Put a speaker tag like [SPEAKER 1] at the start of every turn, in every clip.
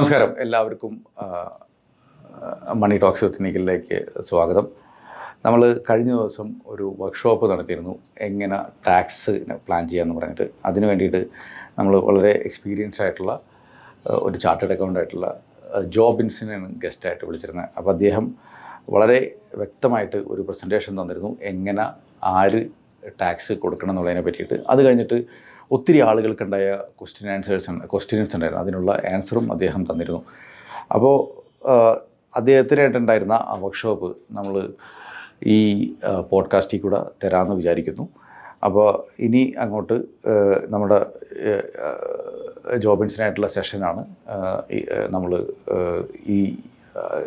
[SPEAKER 1] നമസ്കാരം. എല്ലാവർക്കും മണി ടോക്സ് ടെക്നിക്കലിലേക്ക് സ്വാഗതം. നമ്മൾ കഴിഞ്ഞ ദിവസം ഒരു വർക്ക്ഷോപ്പ് നടത്തിയിരുന്നു. എങ്ങനെ ടാക്സ് പ്ലാൻ ചെയ്യാമെന്ന് പറഞ്ഞിട്ട്. അതിന് വേണ്ടിയിട്ട് നമ്മൾ വളരെ എക്സ്പീരിയൻസ് ആയിട്ടുള്ള ഒരു ചാർട്ടേഡ് അക്കൗണ്ട് ആയിട്ടുള്ള ജോബിൻസിനെയാണ് ഗസ്റ്റായിട്ട് വിളിച്ചിരുന്നത്. അപ്പോൾ അദ്ദേഹം വളരെ വ്യക്തമായിട്ട് ഒരു പ്രസന്റേഷൻ തന്നിരുന്നു. എങ്ങനെ ആര് ടാക്സ് കൊടുക്കണം എന്നുള്ളതിനെ പറ്റിയിട്ട്. അത് കഴിഞ്ഞിട്ട് ഒത്തിരി ആളുകൾക്കുണ്ടായ ക്വസ്റ്റ്യൻ ആൻസേഴ്സ് ക്വസ്റ്റ്യൻസ് ഉണ്ടായിരുന്നു. അതിനുള്ള ആൻസറും അദ്ദേഹം തന്നിരുന്നു. അപ്പോൾ അദ്ദേഹത്തിനായിട്ടുണ്ടായിരുന്ന ആ വർക്ക്ഷോപ്പ് നമ്മൾ ഈ പോഡ്കാസ്റ്റിൽ കൂടെ തരാമെന്ന് വിചാരിക്കുന്നു. അപ്പോൾ ഇനി അങ്ങോട്ട് നമ്മുടെ ജോബിൻസിനായിട്ടുള്ള സെഷനാണ് നമ്മൾ ഈ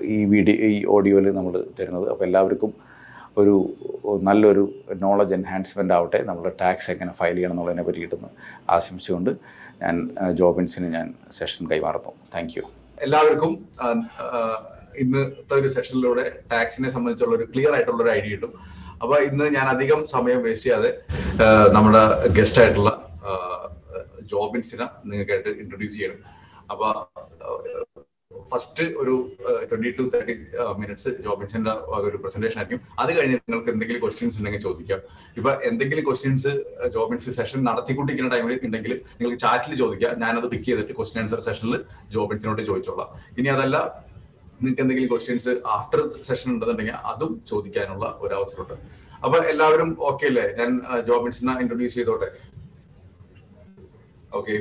[SPEAKER 1] ഈ വീഡിയോ ഈ ഓഡിയോയിൽ നമ്മൾ തരുന്നത്. അപ്പോൾ എല്ലാവർക്കും ഒരു നല്ലൊരു നോളജ് എൻഹാൻസ്മെന്റ് ആവട്ടെ. നമ്മൾ ടാക്സ് എങ്ങനെ ഫയൽ ചെയ്യണം എന്നുള്ളതിനെ പറ്റിയിട്ടൊന്ന് ആശംസിച്ചുകൊണ്ട് ഞാൻ ജോബിൻസിന് ഞാൻ സെഷൻ കൈമാറുന്നു. താങ്ക്
[SPEAKER 2] എല്ലാവർക്കും ഇന്നത്തെ ഒരു സെഷനിലൂടെ ടാക്സിനെ സംബന്ധിച്ചുള്ള ഒരു ക്ലിയർ ആയിട്ടുള്ള ഒരു ഐഡിയ കിട്ടും. അപ്പൊ ഇന്ന് ഞാൻ അധികം സമയം വേസ്റ്റ് ചെയ്യാതെ നമ്മുടെ ഗസ്റ്റ് ആയിട്ടുള്ള ജോബിൻസിനെ നിങ്ങൾക്കായിട്ട് ഇൻട്രൊഡ്യൂസ് ചെയ്യണം. അപ്പൊ ഫസ്റ്റ് ഒരു ട്വന്റി ടു തേർട്ടി മിനിറ്റ്സ് ജോബിൻസിന്റെ ഒരു പ്രസന്റേഷൻ ആയിരിക്കും. അത് കഴിഞ്ഞ് നിങ്ങൾക്ക് എന്തെങ്കിലും ക്വസ്റ്റ്യൻസ് ഉണ്ടെങ്കിൽ ചോദിക്കാം. ഇപ്പൊ എന്തെങ്കിലും ക്വസ്റ്റ്യൻസ് ജോബിൻസ് സെഷൻ നടത്തിക്കൊണ്ടിരിക്കുന്ന ടൈമിൽ ഉണ്ടെങ്കിൽ നിങ്ങൾക്ക് ചാറ്റിൽ ചോദിക്കാം. ഞാനത് പിക്ക് ചെയ്തിട്ട് ക്വസ്റ്റ്യൻ ആൻസർ സെഷനിൽ ജോബിൻസിനോട് ചോദിച്ചോളാം. ഇനി അതല്ല നിങ്ങൾക്ക് എന്തെങ്കിലും ക്വസ്റ്റ്യൻസ് ആഫ്റ്റർ സെഷൻ ഉണ്ടെന്നുണ്ടെങ്കിൽ അതും ചോദിക്കാനുള്ള ഒരു അവസരമുണ്ട് അപ്പൊ എല്ലാവരും ഓക്കെ അല്ലേ? ഞാൻ ജോബിൻസിനെ ഇൻട്രൊഡ്യൂസ് ചെയ്തോട്ടെ. Okay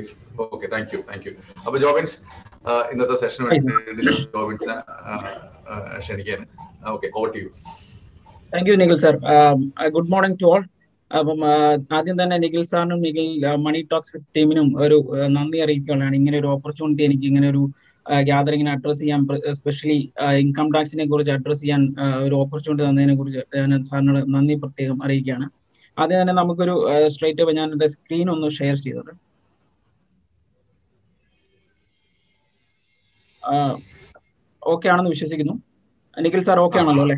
[SPEAKER 2] okay thank you thank you അപ്പൊ ജോബിൻസ് ഇന്നത്തെ session ക്ഷണിക്കാണ് okay over to you
[SPEAKER 3] thank you Nikhil sir good morning to all അപ്പം ആദ്യം തന്നെ നിഖിൽ സാറിനും നിഖിൽ മണി ടോക്സ് ടീമിനും ഒരു നന്ദി അറിയിക്കുകയാണ് ഇങ്ങനെ ഒരു ഓപ്പർച്യൂണിറ്റി എനിക്ക് ഇങ്ങനെ ഒരു ഗ്യാതറിങ്ങിനെ അഡ്രസ് ചെയ്യാൻ സ്പെഷ്യലി ഇൻകം ടാക്സിനെ കുറിച്ച് അഡ്രസ് ചെയ്യാൻ ഒരു ഓപ്പർച്യൂണിറ്റി തന്നതിനെ കുറിച്ച് ഞാൻ സാറിനോട് നന്ദി പ്രത്യേകം അറിയിക്കുകയാണ്. ആദ്യം തന്നെ നമുക്കൊരു സ്ട്രേറ്റ് ഞാൻ എന്റെ സ്ക്രീൻ ഒന്ന് ഷെയർ ചെയ്തോട്ടെ. ഓക്കെ ആണെന്ന് വിശ്വസിക്കുന്നു. നിഖിൽ സാർ ഓക്കെ ആണല്ലോ അല്ലെ?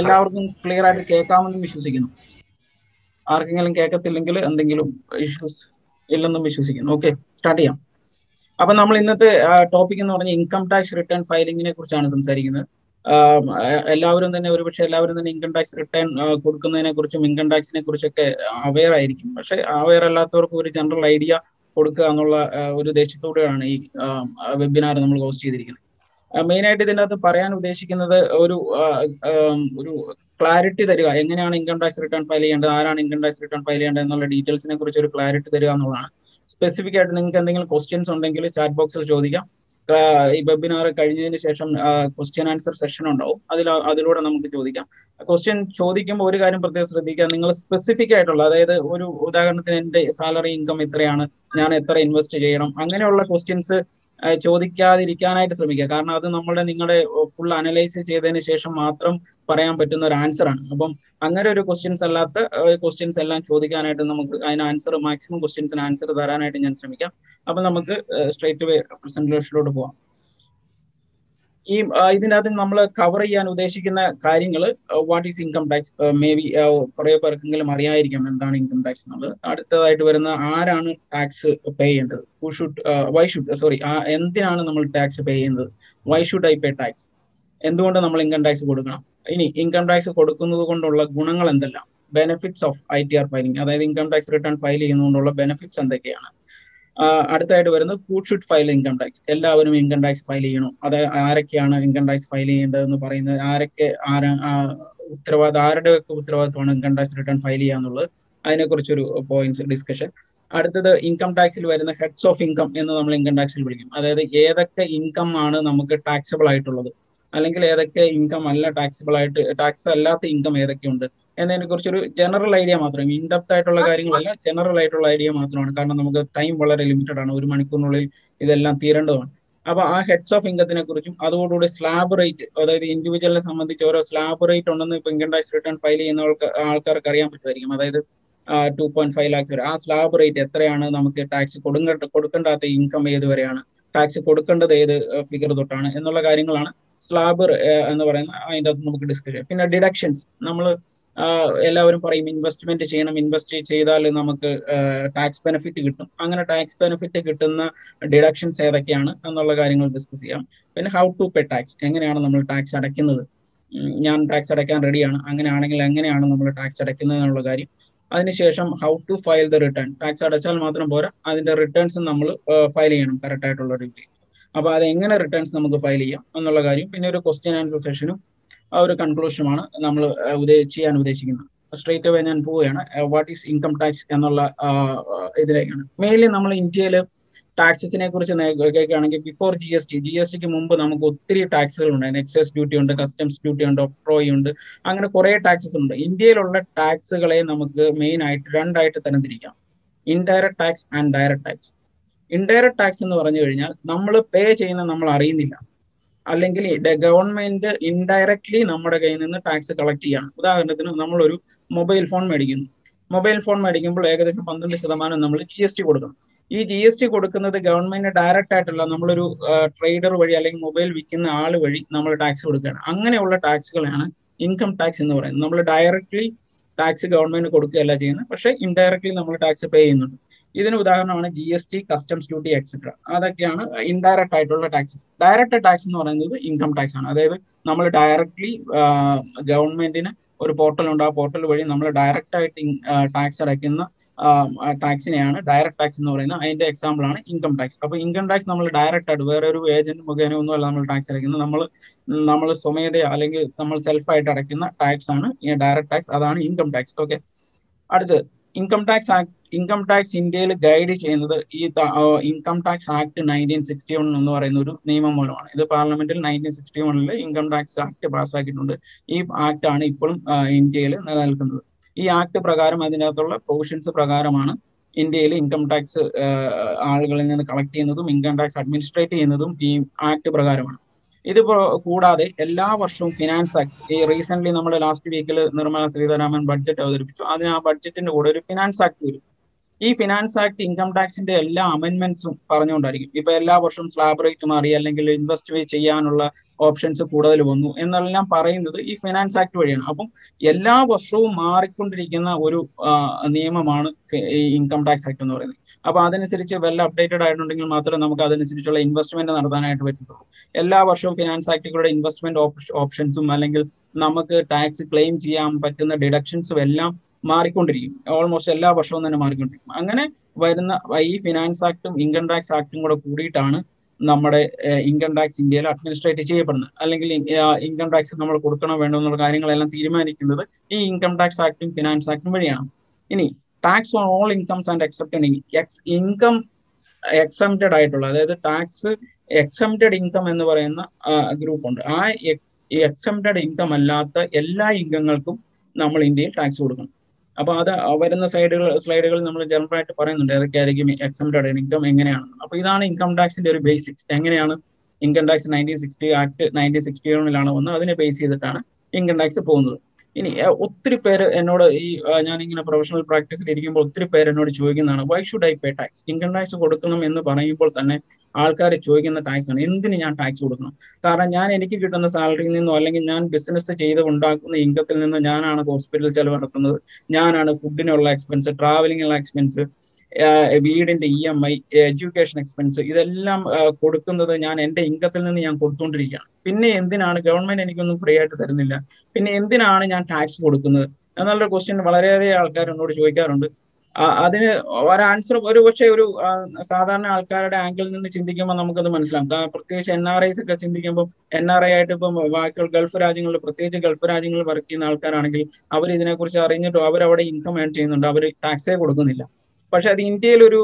[SPEAKER 3] എല്ലാവർക്കും ക്ലിയർ ആയിട്ട് കേൾക്കാമെന്ന് വിശ്വസിക്കുന്നു. ആർക്കെങ്കിലും കേൾക്കത്തില്ലെങ്കിൽ എന്തെങ്കിലും ഇഷ്യൂസ് ഇല്ലെന്നും വിശ്വസിക്കുന്നു. ഓക്കെ സ്റ്റാർട്ട് ചെയ്യാം. അപ്പൊ നമ്മൾ ഇന്നത്തെ ടോപ്പിക് എന്ന് പറഞ്ഞാൽ ഇൻകം ടാക്സ് റിട്ടേൺ ഫയലിങ്ങിനെ കുറിച്ചാണ് സംസാരിക്കുന്നത്. എല്ലാവരും തന്നെ ഒരുപക്ഷെ എല്ലാവരും തന്നെ ഇൻകം ടാക്സ് റിട്ടേൺ കൊടുക്കുന്നതിനെ കുറിച്ചും ഇൻകം ടാക്സിനെ കുറിച്ചൊക്കെ അവെയർ ആയിരിക്കും. പക്ഷെ അവെയർ അല്ലാത്തവർക്ക് ഒരു ജനറൽ ഐഡിയ കൊടുക്കുക എന്നുള്ള ഒരു ഉദ്ദേശത്തോടെയാണ് ഈ വെബിനാർ നമ്മൾ ഹോസ്റ്റ് ചെയ്തിരിക്കുന്നത്. മെയിൻ ആയിട്ട് ഇതിന്റെ അകത്ത് പറയാൻ ഉദ്ദേശിക്കുന്നത് ഒരു ഒരു ക്ലാരിറ്റി തരിക. എങ്ങനെയാണ് ഇൻകം ടാക്സ് റിട്ടേൺ ഫയൽ ചെയ്യേണ്ടത്? ആരാണ് ഇൻകം ടാക്സ് റിട്ടേൺ ഫയൽ ചെയ്യേണ്ടത്? എന്നുള്ള ഡീറ്റെയിൽസിനെ കുറിച്ച് ഒരു ക്ലാരിറ്റി തരിക എന്നുള്ളതാണ്. സ്പെസിഫിക് ആയിട്ട് നിങ്ങൾക്ക് എന്തെങ്കിലും ക്വസ്റ്റ്യൻസ് ഉണ്ടെങ്കിൽ ചാറ്റ് ബോക്സിൽ ചോദിക്കാം. ഈ വെബിനാർ കഴിഞ്ഞതിന് ശേഷം ക്വസ്റ്റ്യൻ ആൻസർ സെഷൻ ഉണ്ടാവും. അതിൽ അതിലൂടെ നമുക്ക് ചോദിക്കാം. ക്വസ്റ്റ്യൻ ചോദിക്കുമ്പോൾ ഒരു കാര്യം പ്രത്യേകം ശ്രദ്ധിക്കുക. നിങ്ങൾ സ്പെസിഫിക് ആയിട്ടുള്ള അതായത് ഒരു ഉദാഹരണത്തിന് എന്റെ സാലറി ഇൻകം എത്രയാണ് ഞാൻ എത്ര ഇൻവെസ്റ്റ് ചെയ്യണം അങ്ങനെയുള്ള ക്വസ്റ്റ്യൻസ് ചോദിക്കാതിരിക്കാനായിട്ട് ശ്രമിക്കുക. കാരണം അത് നമ്മുടെ നിങ്ങളുടെ ഫുൾ അനലൈസ് ചെയ്തതിന് ശേഷം മാത്രം പറയാൻ പറ്റുന്ന ഒരു ആൻസർ ആണ്. അപ്പം അങ്ങനെ ഒരു ക്വസ്റ്റ്യൻസ് അല്ലാത്ത ക്വസ്റ്റ്യൻസ് എല്ലാം ചോദിക്കാനായിട്ട് നമുക്ക് അതിന് ആൻസർ മാക്സിമം ക്വസ്റ്റ്യൻസിന് ആൻസർ തരാനായിട്ട് ഞാൻ ശ്രമിക്കാം. അപ്പൊ നമുക്ക് സ്ട്രേറ്റ് വേ പ്രസന്റേഷനിലോട്ട് പോവാം. ഈ ഇതിനകത്ത് നമ്മൾ കവർ ചെയ്യാൻ ഉദ്ദേശിക്കുന്ന കാര്യങ്ങൾ what is income tax may be കുറെ പേർക്കെങ്കിലും അറിയായിരിക്കാം എന്താണ് ഇൻകം ടാക്സ് എന്നുള്ളത്. അടുത്തതായിട്ട് വരുന്ന ആരാണ് ടാക്സ് പേ ചെയ്യേണ്ടത്? Who should why should sorry എന്തിനാണ് നമ്മൾ ടാക്സ് പേ ചെയ്യുന്നത്? Why should I pay tax എന്തുകൊണ്ട് നമ്മൾ ഇൻകം ടാക്സ് കൊടുക്കണം? ഇനി ഇൻകം ടാക്സ് കൊടുക്കുന്നത് കൊണ്ടുള്ള ഗുണങ്ങൾ എന്തെല്ലാം? Benefits of I T R filing അതായത് ഇൻകം ടാക്സ് റിട്ടേൺ ഫയൽ ചെയ്യുന്നതുകൊണ്ടുള്ള ബെനിഫിറ്റ്സ് എന്തൊക്കെയാണ്? അടുത്തായിട്ട് വരുന്നത് ഹൂ ഫയൽ ഇൻകം ടാക്സ് എല്ലാവരും ഇൻകം ടാക്സ് ഫയൽ ചെയ്യണം. അത് ആരൊക്കെയാണ് ഇൻകം ടാക്സ് ഫയൽ ചെയ്യേണ്ടതെന്ന് പറയുന്നത് ആരൊക്കെ ആരാ ഉത്തരവാദിത്തം ആരുടെയൊക്കെ ഉത്തരവാദിത്തമാണ് ഇൻകം ടാക്സ് റിട്ടേൺ ഫയൽ ചെയ്യാന്നുള്ളത് അതിനെക്കുറിച്ചൊരു പോയിന്റ്സ് ഡിസ്കഷൻ അടുത്തത് ഇൻകം ടാക്സിൽ വരുന്ന ഹെഡ്സ് ഓഫ് ഇൻകം എന്ന് നമ്മൾ ഇൻകം ടാക്സിൽ വിളിക്കും. അതായത് ഏതൊക്കെ ഇൻകം ആണ് നമുക്ക് ടാക്സബിൾ ആയിട്ടുള്ളത്. അല്ലെങ്കിൽ ഏതൊക്കെ ഇൻകം അല്ല ടാക്സിബിൾ ആയിട്ട് ടാക്സ് അല്ലാത്ത ഇൻകം ഏതൊക്കെയുണ്ട് എന്നതിനെ കുറിച്ചൊരു ജനറൽ ഐഡിയ മാത്രം ഇൻഡെപ്ത് ആയിട്ടുള്ള കാര്യങ്ങളല്ല ജനറൽ ആയിട്ടുള്ള ഐഡിയ മാത്രമാണ്. കാരണം നമുക്ക് ടൈം വളരെ ലിമിറ്റഡ് ആണ്. ഒരു മണിക്കൂറിനുള്ളിൽ ഇതെല്ലാം തീരേണ്ടതാണ്. അപ്പൊ ആ ഹെഡ്സ് ഓഫ് ഇൻകത്തിനെ കുറിച്ചും അതോടുകൂടി സ്ലാബ് റേറ്റ് അതായത് ഇൻഡിവിജ്വലിനെ സംബന്ധിച്ച് ഓരോ സ്ലാബ് റേറ്റ് ഉണ്ടെന്ന് ഇപ്പൊ ഇൻകം ടാക്സ് റിട്ടേൺ ഫയൽ ചെയ്യുന്ന ആൾക്ക് ആൾക്കാർക്ക് അറിയാൻ പറ്റുമായിരിക്കും. അതായത് ടു പോയിന്റ് ഫൈവ് ലാക്സ് വരെ. ആ സ്ലാബ് റേറ്റ് എത്രയാണ് നമുക്ക് ടാക്സ് കൊടുക്കേണ്ട കൊടുക്കേണ്ടാത്ത ഇൻകം ഏത് വരെയാണ് ടാക്സ് കൊടുക്കേണ്ടത് ഏത് ഫിഗർ തൊട്ടാണ്? എന്നുള്ള കാര്യങ്ങളാണ് സ്ലാബ് എന്ന് പറയുന്ന അതിന്റെ അകത്ത് നമുക്ക് ഡിസ്കസ് ചെയ്യാം. പിന്നെ ഡിഡക്ഷൻസ് നമ്മൾ എല്ലാവരും പറയും ഇൻവെസ്റ്റ്മെന്റ് ചെയ്യണം ഇൻവെസ്റ്റ് ചെയ്താൽ നമുക്ക് ടാക്സ് ബെനിഫിറ്റ് കിട്ടും. അങ്ങനെ ടാക്സ് ബെനിഫിറ്റ് കിട്ടുന്ന ഡിഡക്ഷൻസ് ഏതൊക്കെയാണ് എന്നുള്ള കാര്യങ്ങൾ ഡിസ്കസ് ചെയ്യാം. പിന്നെ ഹൗ ടു പേ ടാക്സ് എങ്ങനെയാണ് നമ്മൾ ടാക്സ് അടയ്ക്കുന്നത്? ഞാൻ ടാക്സ് അടയ്ക്കാൻ റെഡിയാണ് അങ്ങനെയാണെങ്കിൽ എങ്ങനെയാണ് നമ്മൾ ടാക്സ് അടയ്ക്കുന്നത് എന്നുള്ള കാര്യം. അതിനുശേഷം how to file the return tax അടച്ചാൽ മാത്രം പോരാ. അതിന്റെ റിട്ടേൺസ് നമ്മൾ ഫയൽ ചെയ്യണം. കറക്റ്റ് ആയിട്ടുള്ള രീതിയിൽ. അപ്പോൾ അത് എങ്ങനെ റിട്ടേൺസ് നമുക്ക് ഫയൽ ചെയ്യാം എന്നുള്ള കാര്യം പിന്നെ ഒരു ക്വസ്റ്റ്യൻ ആൻസർ സെഷനും ആ ഒരു കൺക്ലൂഷനുമാണ് നമ്മൾ ചെയ്യാൻ ഉദ്ദേശിക്കുന്നത്. സ്ട്രേറ്റ് അവേ ഞാൻ പോവുകയാണ്. വാട്ട് ഈസ് ഇൻകം ടാക്സ് എന്നുള്ള ഇതിലേക്കാണ്. മെയിൻലി നമ്മൾ ഇന്ത്യയിൽ ടാക്സസിനെ കുറിച്ച് കേൾക്കുകയാണെങ്കിൽ before G S T G S tick മുമ്പ് നമുക്ക് ഒത്തിരി ടാക്സുകൾ ഉണ്ടായിരുന്നു. എക്സൈസ് ഡ്യൂട്ടി ഉണ്ട് കസ്റ്റംസ് ഡ്യൂട്ടി ഉണ്ട് ഒക്ട്രോയി ഉണ്ട്. അങ്ങനെ കുറേ ടാക്സസ് ഉണ്ട്. ഇന്ത്യയിലുള്ള ടാക്സുകളെ നമുക്ക് മെയിൻ ആയിട്ട് രണ്ടായിട്ട് തരംതിരിക്കാം. Indirect tax and direct tax indirect tax എന്ന് പറഞ്ഞു കഴിഞ്ഞാൽ നമ്മൾ പേ ചെയ്യുന്ന നമ്മൾ അറിയുന്നില്ല. അല്ലെങ്കിൽ ഗവൺമെന്റ് ഇൻഡയറക്ട്ലി നമ്മുടെ കയ്യിൽ നിന്ന് ടാക്സ് കളക്ട് ചെയ്യണം. ഉദാഹരണത്തിന് നമ്മളൊരു മൊബൈൽ ഫോൺ മേടിക്കുന്നു. മൊബൈൽ ഫോൺ മേടിക്കുമ്പോൾ ഏകദേശം പന്ത്രണ്ട് ശതമാനം നമ്മൾ ജി എസ് ടി കൊടുക്കണം. ഈ ജി എസ് ടി കൊടുക്കുന്നത് ഗവൺമെന്റ് ഡയറക്റ്റ് ആയിട്ടല്ല നമ്മളൊരു ട്രേഡർ വഴി അല്ലെങ്കിൽ മൊബൈൽ വിൽക്കുന്ന ആൾ വഴി നമ്മൾ ടാക്സ് കൊടുക്കുകയാണ്. അങ്ങനെയുള്ള ടാക്സുകളാണ് ഇൻകം ടാക്സ് എന്ന് പറയുന്നത്. നമ്മൾ ഡയറക്ട്ലി ടാക്സ് ഗവൺമെന്റ് കൊടുക്കുകയല്ല ചെയ്യുന്നത്. പക്ഷേ ഇൻഡയറക്ട്ലി നമ്മൾ ടാക്സ് പേ ചെയ്യുന്നുണ്ട്. ഇതിന് ഉദാഹരണമാണ് G S T customs duty etcetera അതൊക്കെയാണ് ഇൻഡയറക്റ്റ് ആയിട്ടുള്ള ടാക്സസ് ഡയറക്റ്റ് ടാക്സ് എന്ന് പറയുന്നത് ഇൻകം ടാക്സ് ആണ്. അതായത് നമ്മൾ ഡയറക്ട്ലി ഗവൺമെന്റിന് ഒരു പോർട്ടൽ ഉണ്ട്. ആ പോർട്ടൽ വഴി നമ്മൾ ഡയറക്റ്റ് ആയിട്ട് ടാക്സ് അടയ്ക്കുന്ന ടാക്സിനെയാണ് ഡയറക്ട് ടാക്സ് എന്ന് പറയുന്നത്. അതിന്റെ എക്സാമ്പിൾ ആണ് ഇൻകം ടാക്സ് അപ്പൊ ഇൻകം ടാക്സ് നമ്മൾ ഡയറക്റ്റ് ആയിട്ട് വേറെ ഒരു ഏജന്റ് മുഖേന ഒന്നുമല്ല നമ്മൾ ടാക്സ് അടയ്ക്കുന്നത്. നമ്മൾ നമ്മൾ സ്വമേധ അല്ലെങ്കിൽ നമ്മൾ സെൽഫായിട്ട് അടയ്ക്കുന്ന ടാക്സ് ആണ് ഡയറക്റ്റ് ടാക്സ് അതാണ് ഇൻകം ടാക്സ് ഓക്കെ അടുത്ത് income tax act income tax ഇന്ത്യയിൽ ഗൈഡ് ചെയ്യുന്നത് ഈ income tax act nineteen sixty one എന്ന് പറയുന്ന ഒരു നിയമം മൂലമാണ്. ഇത് പാർലമെന്റിൽ നയന്റീൻ സിക്സ്റ്റി വണ്ണിൽ ഇൻകം ടാക്സ് ആക്ട് പാസ്സാക്കിയിട്ടുണ്ട് ഈ ആക്ട് ആണ് ഇപ്പോഴും ഇന്ത്യയിൽ നിലനിൽക്കുന്നത്. ഈ ആക്ട് പ്രകാരം അതിനകത്തുള്ള പ്രൊവിഷൻസ് പ്രകാരമാണ് ഇന്ത്യയിൽ ഇൻകം ടാക്സ് ആളുകളിൽ നിന്ന് കളക്ട് ചെയ്യുന്നതും ഇൻകം ടാക്സ് അഡ്മിനിസ്ട്രേറ്റ് ചെയ്യുന്നതും ഈ ആക്ട് പ്രകാരമാണ്. ഇത് കൂടാതെ എല്ലാ വർഷവും ഫിനാൻസ് ആക്ട് ഈ റീസെന്റ് നമ്മുടെ ലാസ്റ്റ് വീക്കിൽ നിർമ്മല സീതാരാമൻ ബഡ്ജറ്റ് അവതരിപ്പിച്ചു. അതിന് ആ ബഡ്ജറ്റിന്റെ കൂടെ ഒരു ഫിനാൻസ് ആക്ട് വരും. ഈ ഫിനാൻസ് ആക്ട് ഇൻകം ടാക്സിന്റെ എല്ലാ അമെന്റ്മെന്റ്സും പറഞ്ഞുകൊണ്ടായിരിക്കും. ഇപ്പൊ എല്ലാ വർഷവും സ്ലാബ് റേറ്റ് മാറി അല്ലെങ്കിൽ ഇൻവെസ്റ്റ് ചെയ്യാനുള്ള ഓപ്ഷൻസ് കൂടുതൽ വന്നു എന്നെല്ലാം പറയുന്നത് ഈ ഫിനാൻസ് ആക്ട് വഴിയാണ്. അപ്പം എല്ലാ വർഷവും മാറിക്കൊണ്ടിരിക്കുന്ന ഒരു നിയമമാണ് ഈ ഇൻകം ടാക്സ് ആക്ട് എന്ന് പറയുന്നത്. അപ്പൊ അതനുസരിച്ച് വെൽ അപ്ഡേറ്റഡ് ആയിട്ടുണ്ടെങ്കിൽ മാത്രമേ നമുക്ക് അതനുസരിച്ചുള്ള ഇൻവെസ്റ്റ്മെന്റ് നടത്താനായിട്ട് പറ്റുള്ളൂ എല്ലാ വർഷവും ഫിനാൻസ് ആക്ടുകളുടെ ഇൻവെസ്റ്റ്മെന്റ് ഓപ്ഷൻസും അല്ലെങ്കിൽ നമുക്ക് ടാക്സ് ക്ലെയിം ചെയ്യാൻ പറ്റുന്ന ഡിഡക്ഷൻസും എല്ലാം മാറിക്കൊണ്ടിരിക്കും. ഓൾമോസ്റ്റ് എല്ലാ വർഷവും തന്നെ മാറിക്കൊണ്ടിരിക്കും. അങ്ങനെ വരുന്ന ഈ ഫിനാൻസ് ആക്ടും ഇൻകം ടാക്സ് ആക്ടും കൂടെ കൂടിയിട്ടാണ് നമ്മുടെ ഇൻകം ടാക്സ് ഇന്ത്യയിൽ അഡ്മിനിസ്ട്രേറ്റ് ചെയ്യപ്പെടുന്നത്. അല്ലെങ്കിൽ ഇൻകം ടാക്സ് നമ്മൾ കൊടുക്കണം വേണ്ടോ എന്നുള്ള കാര്യങ്ങളെല്ലാം തീരുമാനിക്കുന്നത് ഈ ഇൻകം ടാക്സ് ആക്ടും ഫിനാൻസ് ആക്ടും വഴിയാണ്. ഇനി tax on all incomes and excepted ex income exempted ആയിട്ടുള്ള അതായത് ടാക്സ് എക്സംറ്റഡ് ഇൻകം എന്ന് പറയുന്ന ഗ്രൂപ്പ് ഉണ്ട്. ആ എക്സംറ്റഡ് ഇൻകം അല്ലാത്ത എല്ലാ ഇൻകങ്ങൾക്കും നമ്മൾ ഇന്ത്യയിൽ ടാക്സ് കൊടുക്കണം. അപ്പൊ അത് വരുന്ന സൈഡുകൾ സ്ലൈഡുകളിൽ നമ്മൾ ജനറൽ ആയിട്ട് പറയുന്നുണ്ട് ഏതൊക്കെയായിരിക്കും എക്സംപ്റ്റഡ് ഇൻകം എങ്ങനെയാണ് അപ്പൊ ഇതാണ് ഇൻകം ടാക്സിന്റെ ഒരു ബേസിക്സ് എങ്ങനെയാണ് income tax nineteen sixty act nineteen sixty വണ്ണിലാണ് വന്നത്. അതിനെ ബേസ് ചെയ്തിട്ടാണ് ഇൻകം ടാക്സ് പോകുന്നത്. ഇനി ഒത്തിരി പേര് എന്നോട് ഈ ഞാൻ ഇങ്ങനെ പ്രൊഫഷണൽ പ്രാക്ടീസിൽ ഇരിക്കുമ്പോൾ ഒത്തിരി പേര് എന്നോട് ചോദിക്കുന്നതാണ് why should I pay tax income tax കൊടുക്കണം എന്ന് പറയുമ്പോൾ തന്നെ ആൾക്കാർ ചോദിക്കുന്ന ടാക്സ് ആണ്. എന്തിന് ഞാൻ ടാക്സ് കൊടുക്കണം? കാരണം ഞാൻ എനിക്ക് കിട്ടുന്ന സാലറിയിൽ നിന്നോ അല്ലെങ്കിൽ ഞാൻ ബിസിനസ് ചെയ്ത് ഉണ്ടാക്കുന്ന ഇൻകത്തിൽ നിന്നോ ഞാനാണ് ഹോസ്പിറ്റൽ ചെലവ് നടത്തുന്നത്. ഞാനാണ് ഫുഡിനുള്ള എക്സ്പെൻസ് ട്രാവലിംഗിനുള്ള എക്സ്പെൻസ് വീടിന്റെ E M I education expense ഇതെല്ലാം കൊടുക്കുന്നത് ഞാൻ എന്റെ ഇൻകത്തിൽ നിന്ന് ഞാൻ കൊടുത്തുകൊണ്ടിരിക്കുകയാണ്. പിന്നെ എന്തിനാണ് ഗവൺമെന്റ് എനിക്കൊന്നും ഫ്രീ ആയിട്ട് തരുന്നില്ല? പിന്നെ എന്തിനാണ് ഞാൻ ടാക്സ് കൊടുക്കുന്നത്? എന്നുള്ള ക്വസ്റ്റ്യൻ വളരെയധികം ആൾക്കാർ എന്നോട് ചോദിക്കാറുണ്ട്. അതിന് ഒരു ആൻസർ ഒരു പക്ഷേ ഒരു സാധാരണ ആൾക്കാരുടെ ആംഗിളിൽ നിന്ന് ചിന്തിക്കുമ്പോൾ നമുക്കത് മനസ്സിലാവും. പ്രത്യേകിച്ച് എൻ ആർ ഐസ് ഒക്കെ ചിന്തിക്കുമ്പോൾ എൻ ആർ ഐ ആയിട്ട് ഇപ്പം ബാക്കിയുള്ള ഗൾഫ് രാജ്യങ്ങളിൽ പ്രത്യേകിച്ച് ഗൾഫ് രാജ്യങ്ങളിൽ വർക്ക് ചെയ്യുന്ന ആൾക്കാരാണെങ്കിൽ അവർ ഇതിനെക്കുറിച്ച് അറിഞ്ഞിട്ടും അവരവിടെ ഇൻകം ഏൺ ചെയ്യുന്നുണ്ട്. അവർ ടാക്സേ കൊടുക്കുന്നില്ല. പക്ഷെ അത് ഇന്ത്യയിൽ ഒരു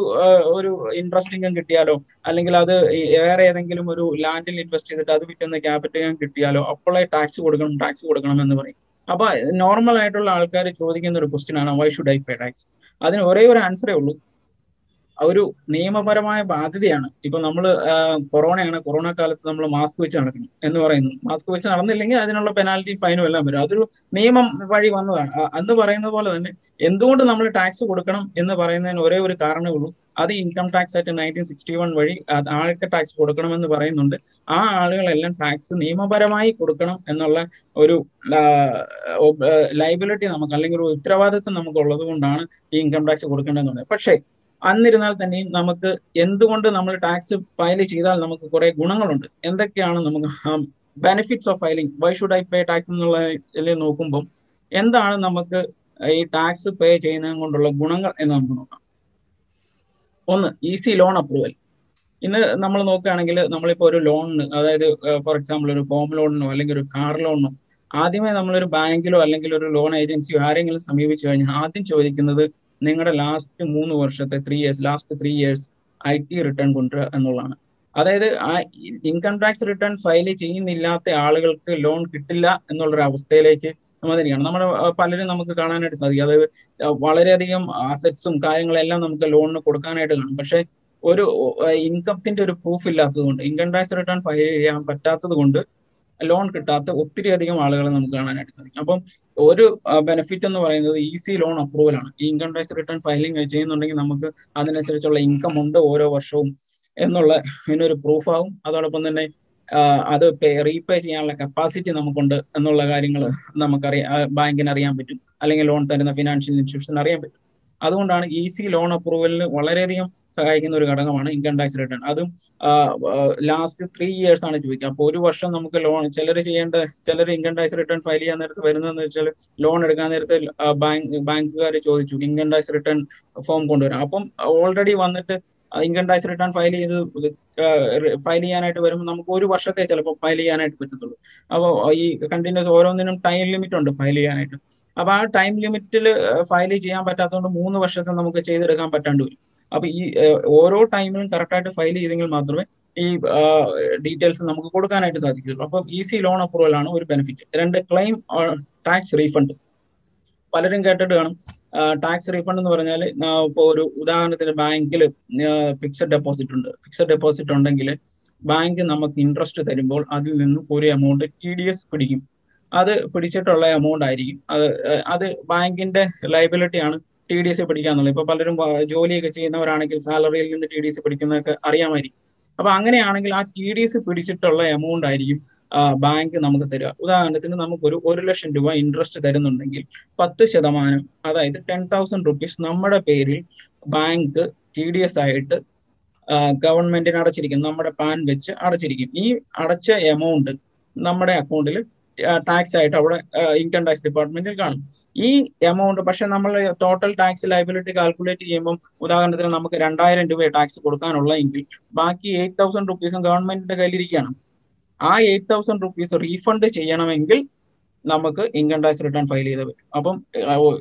[SPEAKER 3] ഒരു ഇൻട്രസ്റ്റ് ഇൻകം കിട്ടിയാലോ അല്ലെങ്കിൽ അത് വേറെ ഏതെങ്കിലും ഒരു ലാൻഡിൽ ഇൻവെസ്റ്റ് ചെയ്തിട്ട് അത് വിറ്റുന്ന ക്യാപിറ്റൽ കിട്ടിയാലോ അപ്പോഴേ ടാക്സ് കൊടുക്കണം ടാക്സ് കൊടുക്കണം എന്ന് പറയും. അപ്പൊ നോർമൽ ആയിട്ടുള്ള ആൾക്കാർ ചോദിക്കുന്ന ഒരു ക്വസ്റ്റ്യൻ ആണ് why should I pay tax അതിന് ഒരേ ഒരു ആൻസറേ ഉള്ളൂ. ഒരു നിയമപരമായ ബാധ്യതയാണ്. ഇപ്പൊ നമ്മൾ കൊറോണയാണ്. കൊറോണ കാലത്ത് നമ്മൾ മാസ്ക് വെച്ച് നടക്കണം എന്ന് പറയുന്നു. മാസ്ക് വെച്ച് നടന്നില്ലെങ്കിൽ അതിനുള്ള പെനാൽറ്റി ഫൈനും എല്ലാം വരും. അതൊരു നിയമം വഴി വന്നതാണ്. അന്ന് പറയുന്ന പോലെ തന്നെ എന്തുകൊണ്ട് നമ്മൾ ടാക്സ് കൊടുക്കണം എന്ന് പറയുന്നതിന് ഒരേ ഒരു കാരണമേ ഉള്ളൂ. അത് income tax act nineteen sixty one വഴി ആൾക്ക് ടാക്സ് കൊടുക്കണമെന്ന് പറയുന്നുണ്ട്. ആ ആളുകളെല്ലാം ടാക്സ് നിയമപരമായി കൊടുക്കണം എന്നുള്ള ഒരു ലൈബിലിറ്റി നമുക്ക് അല്ലെങ്കിൽ ഒരു ഉത്തരവാദിത്വം നമുക്ക് ഉള്ളത് കൊണ്ടാണ് ഈ ഇൻകം ടാക്സ് കൊടുക്കേണ്ടതെന്നുള്ളത് പക്ഷേ അന്നിരുന്നാൽ തന്നെയും നമുക്ക് എന്തുകൊണ്ട് നമ്മൾ ടാക്സ് ഫയൽ ചെയ്താൽ നമുക്ക് കുറെ ഗുണങ്ങളുണ്ട്? എന്തൊക്കെയാണ് നമുക്ക് benefits of filing why should I pay tax എന്നുള്ള നോക്കുമ്പോൾ എന്താണ് നമുക്ക് ഈ ടാക്സ് പേ ചെയ്യുന്നത് കൊണ്ടുള്ള ഗുണങ്ങൾ എന്ന് നമുക്ക് നോക്കാം. ഒന്ന് ഈസി ലോൺ അപ്രൂവൽ ഇന്ന് നമ്മൾ നോക്കുകയാണെങ്കിൽ നമ്മളിപ്പോൾ ഒരു ലോണിന് അതായത് ഫോർ എക്സാമ്പിൾ ഒരു ഹോം ലോണിനോ അല്ലെങ്കിൽ ഒരു കാർ ലോണിനോ ആദ്യമേ നമ്മളൊരു ബാങ്കിലോ അല്ലെങ്കിൽ ഒരു ലോൺ ഏജൻസിയോ ആരെങ്കിലും സമീപിച്ചു കഴിഞ്ഞാൽ ആദ്യം ചോദിക്കുന്നത് നിങ്ങളുടെ ലാസ്റ്റ് മൂന്ന് വർഷത്തെ three years last three years I T return കൊണ്ടുവരിക എന്നുള്ളതാണ്. അതായത് ആ ഇൻകം ടാക്സ് റിട്ടേൺ ഫയൽ ചെയ്യുന്നില്ലാത്ത ആളുകൾക്ക് ലോൺ കിട്ടില്ല എന്നുള്ളൊരു അവസ്ഥയിലേക്ക് നമ്മൾ നമ്മുടെ ആ, പലരും നമുക്ക് കാണാനായിട്ട് സാധിക്കും. അതായത് വളരെയധികം അസറ്റ്സും കാര്യങ്ങളെല്ലാം നമുക്ക് ലോണിന് കൊടുക്കാനായിട്ട് കാണും. പക്ഷേ ഒരു ഇൻകത്തിന്റെ ഒരു പ്രൂഫ് ഇല്ലാത്തത് കൊണ്ട് ഇൻകം ടാക്സ് റിട്ടേൺ ഫയൽ ചെയ്യാൻ പറ്റാത്തത് കൊണ്ട് ലോൺ കിട്ടാത്ത ഒത്തിരി അധികം ആളുകളെ നമുക്ക് കാണാനായിട്ട് സാധിക്കും. അപ്പം ഒരു ബെനിഫിറ്റ് എന്ന് പറയുന്നത് ഈസി ലോൺ അപ്രൂവൽ ആണ്. ഈ ഇൻകം ടാക്സ് റിട്ടേൺ ഫയലിംഗ് ചെയ്യുന്നുണ്ടെങ്കിൽ നമുക്ക് അതിനനുസരിച്ചുള്ള ഇൻകം ഉണ്ട് ഓരോ വർഷവും എന്നുള്ള ഇതിനൊരു പ്രൂഫ് ആവും. അതോടൊപ്പം തന്നെ അത് റീപേ ചെയ്യാനുള്ള കപ്പാസിറ്റി നമുക്കുണ്ട് എന്നുള്ള കാര്യങ്ങൾ നമുക്കറിയാം ബാങ്കിന് അറിയാൻ പറ്റും. അല്ലെങ്കിൽ ലോൺ തരുന്ന ഫിനാൻഷ്യൽ ഇൻസ്റ്റിറ്റ്യൂഷൻ അറിയാൻ പറ്റും. അതുകൊണ്ടാണ് ഈസി ലോൺ അപ്രൂവലിന് വളരെയധികം സഹായിക്കുന്ന ഒരു ഘടകമാണ് ഇൻകം ടാക്സ് റിട്ടേൺ അതും ലാസ്റ്റ് ത്രീ ഇയേഴ്സ് ആണ് ചോദിക്കുക. അപ്പോൾ ഒരു വർഷം നമുക്ക് ലോൺ ചിലർ ചെയ്യേണ്ട ചിലർ ഇൻകം ടാക്സ് റിട്ടേൺ ഫയൽ ചെയ്യാൻ നേരത്ത് വരുന്നതെന്ന് വെച്ചാൽ ലോൺ എടുക്കാൻ നേരത്ത് ബാങ്ക് ബാങ്കുകാർ ചോദിച്ചു ഇൻകം ടാക്സ് റിട്ടേൺ ഫോം കൊണ്ടുവരാം അപ്പം ഓൾറെഡി വന്നിട്ട് ഇൻകം ടാക്സ് റിട്ടേൺ ഫയൽ ചെയ്ത് ഫയൽ ചെയ്യാനായിട്ട് വരുമ്പോൾ നമുക്ക് ഒരു വർഷത്തെ ചിലപ്പോൾ ഫയൽ ചെയ്യാനായിട്ട് പറ്റത്തുള്ളൂ. അപ്പോൾ ഈ കണ്ടിന്യൂസ് ഓരോന്നിനും ടൈം ലിമിറ്റ് ഉണ്ട് ഫയൽ ചെയ്യാനായിട്ട്. അപ്പൊ ആ ടൈം ലിമിറ്റിൽ ഫയൽ ചെയ്യാൻ പറ്റാത്തതുകൊണ്ട് മൂന്ന് വർഷത്തെ നമുക്ക് ചെയ്തെടുക്കാൻ പറ്റാണ്ട് വരും അപ്പൊ ഈ ഓരോ ടൈമിലും കറക്റ്റായിട്ട് ഫയൽ ചെയ്തെങ്കിൽ മാത്രമേ ഈ ഡീറ്റെയിൽസ് നമുക്ക് കൊടുക്കാനായിട്ട് സാധിക്കുള്ളൂ അപ്പം ഈസി ലോൺ അപ്രൂവൽ ആണ് ഒരു ബെനിഫിറ്റ് രണ്ട് ക്ലെയിം ടാക്സ് റീഫണ്ട് പലരും കേട്ടിട്ട് കാണും. ടാക്സ് റീഫണ്ട് എന്ന് പറഞ്ഞാൽ ഇപ്പോൾ ഒരു ഉദാഹരണത്തിന് ബാങ്കിൽ ഫിക്സഡ് ഡെപ്പോസിറ്റ് ഉണ്ട്. ഫിക്സഡ് ഡെപ്പോസിറ്റ് ഉണ്ടെങ്കിൽ ബാങ്ക് നമുക്ക് ഇൻട്രസ്റ്റ് തരുമ്പോൾ അതിൽ നിന്നും ഒരു എമൗണ്ട് ടി ഡി എസ് പിടിക്കും. അത് പിടിച്ചിട്ടുള്ള എമൗണ്ട് ആയിരിക്കും. അത് അത് ബാങ്കിന്റെ ലൈബിലിറ്റി ആണ് ടി ഡി എസ് പിടിക്കാന്നുള്ളത്. ഇപ്പൊ പലരും ജോലിയൊക്കെ ചെയ്യുന്നവരാണെങ്കിൽ സാലറിയിൽ നിന്ന് ടി ഡി എസ് പിടിക്കുന്നതൊക്കെ അറിയാമായിരിക്കും. അപ്പൊ അങ്ങനെയാണെങ്കിൽ ആ ടി ഡി എസ് പിടിച്ചിട്ടുള്ള എമൗണ്ട് ആയിരിക്കും ബാങ്ക് നമുക്ക് തരിക. ഉദാഹരണത്തിന് നമുക്കൊരു ഒരു ലക്ഷം രൂപ ഇൻട്രസ്റ്റ് തരുന്നുണ്ടെങ്കിൽ പത്ത് ശതമാനം അതായത് ടെൻ തൗസൻഡ് റുപ്പീസ് നമ്മുടെ പേരിൽ ബാങ്ക് ടി ഡി എസ് ആയിട്ട് ഗവൺമെന്റിന് അടച്ചിരിക്കും. നമ്മുടെ പാൻ വെച്ച് അടച്ചിരിക്കും. ഈ അടച്ച എമൗണ്ട് നമ്മുടെ അക്കൗണ്ടിൽ ടാക്സ് ആയിട്ട് അവിടെ ഇൻകം ടാക്സ് ഡിപ്പാർട്ട്മെന്റിൽ കാണും. ഈ എമൗണ്ട് പക്ഷെ നമ്മൾ ടോട്ടൽ ടാക്സ് ലൈബിലിറ്റി കാൽക്കുലേറ്റ് ചെയ്യുമ്പോൾ ഉദാഹരണത്തിന് നമുക്ക് രണ്ടായിരം രൂപ ടാക്സ് കൊടുക്കാനുള്ള എങ്കിൽ ബാക്കി എയ്റ്റ് തൗസൻഡ് റുപ്പീസും ഗവൺമെന്റിന്റെ കയ്യിലിരിക്കുകയാണ്. ആ എയ്റ്റ് തൗസൻഡ് റുപ്പീസ് റീഫണ്ട് ചെയ്യണമെങ്കിൽ നമുക്ക് ഇൻകം ടാക്സ് റിട്ടേൺ ഫയൽ ചെയ്ത് പറ്റും. അപ്പം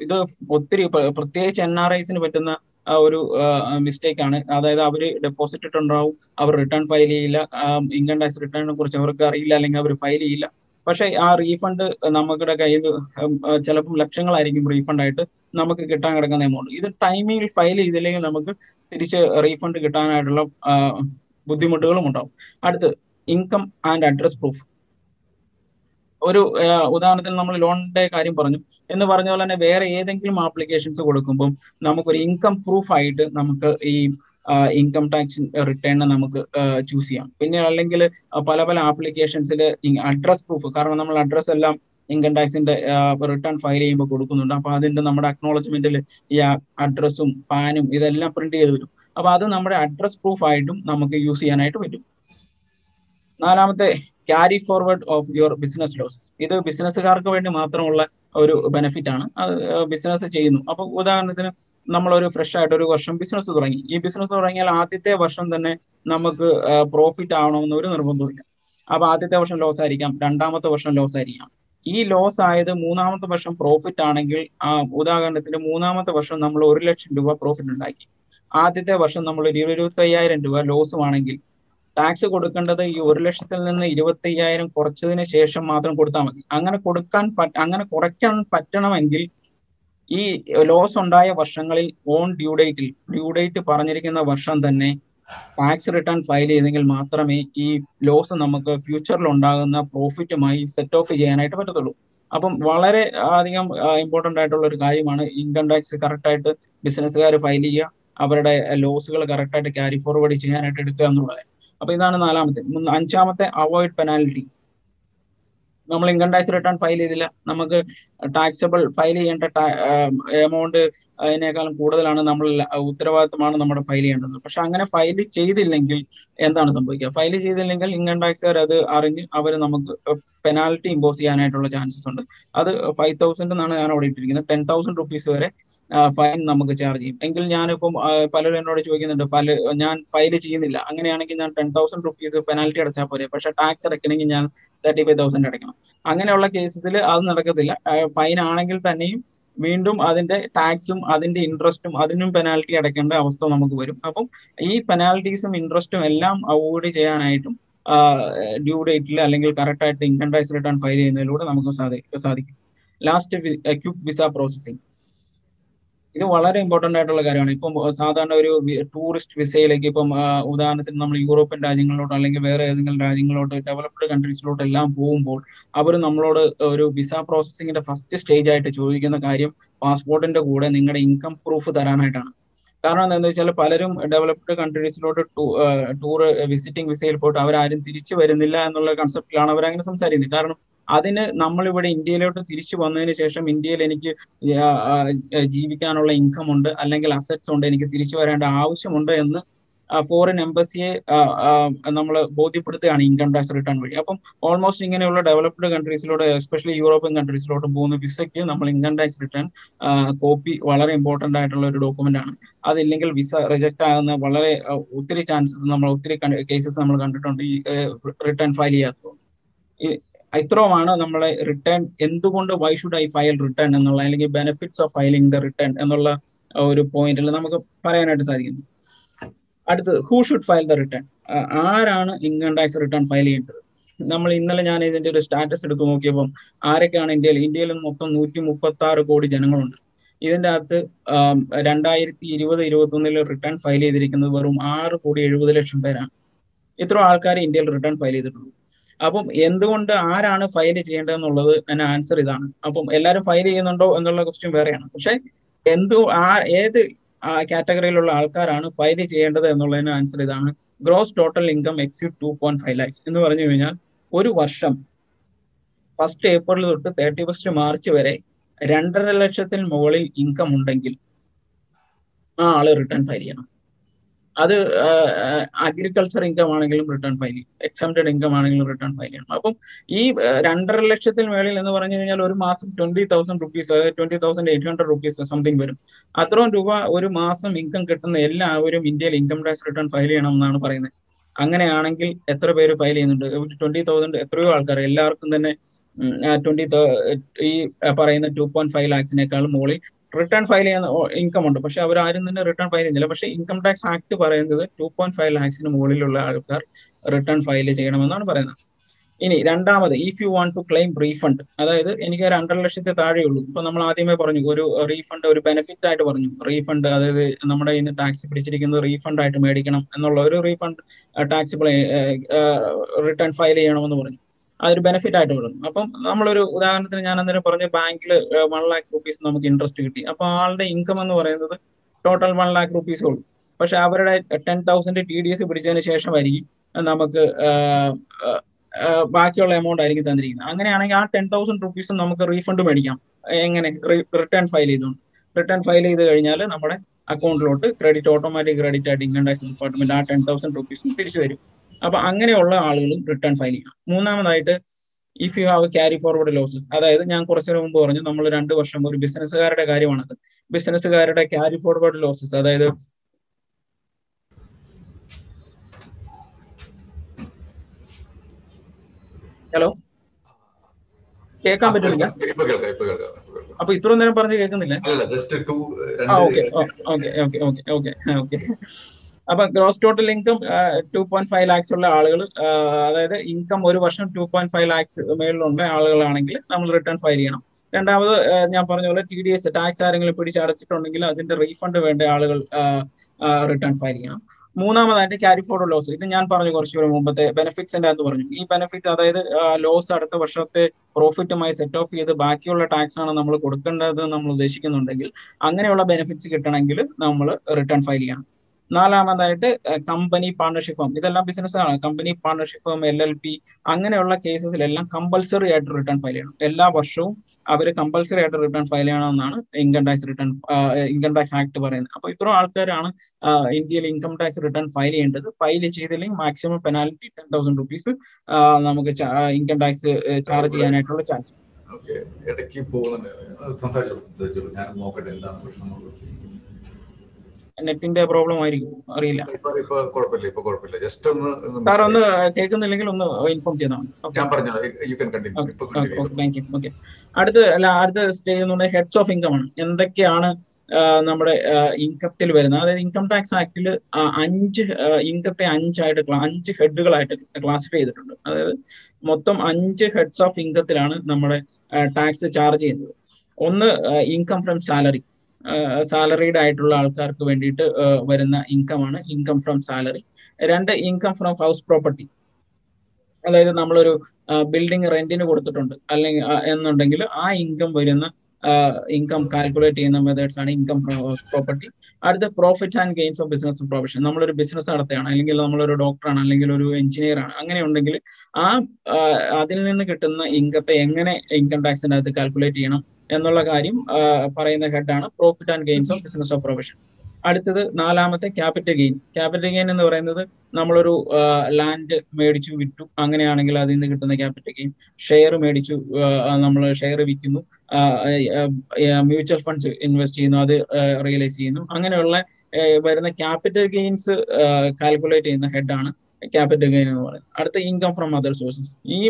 [SPEAKER 3] ഇത് ഒത്തിരി പ്ര- പ്രത്യേകിച്ച് എൻ ആർ ഐസിന് പറ്റുന്ന ഒരു മിസ്റ്റേക്ക് ആണ്. അതായത് അവർ ഡെപ്പോസിറ്റ് ഇട്ടുണ്ടാവും അവർ റിട്ടേൺ ഫയൽ ചെയ്യില്ല ഇൻകം ടാക്സ് റിട്ടേണിനെ കുറിച്ച് അവർക്ക് അറിയില്ല അല്ലെങ്കിൽ അവർ ഫയൽ ചെയ്യില്ല. പക്ഷെ ആ റീഫണ്ട് നമ്മുടെ കയ്യിൽ ചിലപ്പം ലക്ഷങ്ങളായിരിക്കും റീഫണ്ട് ആയിട്ട് നമുക്ക് കിട്ടാൻ കിടക്കുന്ന എമൗണ്ട് ഇത് ടൈമിൽ ഫയൽ ചെയ്തില്ലെങ്കിൽ നമുക്ക് തിരിച്ച് റീഫണ്ട് കിട്ടാനായിട്ടുള്ള ബുദ്ധിമുട്ടുകളും ഉണ്ടാവും. അടുത്ത് ഇൻകം ആൻഡ് അഡ്രസ് പ്രൂഫ് ഒരു ഉദാഹരണത്തിന് നമ്മൾ ലോണിന്റെ കാര്യം പറഞ്ഞു. എന്ന് പറഞ്ഞ പോലെ തന്നെ വേറെ ഏതെങ്കിലും ആപ്ലിക്കേഷൻസ് കൊടുക്കുമ്പോൾ നമുക്കൊരു ഇൻകം പ്രൂഫ് ആയിട്ട് നമുക്ക് ഈ ഇൻകം ടാക്സ് റിട്ടേൺ നമുക്ക് ചൂസ് ചെയ്യാം. പിന്നെ അല്ലെങ്കിൽ പല പല ആപ്ലിക്കേഷൻസിൽ അഡ്രസ് പ്രൂഫ് കാരണം നമ്മൾ അഡ്രസ് എല്ലാം ഇൻകം ടാക്സിന്റെ റിട്ടേൺ ഫയൽ ചെയ്യുമ്പോൾ കൊടുക്കുന്നുണ്ട്. അപ്പൊ അതിന്റെ നമ്മുടെ അക്നോളജ്മെന്റിൽ ഈ അഡ്രസ്സും പാനും ഇതെല്ലാം പ്രിന്റ് ചെയ്ത് വരും. അപ്പൊ അത് നമ്മുടെ അഡ്രസ് പ്രൂഫ് ആയിട്ടും നമുക്ക് യൂസ് ചെയ്യാനായിട്ട് പറ്റും. നാലാമത്തെ carry forward of your business losses ഇത് ബിസിനസ്സുകാർക്ക് വേണ്ടി മാത്രമുള്ള ഒരു ബെനിഫിറ്റ് ആണ്. ബിസിനസ് ചെയ്യുന്നു. അപ്പൊ ഉദാഹരണത്തിന് നമ്മൾ ഒരു ഫ്രഷ് ആയിട്ട് ഒരു വർഷം ബിസിനസ് തുടങ്ങി. ഈ ബിസിനസ് തുടങ്ങിയാൽ ആദ്യത്തെ വർഷം തന്നെ നമുക്ക് പ്രോഫിറ്റ് ആവണമെന്ന് ഒരു നിർബന്ധമില്ല അപ്പൊ ആദ്യത്തെ വർഷം ലോസ് ആയിരിക്കാം. രണ്ടാമത്തെ വർഷം ലോസ് ആയിരിക്കാം. ഈ ലോസ് ആയത് മൂന്നാമത്തെ വർഷം പ്രോഫിറ്റ് ആണെങ്കിൽ ഉദാഹരണത്തിന് മൂന്നാമത്തെ വർഷം നമ്മൾ ഒരു ലക്ഷം രൂപ പ്രോഫിറ്റ് ഉണ്ടാക്കി. ആദ്യത്തെ വർഷം നമ്മൾ ഇരുപത്തി അയ്യായിരം രൂപ ലോസും ആണെങ്കിൽ ടാക്സ് കൊടുക്കേണ്ടത് ഈ ഒരു ലക്ഷത്തിൽ നിന്ന് ഇരുപത്തി അയ്യായിരം കുറച്ചതിന് ശേഷം മാത്രം കൊടുത്താൽ മതി. അങ്ങനെ കൊടുക്കാൻ അങ്ങനെ കുറയ്ക്കാൻ പറ്റണമെങ്കിൽ ഈ ലോസ് ഉണ്ടായ വർഷങ്ങളിൽ on due due date due date പറഞ്ഞിരിക്കുന്ന വർഷം തന്നെ ടാക്സ് റിട്ടേൺ ഫയൽ ചെയ്തെങ്കിൽ മാത്രമേ ഈ ലോസ് നമുക്ക് ഫ്യൂച്ചറിൽ ഉണ്ടാകുന്ന പ്രോഫിറ്റുമായി സെറ്റ് ഓഫ് ചെയ്യാനായിട്ട് പറ്റത്തുള്ളൂ. അപ്പം വളരെ അധികം ഇമ്പോർട്ടന്റ് ആയിട്ടുള്ള ഒരു കാര്യമാണ് ഇൻകം ടാക്സ് കറക്റ്റായിട്ട് ബിസിനസ്സുകാർ ഫയൽ ചെയ്യുക അവരുടെ ലോസുകൾ കറക്റ്റായിട്ട് ക്യാരി ഫോർവേഡ് ചെയ്യാനായിട്ട് എടുക്കുക എന്നുള്ളത്. അപ്പൊ ഇതാണ് നാലാമത്തെ. അഞ്ചാമത്തെ അവോയ്ഡ് പെനാൽറ്റി. നമ്മൾ ഇൻകം ടാക്സ് റിട്ടേൺ ഫയൽ ചെയ്തില്ല. നമുക്ക് ടാക്സബിൾ ഫയൽ ചെയ്യേണ്ട എമൗണ്ട് അതിനേക്കാളും കൂടുതലാണ് നമ്മൾ ഉത്തരവാദിത്തമാണ് നമ്മുടെ ഫയൽ ചെയ്യേണ്ടത്. പക്ഷെ അങ്ങനെ ഫയൽ ചെയ്തില്ലെങ്കിൽ എന്താണ് സംഭവിക്കുക? ഫയൽ ചെയ്തില്ലെങ്കിൽ ഇൻകം ടാക്സുകാർ അത് അറിഞ്ഞ് അവർ നമുക്ക് പെനാൽറ്റി ഇമ്പോസ് ചെയ്യാനായിട്ടുള്ള ചാൻസസ് ഉണ്ട്. അത് ഫൈവ് തൗസൻഡ് എന്നാണ് ഞാൻ അവിടെ ഇട്ടിരിക്കുന്നത്. ടെൻ തൗസൻഡ് റുപ്പീസ് വരെ ഫൈൻ നമുക്ക് ചാർജ് ചെയ്യും. എങ്കിൽ ഞാനിപ്പം പലരും എന്നോട് ചോദിക്കുന്നുണ്ട് ഫയൽ ഞാൻ ഫയൽ ചെയ്യുന്നില്ല. അങ്ങനെയാണെങ്കിൽ ഞാൻ ടെൻ തൗസൻഡ് റുപ്പീസ് പെനാൽറ്റി അടച്ചാൽ പോരെ. പക്ഷെ ടാക്സ് അടയ്ക്കണമെങ്കിൽ ഞാൻ തേർട്ടി ഫൈവ് തൗസൻഡ് അടയ്ക്കണം. അങ്ങനെയുള്ള കേസസിൽ അത് നടക്കത്തില്ല. ഫൈൻ ആണെങ്കിൽ തന്നെയും വീണ്ടും അതിന്റെ ടാക്സും അതിന്റെ ഇൻട്രസ്റ്റും അതിനും പെനാൽറ്റി അടയ്ക്കേണ്ട അവസ്ഥ നമുക്ക് വരും. അപ്പം ഈ പെനാൽറ്റീസും ഇൻട്രസ്റ്റും എല്ലാം അവോയ്ഡ് ചെയ്യാനായിട്ടും ഡ്യൂ ഡേറ്റിൽ അല്ലെങ്കിൽ കറക്റ്റ് ആയിട്ട് ഇൻകം ടാക്സ് റിട്ടേൺ ഫയൽ ചെയ്യുന്നതിലൂടെ നമുക്ക് സാധിക്കും. ലാസ്റ്റ് ക്യുക്ക് വിസ പ്രോസസ്സിംഗ് ഇത് വളരെ ഇമ്പോർട്ടന്റ് ആയിട്ടുള്ള കാര്യമാണ്. ഇപ്പം സാധാരണ ഒരു ടൂറിസ്റ്റ് വിസയിലേക്ക് ഇപ്പം ഉദാഹരണത്തിന് നമ്മൾ യൂറോപ്യൻ രാജ്യങ്ങളിലോട്ട് അല്ലെങ്കിൽ വേറെ ഏതെങ്കിലും രാജ്യങ്ങളിലോട്ട് ഡെവലപ്ഡ് കൺട്രീസിലോട്ട് എല്ലാം പോകുമ്പോൾ അവർ നമ്മളോട് ഒരു വിസ പ്രോസസ്സിങ്ങിന്റെ ഫസ്റ്റ് സ്റ്റേജ് ആയിട്ട് ചോദിക്കുന്ന കാര്യം പാസ്പോർട്ടിന്റെ കൂടെ നിങ്ങളുടെ ഇൻകം പ്രൂഫ് തരാനായിട്ടാണ്. കാരണം എന്താണെന്ന് വെച്ചാൽ പലരും ഡെവലപ്ഡ് കൺട്രീസിലോട്ട് ടൂർ വിസിറ്റിംഗ് വിസയിൽ പോയിട്ട് അവരാരും തിരിച്ചു വരുന്നില്ല എന്നുള്ള കൺസെപ്റ്റിലാണ് അവർ അങ്ങനെ സംസാരിക്കുന്നത്. കാരണം അതിന് നമ്മളിവിടെ ഇന്ത്യയിലോട്ട് തിരിച്ചു വന്നതിന് ശേഷം ഇന്ത്യയിൽ എനിക്ക് ജീവിക്കാനുള്ള ഇൻകം ഉണ്ട് അല്ലെങ്കിൽ അസറ്റ്സ് ഉണ്ട് എനിക്ക് തിരിച്ചു വരേണ്ട ആവശ്യമുണ്ട് എന്ന് ഫോറിൻ എംബസിയെ നമ്മൾ ബോധ്യപ്പെടുത്തുകയാണ് ഇൻകം ടാക്സ് റിട്ടേൺ വഴി. അപ്പം ഓൾമോസ്റ്റ് ഇങ്ങനെയുള്ള ഡെവലപ്ഡ് കൺട്രീസിലൂടെ എസ്പെഷ്യലി യൂറോപ്യൻ കൺട്രീസിലോട്ട് പോകുന്ന വിസയ്ക്ക് നമ്മൾ ഇൻകം ടാക്സ് റിട്ടേൺ കോപ്പി വളരെ ഇമ്പോർട്ടന്റ് ആയിട്ടുള്ള ഒരു ഡോക്യുമെന്റ് ആണ്. അതില്ലെങ്കിൽ വിസ റിജക്ട് ആകുന്ന വളരെ ഒത്തിരി ചാൻസസ് നമ്മൾ ഒത്തിരി കേസസ് നമ്മൾ കണ്ടിട്ടുണ്ട് ഈ റിട്ടേൺ ഫയൽ ചെയ്യാത്തത്. ഇത്രയുമാണ് നമ്മളെ റിട്ടേൺ എന്തുകൊണ്ട് why should I file return എന്നുള്ള അല്ലെങ്കിൽ benefits of filing the return എന്നുള്ള ഒരു പോയിന്റിൽ നമുക്ക് പറയാനായിട്ട് സാധിക്കുന്നു. അടുത്തത് who should file the return ആരാണ് ഇൻകം ടാക്സ് റിട്ടേൺ ഫയൽ ചെയ്യേണ്ടത്? നമ്മൾ ഇന്നലെ ഞാൻ ഇതിന്റെ ഒരു സ്റ്റാറ്റസ് എടുത്ത് നോക്കിയപ്പോൾ ആരൊക്കെയാണ് ഇന്ത്യയിൽ ഇന്ത്യയിൽ മൊത്തം നൂറ്റി മുപ്പത്തി ആറ് കോടി ജനങ്ങളുണ്ട്. ഇതിന്റെ അകത്ത് രണ്ടായിരത്തി ഇരുപത് ഇരുപത്തി ഒന്നിൽ റിട്ടേൺ ഫയൽ ചെയ്തിരിക്കുന്നത് വെറും ആറ് കോടി എഴുപത് ലക്ഷം പേരാണ്. ഇത്ര ആൾക്കാർ ഇന്ത്യയിൽ റിട്ടേൺ ഫയൽ ചെയ്തിട്ടുള്ളൂ. അപ്പം എന്തുകൊണ്ട് ആരാണ് ഫയൽ ചെയ്യേണ്ടതെന്നുള്ളത് എന്നെ ആൻസർ ഇതാണ്. അപ്പം എല്ലാവരും ഫയൽ ചെയ്യുന്നുണ്ടോ എന്നുള്ള ക്വസ്റ്റ്യൻ വേറെയാണ്. പക്ഷെ എന്തു ആ ഏത് കാറ്റഗറിയിലുള്ള ആൾക്കാരാണ് ഫയൽ ചെയ്യേണ്ടത് എന്നുള്ളതിന് ആൻസർ ഇതാണ് gross total income exceed two point five lakhs എന്ന് പറഞ്ഞു കഴിഞ്ഞാൽ ഒരു വർഷം ഫസ്റ്റ് ഏപ്രിൽ തൊട്ട് തേർട്ടി ഫസ്റ്റ് മാർച്ച് വരെ രണ്ടര ലക്ഷത്തിന് മുകളിൽ ഇൻകം ഉണ്ടെങ്കിൽ ആ ആൾ റിട്ടേൺ ഫയൽ ചെയ്യണം. അത് അഗ്രികൾച്ചർ ഇൻകം ആണെങ്കിലും റിട്ടേൺ ഫയൽ ചെയ്യും. എക്സംറ്റഡ് ഇൻകം ആണെങ്കിലും റിട്ടേൺ ഫയൽ ചെയ്യണം. അപ്പം ഈ രണ്ടര ലക്ഷത്തിൽ മേളിൽ എന്ന് പറഞ്ഞു കഴിഞ്ഞാൽ ഒരു മാസം ട്വന്റി തൗസൻഡ് റുപ്പീസ് അതായത് twenty thousand eight hundred rupees something വരും. അത്രയും രൂപ ഒരു മാസം ഇൻകം കിട്ടുന്ന എല്ലാവരും ഇന്ത്യയിൽ ഇൻകം ടാക്സ് റിട്ടേൺ ഫയൽ ചെയ്യണം എന്നാണ് പറയുന്നത്. അങ്ങനെയാണെങ്കിൽ എത്ര പേര് ഫയൽ ചെയ്യുന്നുണ്ട്? ട്വന്റി തൗസൻഡ് എത്രയോ ആൾക്കാർ. എല്ലാവർക്കും തന്നെ ട്വന്റി ഈ പറയുന്ന ടു പോയിന്റ് ഫൈവ് ലാക്സിനേക്കാളും മുകളിൽ റിട്ടേൺ ഫയൽ ചെയ്യുന്ന ഇൻകം ഉണ്ട്. പക്ഷെ അവർ ആരും തന്നെ റിട്ടേൺ ഫയൽ ചെയ്യുന്നില്ല. പക്ഷെ ഇൻകം ടാക്സ് ആക്ട് പറയുന്നത് ടു പോയിന്റ് ഫൈവ് ലാക്സിന് മുകളിലുള്ള ആൾക്കാർ റിട്ടേൺ ഫയൽ ചെയ്യണമെന്നാണ് പറയുന്നത്. ഇനി രണ്ടാമത് if you want to claim refund അതായത് എനിക്ക് രണ്ടര ലക്ഷത്തെ താഴെയുള്ളൂ ഇപ്പൊ നമ്മൾ ആദ്യമേ പറഞ്ഞു ഒരു റീഫണ്ട് ഒരു ബെനിഫിറ്റ് ആയിട്ട് പറഞ്ഞു. റീഫണ്ട് അതായത് നമ്മുടെ ഇന്ന് ടാക്സ് പിടിച്ചിരിക്കുന്നത് റീഫണ്ട് ആയിട്ട് മേടിക്കണം എന്നുള്ള ഒരു റീഫണ്ട് ടാക്സ് റിട്ടേൺ ഫയൽ ചെയ്യണമെന്ന് പറഞ്ഞു. അതൊരു ബെനിഫിറ്റ് ആയിട്ട് വിടും അപ്പം നമ്മളൊരു ഉദാഹരണത്തിന് ഞാൻ അന്നേരം പറഞ്ഞ ബാങ്കിൽ വൺ ലാക്ക് റുപ്പീസ് നമുക്ക് ഇൻട്രസ്റ്റ് കിട്ടി. അപ്പൊ ആളുടെ ഇൻകം എന്ന് പറയുന്നത് ടോട്ടൽ വൺ ലാക്ക് റുപ്പീസ് ഉള്ളൂ. പക്ഷെ അവരുടെ ten thousand T D S പിടിച്ചതിന് ശേഷമായിരിക്കും നമുക്ക് ബാക്കിയുള്ള എമൗണ്ട് ആയിരിക്കും തന്നിരിക്കുന്നത്. അങ്ങനെയാണെങ്കിൽ ആ ടെൻ തൗസൻഡ് റുപ്പീസും നമുക്ക് റീഫണ്ട് മേടിക്കാം. എങ്ങനെ? റിട്ടേൺ ഫയൽ ചെയ്തുകൊണ്ട്. റിട്ടേൺ ഫയൽ ചെയ്ത് കഴിഞ്ഞാൽ നമ്മുടെ അക്കൗണ്ടിലോട്ട് ക്രെഡിറ്റ് ഓട്ടോമാറ്റിക് ക്രെഡിറ്റ് ആയിട്ട് ഇൻകം ടാക്സ് ഡിപ്പാർട്ട്മെന്റ് ആ ടെൻ തൗസൻഡ് റുപ്പീസും തിരിച്ചു തരും. അപ്പൊ അങ്ങനെയുള്ള ആളുകളും റിട്ടേൺ ഫയൽ ചെയ്യണം മൂന്നാമതായിട്ട് if you have carry forward losses അതായത് ഞാൻ കുറച്ചു മുമ്പ് പറഞ്ഞു നമ്മൾ രണ്ട് വർഷം ഒരു ബിസിനസ്സുകാരുടെ കാര്യമാണത്. ബിസിനസ്സുകാരുടെ ക്യാരി ഫോർവേഡ് ലോസസ് അതായത് ഹലോ കേൾക്കാൻ
[SPEAKER 2] കേൾക്കാം
[SPEAKER 3] അപ്പൊ ഇത്രയും നേരം പറഞ്ഞ് കേൾക്കുന്നില്ല? Okay okay okay okay okay okay അപ്പൊ gross total income two point five lakhs ഉള്ള ആളുകൾ അതായത് ഇൻകം ഒരു വർഷം ടു പോയിന്റ് ഫൈവ് ലാക്സ് മേളിലുള്ള ആളുകളാണെങ്കിൽ നമ്മൾ റിട്ടേൺ ഫയൽ ചെയ്യണം. രണ്ടാമത് ഞാൻ പറഞ്ഞ പോലെ ടി ഡി എസ് ടാക്സ് ആരെങ്കിലും പിടിച്ചടച്ചിട്ടുണ്ടെങ്കിൽ അതിന്റെ റീഫണ്ട് വേണ്ട ആളുകൾ റിട്ടേൺ ഫയൽ ചെയ്യണം. മൂന്നാമതായിട്ട് ക്യാരി ഫോർവേഡ് ലോസ് ഇത് ഞാൻ പറഞ്ഞു കുറച്ചുകൂടി മുമ്പത്തെ ബെനിഫിറ്റ്സിന്റെ അത് പറഞ്ഞു. ഈ ബെനിഫിറ്റ് അതായത് ലോസ് അടുത്ത വർഷത്തെ പ്രോഫിറ്റുമായി സെറ്റ് ഓഫ് ചെയ്ത് ബാക്കിയുള്ള ടാക്സ് ആണ് നമ്മൾ കൊടുക്കേണ്ടത് നമ്മൾ ഉദ്ദേശിക്കുന്നുണ്ടെങ്കിൽ അങ്ങനെയുള്ള ബെനിഫിറ്റ്സ് കിട്ടണമെങ്കിൽ നമ്മൾ റിട്ടേൺ ഫയൽ ചെയ്യണം. നാലാമതായിട്ട് കമ്പനി പാർട്ണർഷിപ്പ് ഫോം ഇതെല്ലാം ബിസിനസ്സാണ് company partnership firm L L P അങ്ങനെയുള്ള കേസസിലെല്ലാം കമ്പൽസറി ആയിട്ട് റിട്ടേൺ ഫയൽ ചെയ്യണം. എല്ലാ വർഷവും അവർ കമ്പൽസറി ആയിട്ട് റിട്ടേൺ ഫയൽ ചെയ്യണമെന്നാണ് income tax return income tax act പറയുന്നത്. അപ്പോൾ ഇത്ര ആൾക്കാരാണ് ഇന്ത്യയിൽ ഇൻകം ടാക്സ് റിട്ടേൺ ഫയൽ ചെയ്യേണ്ടത്. ഫയൽ ചെയ്തില്ലെങ്കിൽ maximum penalty ten thousand rupees നമുക്ക് ഇൻകം ടാക്സ് ചാർജ് ചെയ്യാനായിട്ടുള്ള ചാൻസ്
[SPEAKER 2] ഇടയ്ക്ക് പോകുന്നുണ്ട്. സംസാരിച്ചോളൂ. ഞാൻ നോക്കട്ടെ എന്താണ് പ്രശ്നം
[SPEAKER 3] നെറ്റിന്റെ പ്രോബ്ലം ആയിരിക്കും. അറിയില്ല. സാർ ഒന്ന് കേൾക്കുന്നില്ലെങ്കിൽ ഒന്ന് ഇൻഫോം ചെയ്താൽ അടുത്ത അല്ല അടുത്ത സ്റ്റേജ് എന്ന് പറഞ്ഞാൽ ഹെഡ്സ് ഓഫ് ഇൻകം ആണ്. എന്തൊക്കെയാണ് നമ്മുടെ ഇൻകത്തിൽ വരുന്നത്? അതായത് ഇൻകം ടാക്സ് ആക്ടിൽ അഞ്ച് ഇൻകത്തെ അഞ്ചായിട്ട് അഞ്ച് ഹെഡുകളായിട്ട് ക്ലാസിഫൈ ചെയ്തിട്ടുണ്ട്. അതായത് മൊത്തം അഞ്ച് ഹെഡ്സ് ഓഫ് ഇൻകത്തിലാണ് നമ്മുടെ ടാക്സ് ചാർജ് ചെയ്യുന്നത്. ഒന്ന് ഇൻകം ഫ്രം സാലറി സാലറീഡ് ആയിട്ടുള്ള ആൾക്കാർക്ക് വേണ്ടിയിട്ട് വരുന്ന ഇൻകം ആണ്. ഇൻകം ഫ്രം സാലറി രണ്ട് ഇൻകം ഫ്രം ഹൗസ് പ്രോപ്പർട്ടി അതായത് നമ്മളൊരു ബിൽഡിംഗ് റെന്റിന് കൊടുത്തിട്ടുണ്ട്. അല്ലെങ്കിൽ എന്നുണ്ടെങ്കിൽ ആ ഇൻകം വരുന്ന ഇൻകം കാൽക്കുലേറ്റ് ചെയ്യുന്ന മെത്തേഡ്സ് ആണ് ഇൻകം പ്രോപ്പർട്ടി അടുത്ത profit and gains of business profession നമ്മളൊരു ബിസിനസ് നടത്തുകയാണ്. അല്ലെങ്കിൽ നമ്മളൊരു ഡോക്ടറാണ് അല്ലെങ്കിൽ ഒരു എഞ്ചിനീയർ ആണ്. അങ്ങനെ ഉണ്ടെങ്കിൽ ആ അതിൽ നിന്ന് കിട്ടുന്ന ഇൻകത്തെ എങ്ങനെ ഇൻകം ടാക്സിന്റെ അകത്ത് കാൽക്കുലേറ്റ് ചെയ്യണം? എന്നുള്ള കാര്യം പറയുന്ന ഹെഡാണ് profit and gains of business of profession അടുത്തത് നാലാമത്തെ ക്യാപിറ്റൽ ഗെയിൻ ക്യാപിറ്റൽ ഗെയിൻ എന്ന് പറയുന്നത് നമ്മളൊരു ലാൻഡ് മേടിച്ചു വിറ്റു. അങ്ങനെയാണെങ്കിൽ അതിൽ നിന്ന് കിട്ടുന്ന ക്യാപിറ്റൽ ഗെയിൻ ഷെയർ മേടിച്ചു നമ്മൾ ഷെയർ വിൽക്കുന്നു. മ്യൂച്വൽ ഫണ്ട്സ് ഇൻവെസ്റ്റ് ചെയ്യുന്നു അത് റിയലൈസ് ചെയ്യുന്നു. അങ്ങനെയുള്ള വരുന്ന ക്യാപിറ്റൽ ഗെയിൻസ് കാൽക്കുലേറ്റ് ചെയ്യുന്ന ഹെഡാണ് ക്യാപിറ്റൽ ഗെയിൻ എന്ന് പറയുന്നത്. അടുത്ത ഇൻകം ഫ്രം അതർ സോഴ്സസ് ഈ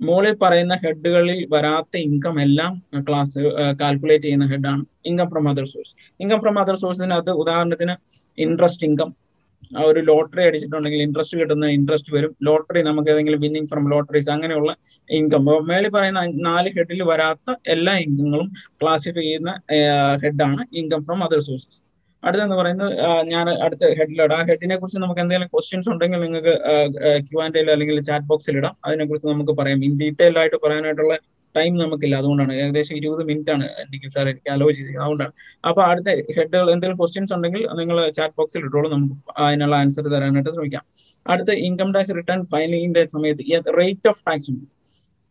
[SPEAKER 3] മുകളിൽ പറയുന്ന ഹെഡുകളിൽ വരാത്ത ഇൻകം എല്ലാം ക്ലാസ് കാൽക്കുലേറ്റ് ചെയ്യുന്ന ഹെഡാണ് income from other source income from other സോഴ്സിനകത്ത് ഉദാഹരണത്തിന് ഇൻട്രസ്റ്റ് ഇൻകം ഒരു ലോട്ടറി അടിച്ചിട്ടുണ്ടെങ്കിൽ ഇൻട്രസ്റ്റ് കിട്ടുന്ന ഇൻട്രസ്റ്റ് വരും. ലോട്ടറി നമുക്ക് ഏതെങ്കിലും വിന്നിങ് ഫ്രം ലോട്ടറീസ് അങ്ങനെയുള്ള ഇൻകം മേളിൽ പറയുന്ന നാല് ഹെഡിൽ വരാത്ത എല്ലാ ഇൻകങ്ങളും ക്ലാസിഫൈ ചെയ്യുന്ന ഹെഡാണ് ഇൻകം ഫ്രം അതർ സോഴ്സസ് അടുത്തെന്ന് പറയുന്നത്? ഞാൻ അടുത്ത ഹെഡിലിടാം ആ ഹെഡിനെ കുറിച്ച് നമുക്ക് എന്തെങ്കിലും ക്വസ്റ്റ്യൻസ് ഉണ്ടെങ്കിൽ നിങ്ങൾക്ക് ക്യൂ ആൻഡ് അല്ലെങ്കിൽ ചാറ്റ് ബോക്സിൽ ഇടാം. അതിനെ കുറിച്ച് നമുക്ക് പറയാം. ഇൻ ഡീറ്റെയിൽ ആയിട്ട് പറയാനായിട്ടുള്ള ടൈം നമുക്കില്ല. അതുകൊണ്ടാണ് ഏകദേശം ഇരുപത് മിനിറ്റ് ആണ് എനിക്ക് സാർ എനിക്ക് അലോ ചെയ്തത് അതുകൊണ്ടാണ്. അപ്പൊ അടുത്ത ഹെഡുകൾ എന്തെങ്കിലും ക്വസ്റ്റ്യൻസ് ഉണ്ടെങ്കിൽ നിങ്ങൾ ചാറ്റ് ബോക്സിൽ ഇട്ടോളൂ. നമുക്ക് അതിനുള്ള ആൻസർ തരാനായിട്ട് ശ്രമിക്കാം. അടുത്ത ഇൻകം ടാക്സ് റിട്ടേൺ ഫയലിംഗിന്റെ സമയത്ത് റേറ്റ് ഓഫ് ടാക്സ് ഉണ്ട്.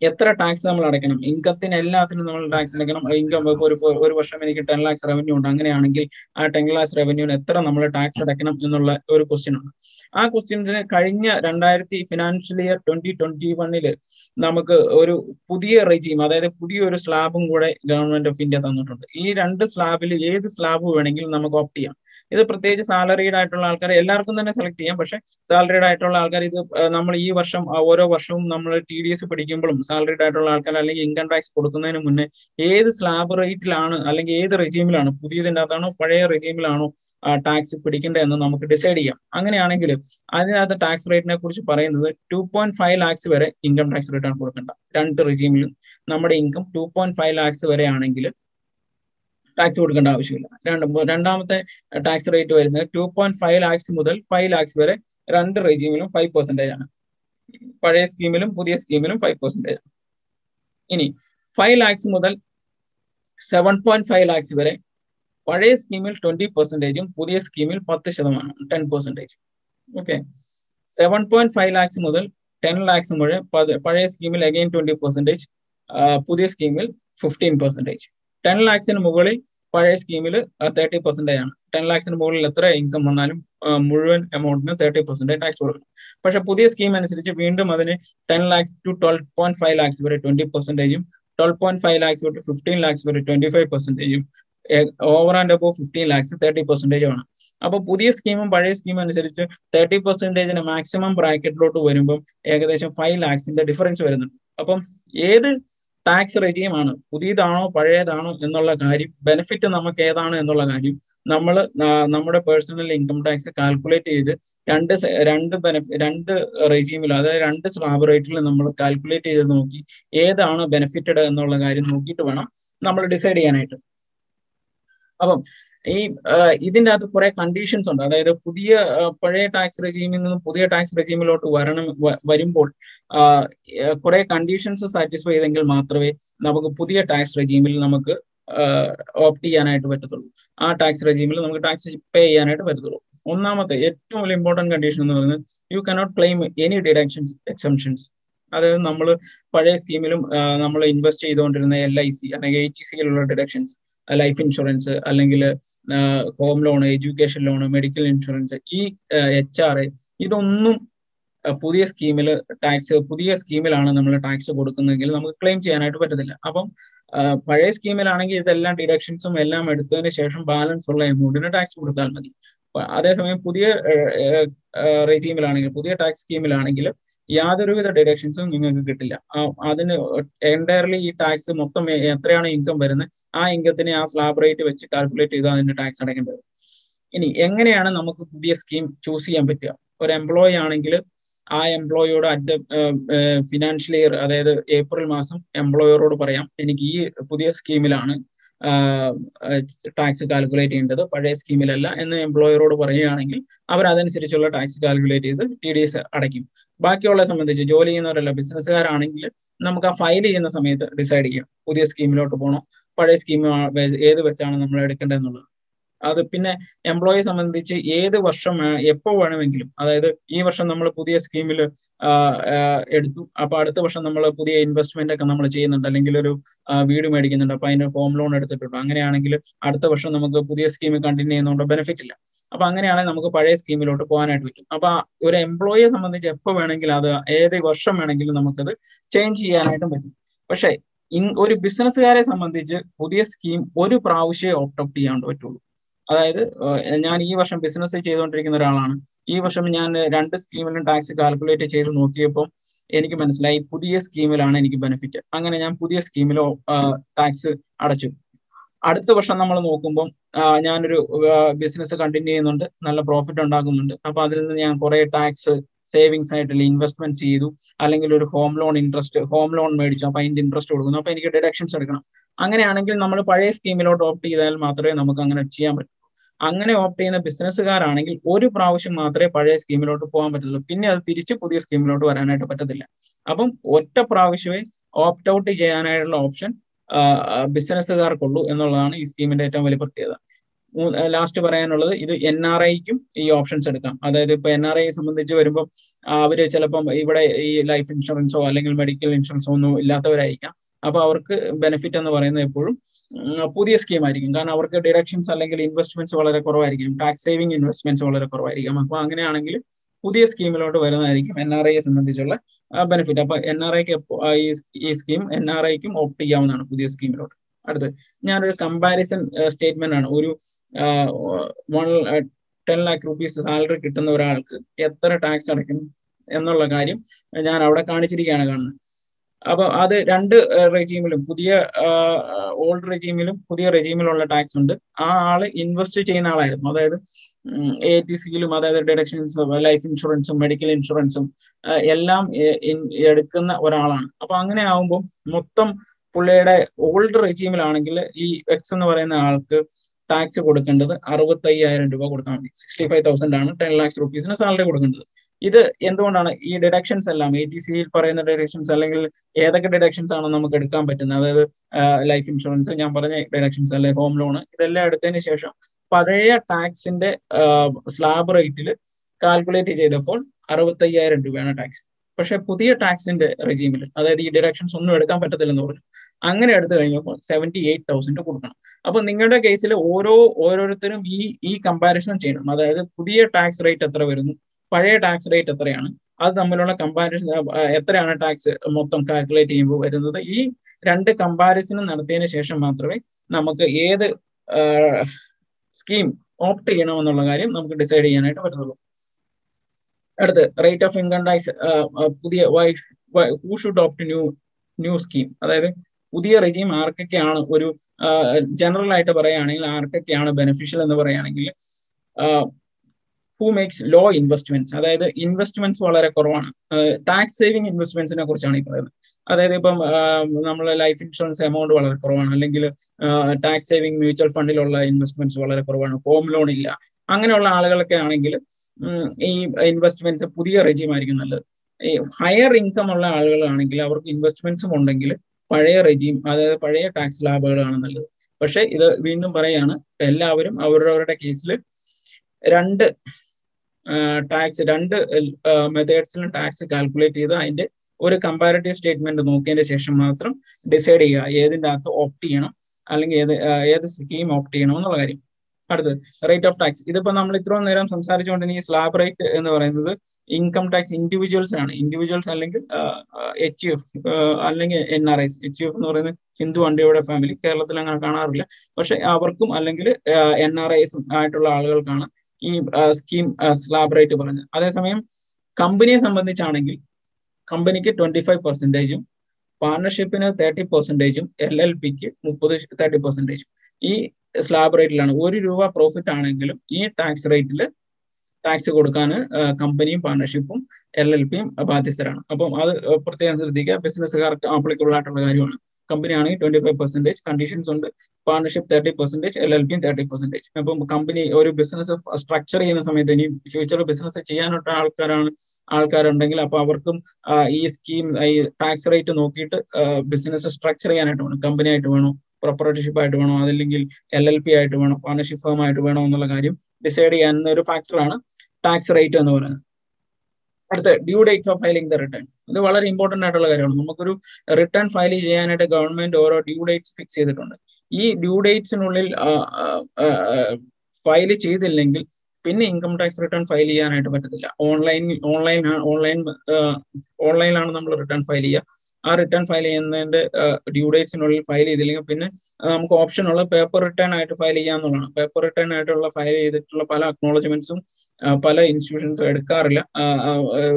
[SPEAKER 3] എത്ര ടാക്സ് നമ്മൾ അടയ്ക്കണം? ഇൻകത്തിന് എല്ലാത്തിനും നമ്മൾ ടാക്സ് അടയ്ക്കണം. ഇൻകം ഒരു ഒരു വർഷം എനിക്ക് ടെൻ ലാക്സ് റവന്യൂ ഉണ്ട്. അങ്ങനെയാണെങ്കിൽ ആ ടെൻ ലാക്സ് റവന്യൂവിന് എത്ര നമ്മൾ ടാക്സ് അടയ്ക്കണം എന്നുള്ള ഒരു ക്വസ്റ്റ്യൻ ഉണ്ട്. ആ ക്വസ്റ്റ്യൻസിന് കഴിഞ്ഞ രണ്ടായിരത്തി ഫിനാൻഷ്യൽ ഇയർ ട്വന്റി ട്വന്റി വണ്ണിൽ നമുക്ക് ഒരു പുതിയ റെജീം അതായത് പുതിയൊരു സ്ലാബും കൂടെ ഗവൺമെന്റ് ഓഫ് ഇന്ത്യ തന്നിട്ടുണ്ട്. ഈ രണ്ട് സ്ലാബിൽ ഏത് സ്ലാബ് വേണമെങ്കിലും നമുക്ക് ഓപ്റ്റ് ചെയ്യാം. ഇത് പ്രത്യേകിച്ച് സാലറീഡ് ആയിട്ടുള്ള ആൾക്കാർ എല്ലാവർക്കും തന്നെ സെലക്ട് ചെയ്യാം. പക്ഷെ സാലറീഡ് ആയിട്ടുള്ള ആൾക്കാർ ഇത് നമ്മൾ ഈ വർഷം ഓരോ വർഷവും നമ്മൾ ടി ഡി എസ് പഠിക്കുമ്പോഴും സാലറീഡ് ആയിട്ടുള്ള ആൾക്കാർ അല്ലെങ്കിൽ ഇൻകം ടാക്സ് കൊടുക്കുന്നതിന് മുന്നേ ഏത് സ്ലാബ് റേറ്റിലാണ് അല്ലെങ്കിൽ ഏത് റെജീമിലാണ് പുതിയതിന്റെ അകത്താണോ പഴയ റെജീമിലാണോ ടാക്സ് പിടിക്കേണ്ടത് എന്ന് നമുക്ക് ഡിസൈഡ് ചെയ്യാം. അങ്ങനെയാണെങ്കിൽ അതിനകത്ത് ടാക്സ് റേറ്റിനെ കുറിച്ച് പറയുന്നത് ടു പോയിന്റ് ഫൈവ് ലാക്സ് വരെ ഇൻകം ടാക്സ് റിട്ടേൺ കൊടുക്കേണ്ട. രണ്ട് റിജീമിലും നമ്മുടെ income two point five lakhs വരെ ആണെങ്കിൽ ടാക്സ് കൊടുക്കേണ്ട ആവശ്യമില്ല. രണ്ട് രണ്ടാമത്തെ ടാക്സ് റേറ്റ് വരുന്നത് ടു പോയിന്റ് ഫൈവ് ലാക്സ് മുതൽ ഫൈവ് ലാക്സ് വരെ രണ്ട് റെജീമിലും ഫൈവ് പെർസെന്റേജ് ആണ്. പഴയ സ്കീമിലും പുതിയ സ്കീമിലും ഫൈവ് പെർസെന്റേജ് ആണ്. ഇനി ഫൈവ് ലാക്സ് മുതൽ സെവൻ പോയിന്റ് ഫൈവ് ലാക്സ് വരെ പഴയ സ്കീമിൽ ട്വന്റി പെർസെന്റേജും പുതിയ സ്കീമിൽ പത്ത് ശതമാനം ten percentage okay seven point five lakhs മുതൽ ടെൻ ലാക്സ് വരെ പഴയ സ്കീമിൽ അഗെയിൻ ട്വന്റി പെർസെന്റേജ് പുതിയ സ്കീമിൽ ഫിഫ്റ്റീൻ പെർസെന്റേജ് ടെൻ ലാക്സിന് മുകളിൽ പഴയ സ്കീമിൽ തേർട്ടി പെർസെന്റേജ് ആണ്. ടെൻ ലാക്സിന് മുകളിൽ എത്ര ഇൻകം വന്നാലും മുഴുവൻ എമൗണ്ടിന് തേർട്ടി പെർസെന്റേജ് ടാക്സ് കൊടുക്കണം. പക്ഷെ പുതിയ സ്കീം അനുസരിച്ച് വീണ്ടും അതിന് ten lakhs to twelve point five lakhs വരെ ട്വന്റി പെർസെന്റേജും ട്വൽവ് പോയിന്റ് ഫൈവ് ലാക്സ് തൊട്ട് ഫിഫ്റ്റീൻ ലാക്സ് വരെ twenty five പെർസെന്റേജും over and above fifteen lakhs thirty percentage ആണ്. അപ്പൊ പുതിയ സ്കീമും പഴയ സ്കീമും അനുസരിച്ച് തേർട്ടി പെർസെന്റേജിന് മാക്സിമം ബ്രാക്കറ്റിലോട്ട് വരുമ്പോൾ ഏകദേശം ഫൈവ് ലാക്സിന്റെ ഡിഫറൻസ് വരുന്നുണ്ട്. അപ്പം ഏത് ടാക്സ് റെജീമാണ് പുതിയതാണോ പഴയതാണോ എന്നുള്ള കാര്യം ബെനിഫിറ്റ് നമുക്ക് ഏതാണ് എന്നുള്ള കാര്യം നമ്മൾ നമ്മുടെ പേഴ്സണൽ ഇൻകം ടാക്സ് കാൽക്കുലേറ്റ് ചെയ്ത് രണ്ട് രണ്ട് ബെനഫി രണ്ട് റെജീമിൽ അതായത് രണ്ട് സ്ലാബ് റേറ്റിൽ നമ്മൾ കാൽക്കുലേറ്റ് ചെയ്ത് നോക്കി ഏതാണ് ബെനിഫിറ്റഡ് എന്നുള്ള കാര്യം നോക്കിയിട്ട് വേണം നമ്മൾ ഡിസൈഡ് ചെയ്യാനായിട്ട്. അപ്പം ഈ ഇതിന്റെ അകത്ത് കുറെ കണ്ടീഷൻസ് ഉണ്ട്. അതായത് പുതിയ പഴയ ടാക്സ് റെജീമിൽ നിന്ന് പുതിയ ടാക്സ് റെജീമിലോട്ട് വരണം വരുമ്പോൾ കുറെ കണ്ടീഷൻസ് സാറ്റിസ്ഫൈ ചെയ്തെങ്കിൽ മാത്രമേ നമുക്ക് പുതിയ ടാക്സ് റെജീമിൽ നമുക്ക് ഓപ്റ്റ് ചെയ്യാനായിട്ട് പറ്റത്തുള്ളൂ. ആ ടാക്സ് റെജീമിൽ നമുക്ക് ടാക്സ് പേ ചെയ്യാനായിട്ട് പറ്റത്തുള്ളൂ. ഒന്നാമത്തെ ഏറ്റവും വലിയ ഇമ്പോർട്ടന്റ് കണ്ടീഷൻ എന്ന് പറയുന്നത് you cannot claim any deductions exemptions അതായത് നമ്മൾ പഴയ സ്കീമിലും നമ്മൾ ഇൻവെസ്റ്റ് ചെയ്തുകൊണ്ടിരുന്ന എൽ ഐ സി അല്ലെങ്കിൽ എ ടി സിയിലുള്ള ഡിഡക്ഷൻസ് ലൈഫ് ഇൻഷുറൻസ് അല്ലെങ്കിൽ home loan education loan medical insurance ഈ എച്ച് ആർ ഇതൊന്നും പുതിയ സ്കീമിൽ ടാക്സ് പുതിയ സ്കീമിലാണ് നമ്മൾ ടാക്സ് കൊടുക്കുന്നതെങ്കിൽ നമുക്ക് ക്ലെയിം ചെയ്യാനായിട്ട് പറ്റത്തില്ല. അപ്പം പഴയ സ്കീമിലാണെങ്കിൽ ഇതെല്ലാം ഡിഡക്ഷൻസും എല്ലാം എടുത്തതിന് ശേഷം ബാലൻസ് ഉള്ള എമൗണ്ടിന് ടാക്സ് കൊടുത്താൽ മതി. അതേസമയം പുതിയ റെജീമിലാണെങ്കിൽ പുതിയ ടാക്സ് സ്കീമിലാണെങ്കിൽ യാതൊരുവിധ ഡിഡക്ഷൻസും നിങ്ങൾക്ക് കിട്ടില്ല. അതിന് എന്റയർലി ഈ ടാക്സ് മൊത്തം എത്രയാണ് ഇൻകം വരുന്നത്? ആ ഇൻകത്തിനെ ആ സ്ലാബ് റേറ്റ് വെച്ച് കാൽക്കുലേറ്റ് ചെയ്ത് അതിന്റെ ടാക്സ് അടയ്ക്കേണ്ടത് ഇനി എങ്ങനെയാണ് നമുക്ക് പുതിയ സ്കീം ചൂസ് ചെയ്യാൻ പറ്റുക? ഒരു എംപ്ലോയി ആണെങ്കിൽ ആ എംപ്ലോയിയോട് അറ്റ് ഫിനാൻഷ്യൽ ഇയർ അതായത് ഏപ്രിൽ മാസം എംപ്ലോയറോട് പറയാം എനിക്ക് ഈ പുതിയ സ്കീമിലാണ് ടാക്സ് കാൽക്കുലേറ്റ് ചെയ്യേണ്ടത് പഴയ സ്കീമിലല്ല എന്ന് എംപ്ലോയറോട് പറയുകയാണെങ്കിൽ അവർ അതനുസരിച്ചുള്ള ടാക്സ് കാൽക്കുലേറ്റ് ചെയ്ത് ടി ഡി എസ് അടയ്ക്കും. ബാക്കിയുള്ള സംബന്ധിച്ച് ജോലി ചെയ്യുന്നവരല്ല ബിസിനസ്സുകാരാണെങ്കിൽ നമുക്ക് ആ ഫയൽ ചെയ്യുന്ന സമയത്ത് ഡിസൈഡ് ചെയ്യാം. പുതിയ സ്കീമിലോട്ട് പോകണോ പഴയ സ്കീം ഏത് വെച്ചാണ് നമ്മൾ എടുക്കേണ്ടതെന്നുള്ളത് അത് പിന്നെ എംപ്ലോയെ സംബന്ധിച്ച് ഏത് വർഷം എപ്പോ വേണമെങ്കിലും അതായത് ഈ വർഷം നമ്മൾ പുതിയ സ്കീമിൽ എടുത്തു. അപ്പൊ അടുത്ത വർഷം നമ്മൾ പുതിയ ഇൻവെസ്റ്റ്മെന്റ് ഒക്കെ നമ്മൾ ചെയ്യുന്നുണ്ട്. അല്ലെങ്കിൽ ഒരു വീട് മേടിക്കുന്നുണ്ട്. അപ്പൊ അതിന് ഹോം ലോൺ എടുത്തിട്ടുണ്ട്. അങ്ങനെയാണെങ്കിൽ അടുത്ത വർഷം നമുക്ക് പുതിയ സ്കീം കണ്ടിന്യൂ ചെയ്യുന്നതുകൊണ്ട് ബെനിഫിറ്റ് ഇല്ല. അപ്പൊ അങ്ങനെയാണെങ്കിൽ നമുക്ക് പഴയ സ്കീമിലോട്ട് പോകാനായിട്ട് പറ്റും. അപ്പൊ ഒരു എംപ്ലോയിയെ സംബന്ധിച്ച് എപ്പോ വേണമെങ്കിലും അത് ഏത് വർഷം വേണമെങ്കിലും നമുക്കത് ചേഞ്ച് ചെയ്യാനായിട്ടും പറ്റും. പക്ഷേ ഒരു ബിസിനസ്സുകാരെ സംബന്ധിച്ച് പുതിയ സ്കീം ഒരു പ്രാവശ്യം ഓപ്റ്റ് ഔട്ട് ചെയ്യാണ്ട് പറ്റുള്ളൂ. അതായത് ഞാൻ ഈ വർഷം ബിസിനസ് ചെയ്തുകൊണ്ടിരിക്കുന്ന ഒരാളാണ്. ഈ വർഷം ഞാൻ രണ്ട് സ്കീമിലും ടാക്സ് കാൽക്കുലേറ്റ് ചെയ്ത് നോക്കിയപ്പോൾ എനിക്ക് മനസ്സിലായി പുതിയ സ്കീമിലാണ് എനിക്ക് ബെനിഫിറ്റ് അങ്ങനെ ഞാൻ പുതിയ സ്കീമിലോ ടാക്സ് അടച്ചു. അടുത്ത വർഷം നമ്മൾ നോക്കുമ്പോൾ ഞാനൊരു ബിസിനസ് കണ്ടിന്യൂ ചെയ്യുന്നുണ്ട്. നല്ല പ്രോഫിറ്റ് ഉണ്ടാക്കുന്നുണ്ട്. അപ്പൊ അതിൽ നിന്ന് ഞാൻ കുറെ ടാക്സ് സേവിങ്സ് ആയിട്ട് ഇൻവെസ്റ്റ്മെന്റ് ചെയ്തു. അല്ലെങ്കിൽ ഒരു home loan interest home loan മേടിച്ചു. അപ്പൊ അതിന്റെ ഇൻട്രസ്റ്റ് കൊടുക്കുന്നു. അപ്പൊ എനിക്ക് ഡിഡക്ഷൻസ് എടുക്കണം. അങ്ങനെയാണെങ്കിൽ നമ്മൾ പഴയ സ്കീമിലോട്ട് ഓപ്റ്റ് ചെയ്താൽ മാത്രമേ നമുക്ക് അങ്ങനെ ചെയ്യാൻ പറ്റൂ. അങ്ങനെ ഓപ്റ്റ് ചെയ്യുന്ന ബിസിനസ്സുകാരാണെങ്കിൽ ഒരു പ്രാവശ്യം മാത്രമേ പഴയ സ്കീമിലോട്ട് പോകാൻ പറ്റുള്ളൂ പിന്നെ അത് തിരിച്ച് പുതിയ സ്കീമിലോട്ട് വരാനായിട്ട് പറ്റത്തില്ല. അപ്പം ഒറ്റ പ്രാവശ്യമേ ഓപ്റ്റ് ഔട്ട് ചെയ്യാനായിട്ടുള്ള ഓപ്ഷൻ ബിസിനസ്സുകാർക്കുള്ളൂ എന്നുള്ളതാണ് ഈ സ്കീമിന്റെ ഏറ്റവും വലിയ പ്രത്യേകത. ലാസ്റ്റ് പറയാനുള്ളത് ഇത് എൻ ആർ ഐക്കും ഈ ഓപ്ഷൻസ് എടുക്കാം. അതായത് ഇപ്പൊ എൻ ആർ ഐയെ സംബന്ധിച്ച് വരുമ്പോൾ അവർ ചിലപ്പം ഇവിടെ ഈ ലൈഫ് ഇൻഷുറൻസോ അല്ലെങ്കിൽ മെഡിക്കൽ ഇൻഷുറൻസോ ഒന്നും ഇല്ലാത്തവരായിരിക്കാം. അപ്പൊ അവർക്ക് ബെനിഫിറ്റ് എന്ന് പറയുന്നത് എപ്പോഴും പുതിയ സ്കീം ആയിരിക്കും. കാരണം അവർക്ക് ഡിഡക്ഷൻസ് അല്ലെങ്കിൽ ഇൻവെസ്റ്റ്മെന്റ്സ് വളരെ കുറവായിരിക്കും. ടാക്സ് സേവിംഗ് ഇൻവെസ്റ്റ്മെന്റ്സ് വളരെ കുറവായിരിക്കും. അപ്പൊ അങ്ങനെയാണെങ്കിൽ പുതിയ സ്കീമിലോട്ട് വരുന്നതായിരിക്കും എൻ ആർ ഐയെ സംബന്ധിച്ചുള്ള ബെനിഫിറ്റ് അപ്പൊ എൻ ആർ ഐക്ക് ഈ സ്കീം എൻ ആർ ഐക്കും ഓപ്റ്റ് ചെയ്യാവുന്നതാണ് പുതിയ സ്കീമിലോട്ട് അടുത്ത് ഞാനൊരു കമ്പാരിസൺ സ്റ്റേറ്റ്മെന്റ് ആണ്. ഒരു one ten lakh rupees salary കിട്ടുന്ന ഒരാൾക്ക് എത്ര ടാക്സ് അടയ്ക്കും എന്നുള്ള കാര്യം ഞാൻ അവിടെ കാണിച്ചിരിക്കുകയാണ് കാണുന്നത്. അപ്പൊ അത് രണ്ട് റെജീമിലും പുതിയ ഓൾഡ് റെജീമിലും പുതിയ റെജീമിലുള്ള ടാക്സ് ഉണ്ട്. ആ ആൾ ഇൻവെസ്റ്റ് ചെയ്യുന്ന ആളായിരുന്നു. അതായത് എ ടി സിയിലും അതായത് ഡിഡക്ഷൻസും ലൈഫ് ഇൻഷുറൻസും മെഡിക്കൽ ഇൻഷുറൻസും എല്ലാം എടുക്കുന്ന ഒരാളാണ്. അപ്പൊ അങ്ങനെ ആവുമ്പോൾ മൊത്തം പുള്ളിയുടെ ഓൾഡ് റെജീമിലാണെങ്കിൽ ഈ എക്സ് എന്ന് പറയുന്ന ആൾക്ക് ടാക്സ് കൊടുക്കേണ്ടത് അറുപത്തയ്യായിരം രൂപ കൊടുത്താൽ മതി. സിക്സ്റ്റി ഫൈവ് തൗസൻഡ് ആണ് ടെൻ ലാക്സ് റുപ്പീസിന് സാലറി കൊടുക്കേണ്ടത്. ഇത് എന്തുകൊണ്ടാണ് ഈ ഡിഡക്ഷൻസ് എല്ലാം എ ടി സിയിൽ പറയുന്ന ഡിഡക്ഷൻസ് അല്ലെങ്കിൽ ഏതൊക്കെ ഡിഡക്ഷൻസ് ആണ് നമുക്ക് എടുക്കാൻ പറ്റുന്നത്? അതായത് ലൈഫ് ഇൻഷുറൻസ് ഞാൻ പറഞ്ഞ ഡിഡക്ഷൻസ് അല്ലെങ്കിൽ ഹോം ലോൺ ഇതെല്ലാം എടുത്തതിന് ശേഷം പഴയ ടാക്സിന്റെ സ്ലാബ് റേറ്റിൽ കാൽക്കുലേറ്റ് ചെയ്തപ്പോൾ അറുപത്തയ്യായിരം രൂപയാണ് ടാക്സ് പക്ഷെ പുതിയ ടാക്സിന്റെ റെജീമിൽ അതായത് ഈ ഡിഡക്ഷൻസ് ഒന്നും എടുക്കാൻ പറ്റത്തില്ലെന്ന് പറഞ്ഞു. അങ്ങനെ എടുത്തു കഴിഞ്ഞപ്പോൾ സെവന്റി എയ്റ്റ് തൗസൻഡ് കൊടുക്കണം. അപ്പൊ നിങ്ങളുടെ കേസിൽ ഓരോ ഓരോരുത്തരും ഈ ഈ കമ്പാരിസൺ ചെയ്യണം. അതായത് പുതിയ ടാക്സ് റേറ്റ് എത്ര വരുന്നു? പഴയ ടാക്സ് റേറ്റ് എത്രയാണ്? അത് തമ്മിലുള്ള കമ്പാരിസൺ എത്രയാണ് ടാക്സ് മൊത്തം കാൽക്കുലേറ്റ് ചെയ്യുമ്പോൾ വരുന്നത്? ഈ രണ്ട് കമ്പാരിസൺ നടത്തിയതിന് ശേഷം മാത്രമേ നമുക്ക് ഏത് സ്കീം ഓപ്റ്റ് ചെയ്യണമെന്നുള്ള കാര്യം നമുക്ക് ഡിസൈഡ് ചെയ്യാനായിട്ട് പറ്റുള്ളൂ അടുത്ത് റേറ്റ് ഓഫ് ഇൻകം ടാക്സ് പുതിയ who should opt new new scheme അതായത് പുതിയ റെജീം ആർക്കൊക്കെയാണ് ഒരു ജനറൽ ആയിട്ട് പറയുകയാണെങ്കിൽ ആർക്കൊക്കെയാണ് ബെനിഫിഷ്യൽ എന്ന് പറയുകയാണെങ്കിൽ ഹൂ മേക്സ് ലോ ഇൻവെസ്റ്റ്മെന്റ്സ് അതായത് ഇൻവെസ്റ്റ്മെന്റ്സ് വളരെ കുറവാണ്. ടാക്സ് സേവിങ് ഇൻവെസ്റ്റ്മെന്റ്സിനെ കുറിച്ചാണ് ഈ പറയുന്നത്. അതായത് ഇപ്പം നമ്മൾ ലൈഫ് ഇൻഷുറൻസ് എമൗണ്ട് വളരെ കുറവാണ്. അല്ലെങ്കിൽ ടാക്സ് സേവിങ് മ്യൂച്വൽ ഫണ്ടിലുള്ള ഇൻവെസ്റ്റ്മെന്റ്സ് വളരെ കുറവാണ്. ഹോം ലോൺ ഇല്ല. അങ്ങനെയുള്ള ആളുകളൊക്കെ ആണെങ്കിൽ ഈ ഇൻവെസ്റ്റ്മെന്റ്സ് പുതിയ റെജീം ആയിരിക്കും നല്ലത്. ഹയർ ഇൻകം ഉള്ള ആളുകളാണെങ്കിൽ അവർക്ക് ഇൻവെസ്റ്റ്മെന്റ്സും ഉണ്ടെങ്കിൽ പഴയ റെജീം അതായത് പഴയ ടാക്സ് ലാഭങ്ങളാണ് നല്ലത്. പക്ഷെ ഇത് വീണ്ടും പറയാണ് എല്ലാവരും അവരവരുടെ കേസിൽ രണ്ട് ടാക്സ് രണ്ട് മെത്തേഡ്സിലും ടാക്സ് കാൽക്കുലേറ്റ് ചെയ്ത് അതിന്റെ ഒരു കമ്പാരിറ്റീവ് സ്റ്റേറ്റ്മെന്റ് നോക്കിയതിന് ശേഷം മാത്രം ഡിസൈഡ് ചെയ്യുക ഏതിന്റെ അകത്ത് ഓപ്റ്റ് ചെയ്യണം അല്ലെങ്കിൽ ഏത് ഏത് സ്കീം ഓപ്റ്റ് ചെയ്യണം എന്നുള്ള കാര്യം. അടുത്തത് റേറ്റ് ഓഫ് ടാക്സ് ഇതിപ്പോ നമ്മൾ ഇത്രയും നേരം സംസാരിച്ചുകൊണ്ടിരുന്ന ഈ സ്ലാബ് റേറ്റ് എന്ന് പറയുന്നത് ഇൻകം ടാക്സ് ഇൻഡിവിജ്വൽസ് ആണ്. ഇൻഡിവിജ്വൽസ് അല്ലെങ്കിൽ എച്ച് എഫ് അല്ലെങ്കിൽ N R Is H F എന്ന് പറയുന്നത് ഹിന്ദു അണ്ടിയുടെ ഫാമിലി കേരളത്തിൽ അങ്ങനെ കാണാറില്ല. പക്ഷെ അവർക്കും അല്ലെങ്കിൽ എൻ ആർ ഐസും ആയിട്ടുള്ള ആളുകൾക്കാണ് ഈ സ്കീം സ്ലാബ് റേറ്റ് പറഞ്ഞത് അതേസമയം കമ്പനിയെ സംബന്ധിച്ചാണെങ്കിൽ കമ്പനിക്ക് ട്വന്റി ഫൈവ് പെർസെന്റേജും പാർട്ണർഷിപ്പിന് തേർട്ടി പെർസെന്റേജും എൽ എൽ പിക്ക് മുപ്പത് തേർട്ടി പെർസെന്റേജും ഈ സ്ലാബ് റേറ്റിലാണ് ഒരു രൂപ പ്രോഫിറ്റ് ആണെങ്കിലും ഈ ടാക്സ് റേറ്റിൽ ടാക്സ് കൊടുക്കാൻ കമ്പനിയും പാർട്ണർഷിപ്പും എൽ എൽ പിയും ബാധ്യസ്ഥരാണ്. അപ്പം അത് പ്രത്യേകം ശ്രദ്ധിക്കുക. ബിസിനസ്സുകാർക്ക് ആപ്ലിക്കബിൾ ആയിട്ടുള്ള കാര്യമാണ്. കമ്പനി ആണെങ്കിൽ ട്വന്റി ഫൈവ് പെർസെന്റേജ് കണ്ടീഷൻസ് ഉണ്ട്. Partnership thirty percentage L L പിയും തേർട്ടി പെർസെന്റേജ് അപ്പം കമ്പനി ഒരു ബിസിനസ് സ്ട്രക്ചർ ചെയ്യുന്ന സമയത്ത് ഇനി ഫ്യൂച്ചർ ബിസിനസ് ചെയ്യാനുള്ള ആൾക്കാരാണ് ആൾക്കാരുണ്ടെങ്കിൽ അപ്പൊ അവർക്കും ഈ സ്കീം ഈ ടാക്സ് റേറ്റ് നോക്കിയിട്ട് ബിസിനസ് സ്ട്രക്ചർ ചെയ്യാനായിട്ട് വേണം. കമ്പനി ആയിട്ട് വേണോ പ്രൊപ്പറേറ്റർഷിപ്പ് ആയിട്ട് വേണോ അതല്ലെങ്കിൽ എൽ എൽ പി ആയിട്ട് വേണോ പാർട്ണർഷിപ്പ് ഫേം ആയിട്ട് വേണോ എന്നുള്ള കാര്യം ഡിസൈഡ് ചെയ്യാവുന്ന ഒരു ഫാക്ടറാണ് ടാക്സ് റേറ്റ് എന്ന് പറയുന്നത്. അടുത്ത due date of filing the return ഇത് വളരെ ഇമ്പോർട്ടന്റ് ആയിട്ടുള്ള കാര്യമാണ്. നമുക്കൊരു റിട്ടേൺ ഫയൽ ചെയ്യാനായിട്ട് ഗവൺമെന്റ് ഓരോ ഡ്യൂ ഡേറ്റ്സ് ഫിക്സ് ചെയ്തിട്ടുണ്ട്. ഈ ഡ്യൂ ഡേറ്റ്സിനുള്ളിൽ ഫയൽ ചെയ്തില്ലെങ്കിൽ പിന്നെ ഇൻകം ടാക്സ് റിട്ടേൺ ഫയൽ ചെയ്യാനായിട്ട് പറ്റത്തില്ല. ഓൺലൈൻ ഓൺലൈൻ ഓൺലൈൻ ഓൺലൈനിലാണ് നമ്മൾ റിട്ടേൺ ഫയൽ ചെയ്യുക. ആ റിട്ടേൺ ഫയൽ ചെയ്യുന്നതിന്റെ ഡ്യൂ ഡേറ്റ്സിനുള്ളിൽ ഫയൽ ചെയ്തില്ലെങ്കിൽ പിന്നെ നമുക്ക് ഓപ്ഷൻ ഉള്ള പേപ്പർ റിട്ടേൺ ആയിട്ട് ഫയൽ ചെയ്യാന്നുള്ളതാണ് പേപ്പർ റിട്ടേൺ ആയിട്ടുള്ള ഫയൽ ചെയ്തിട്ടുള്ള പല അക്നോളജ്മെന്റ്സും പല ഇൻസ്റ്റിറ്റ്യൂഷൻസും എടുക്കാറില്ല.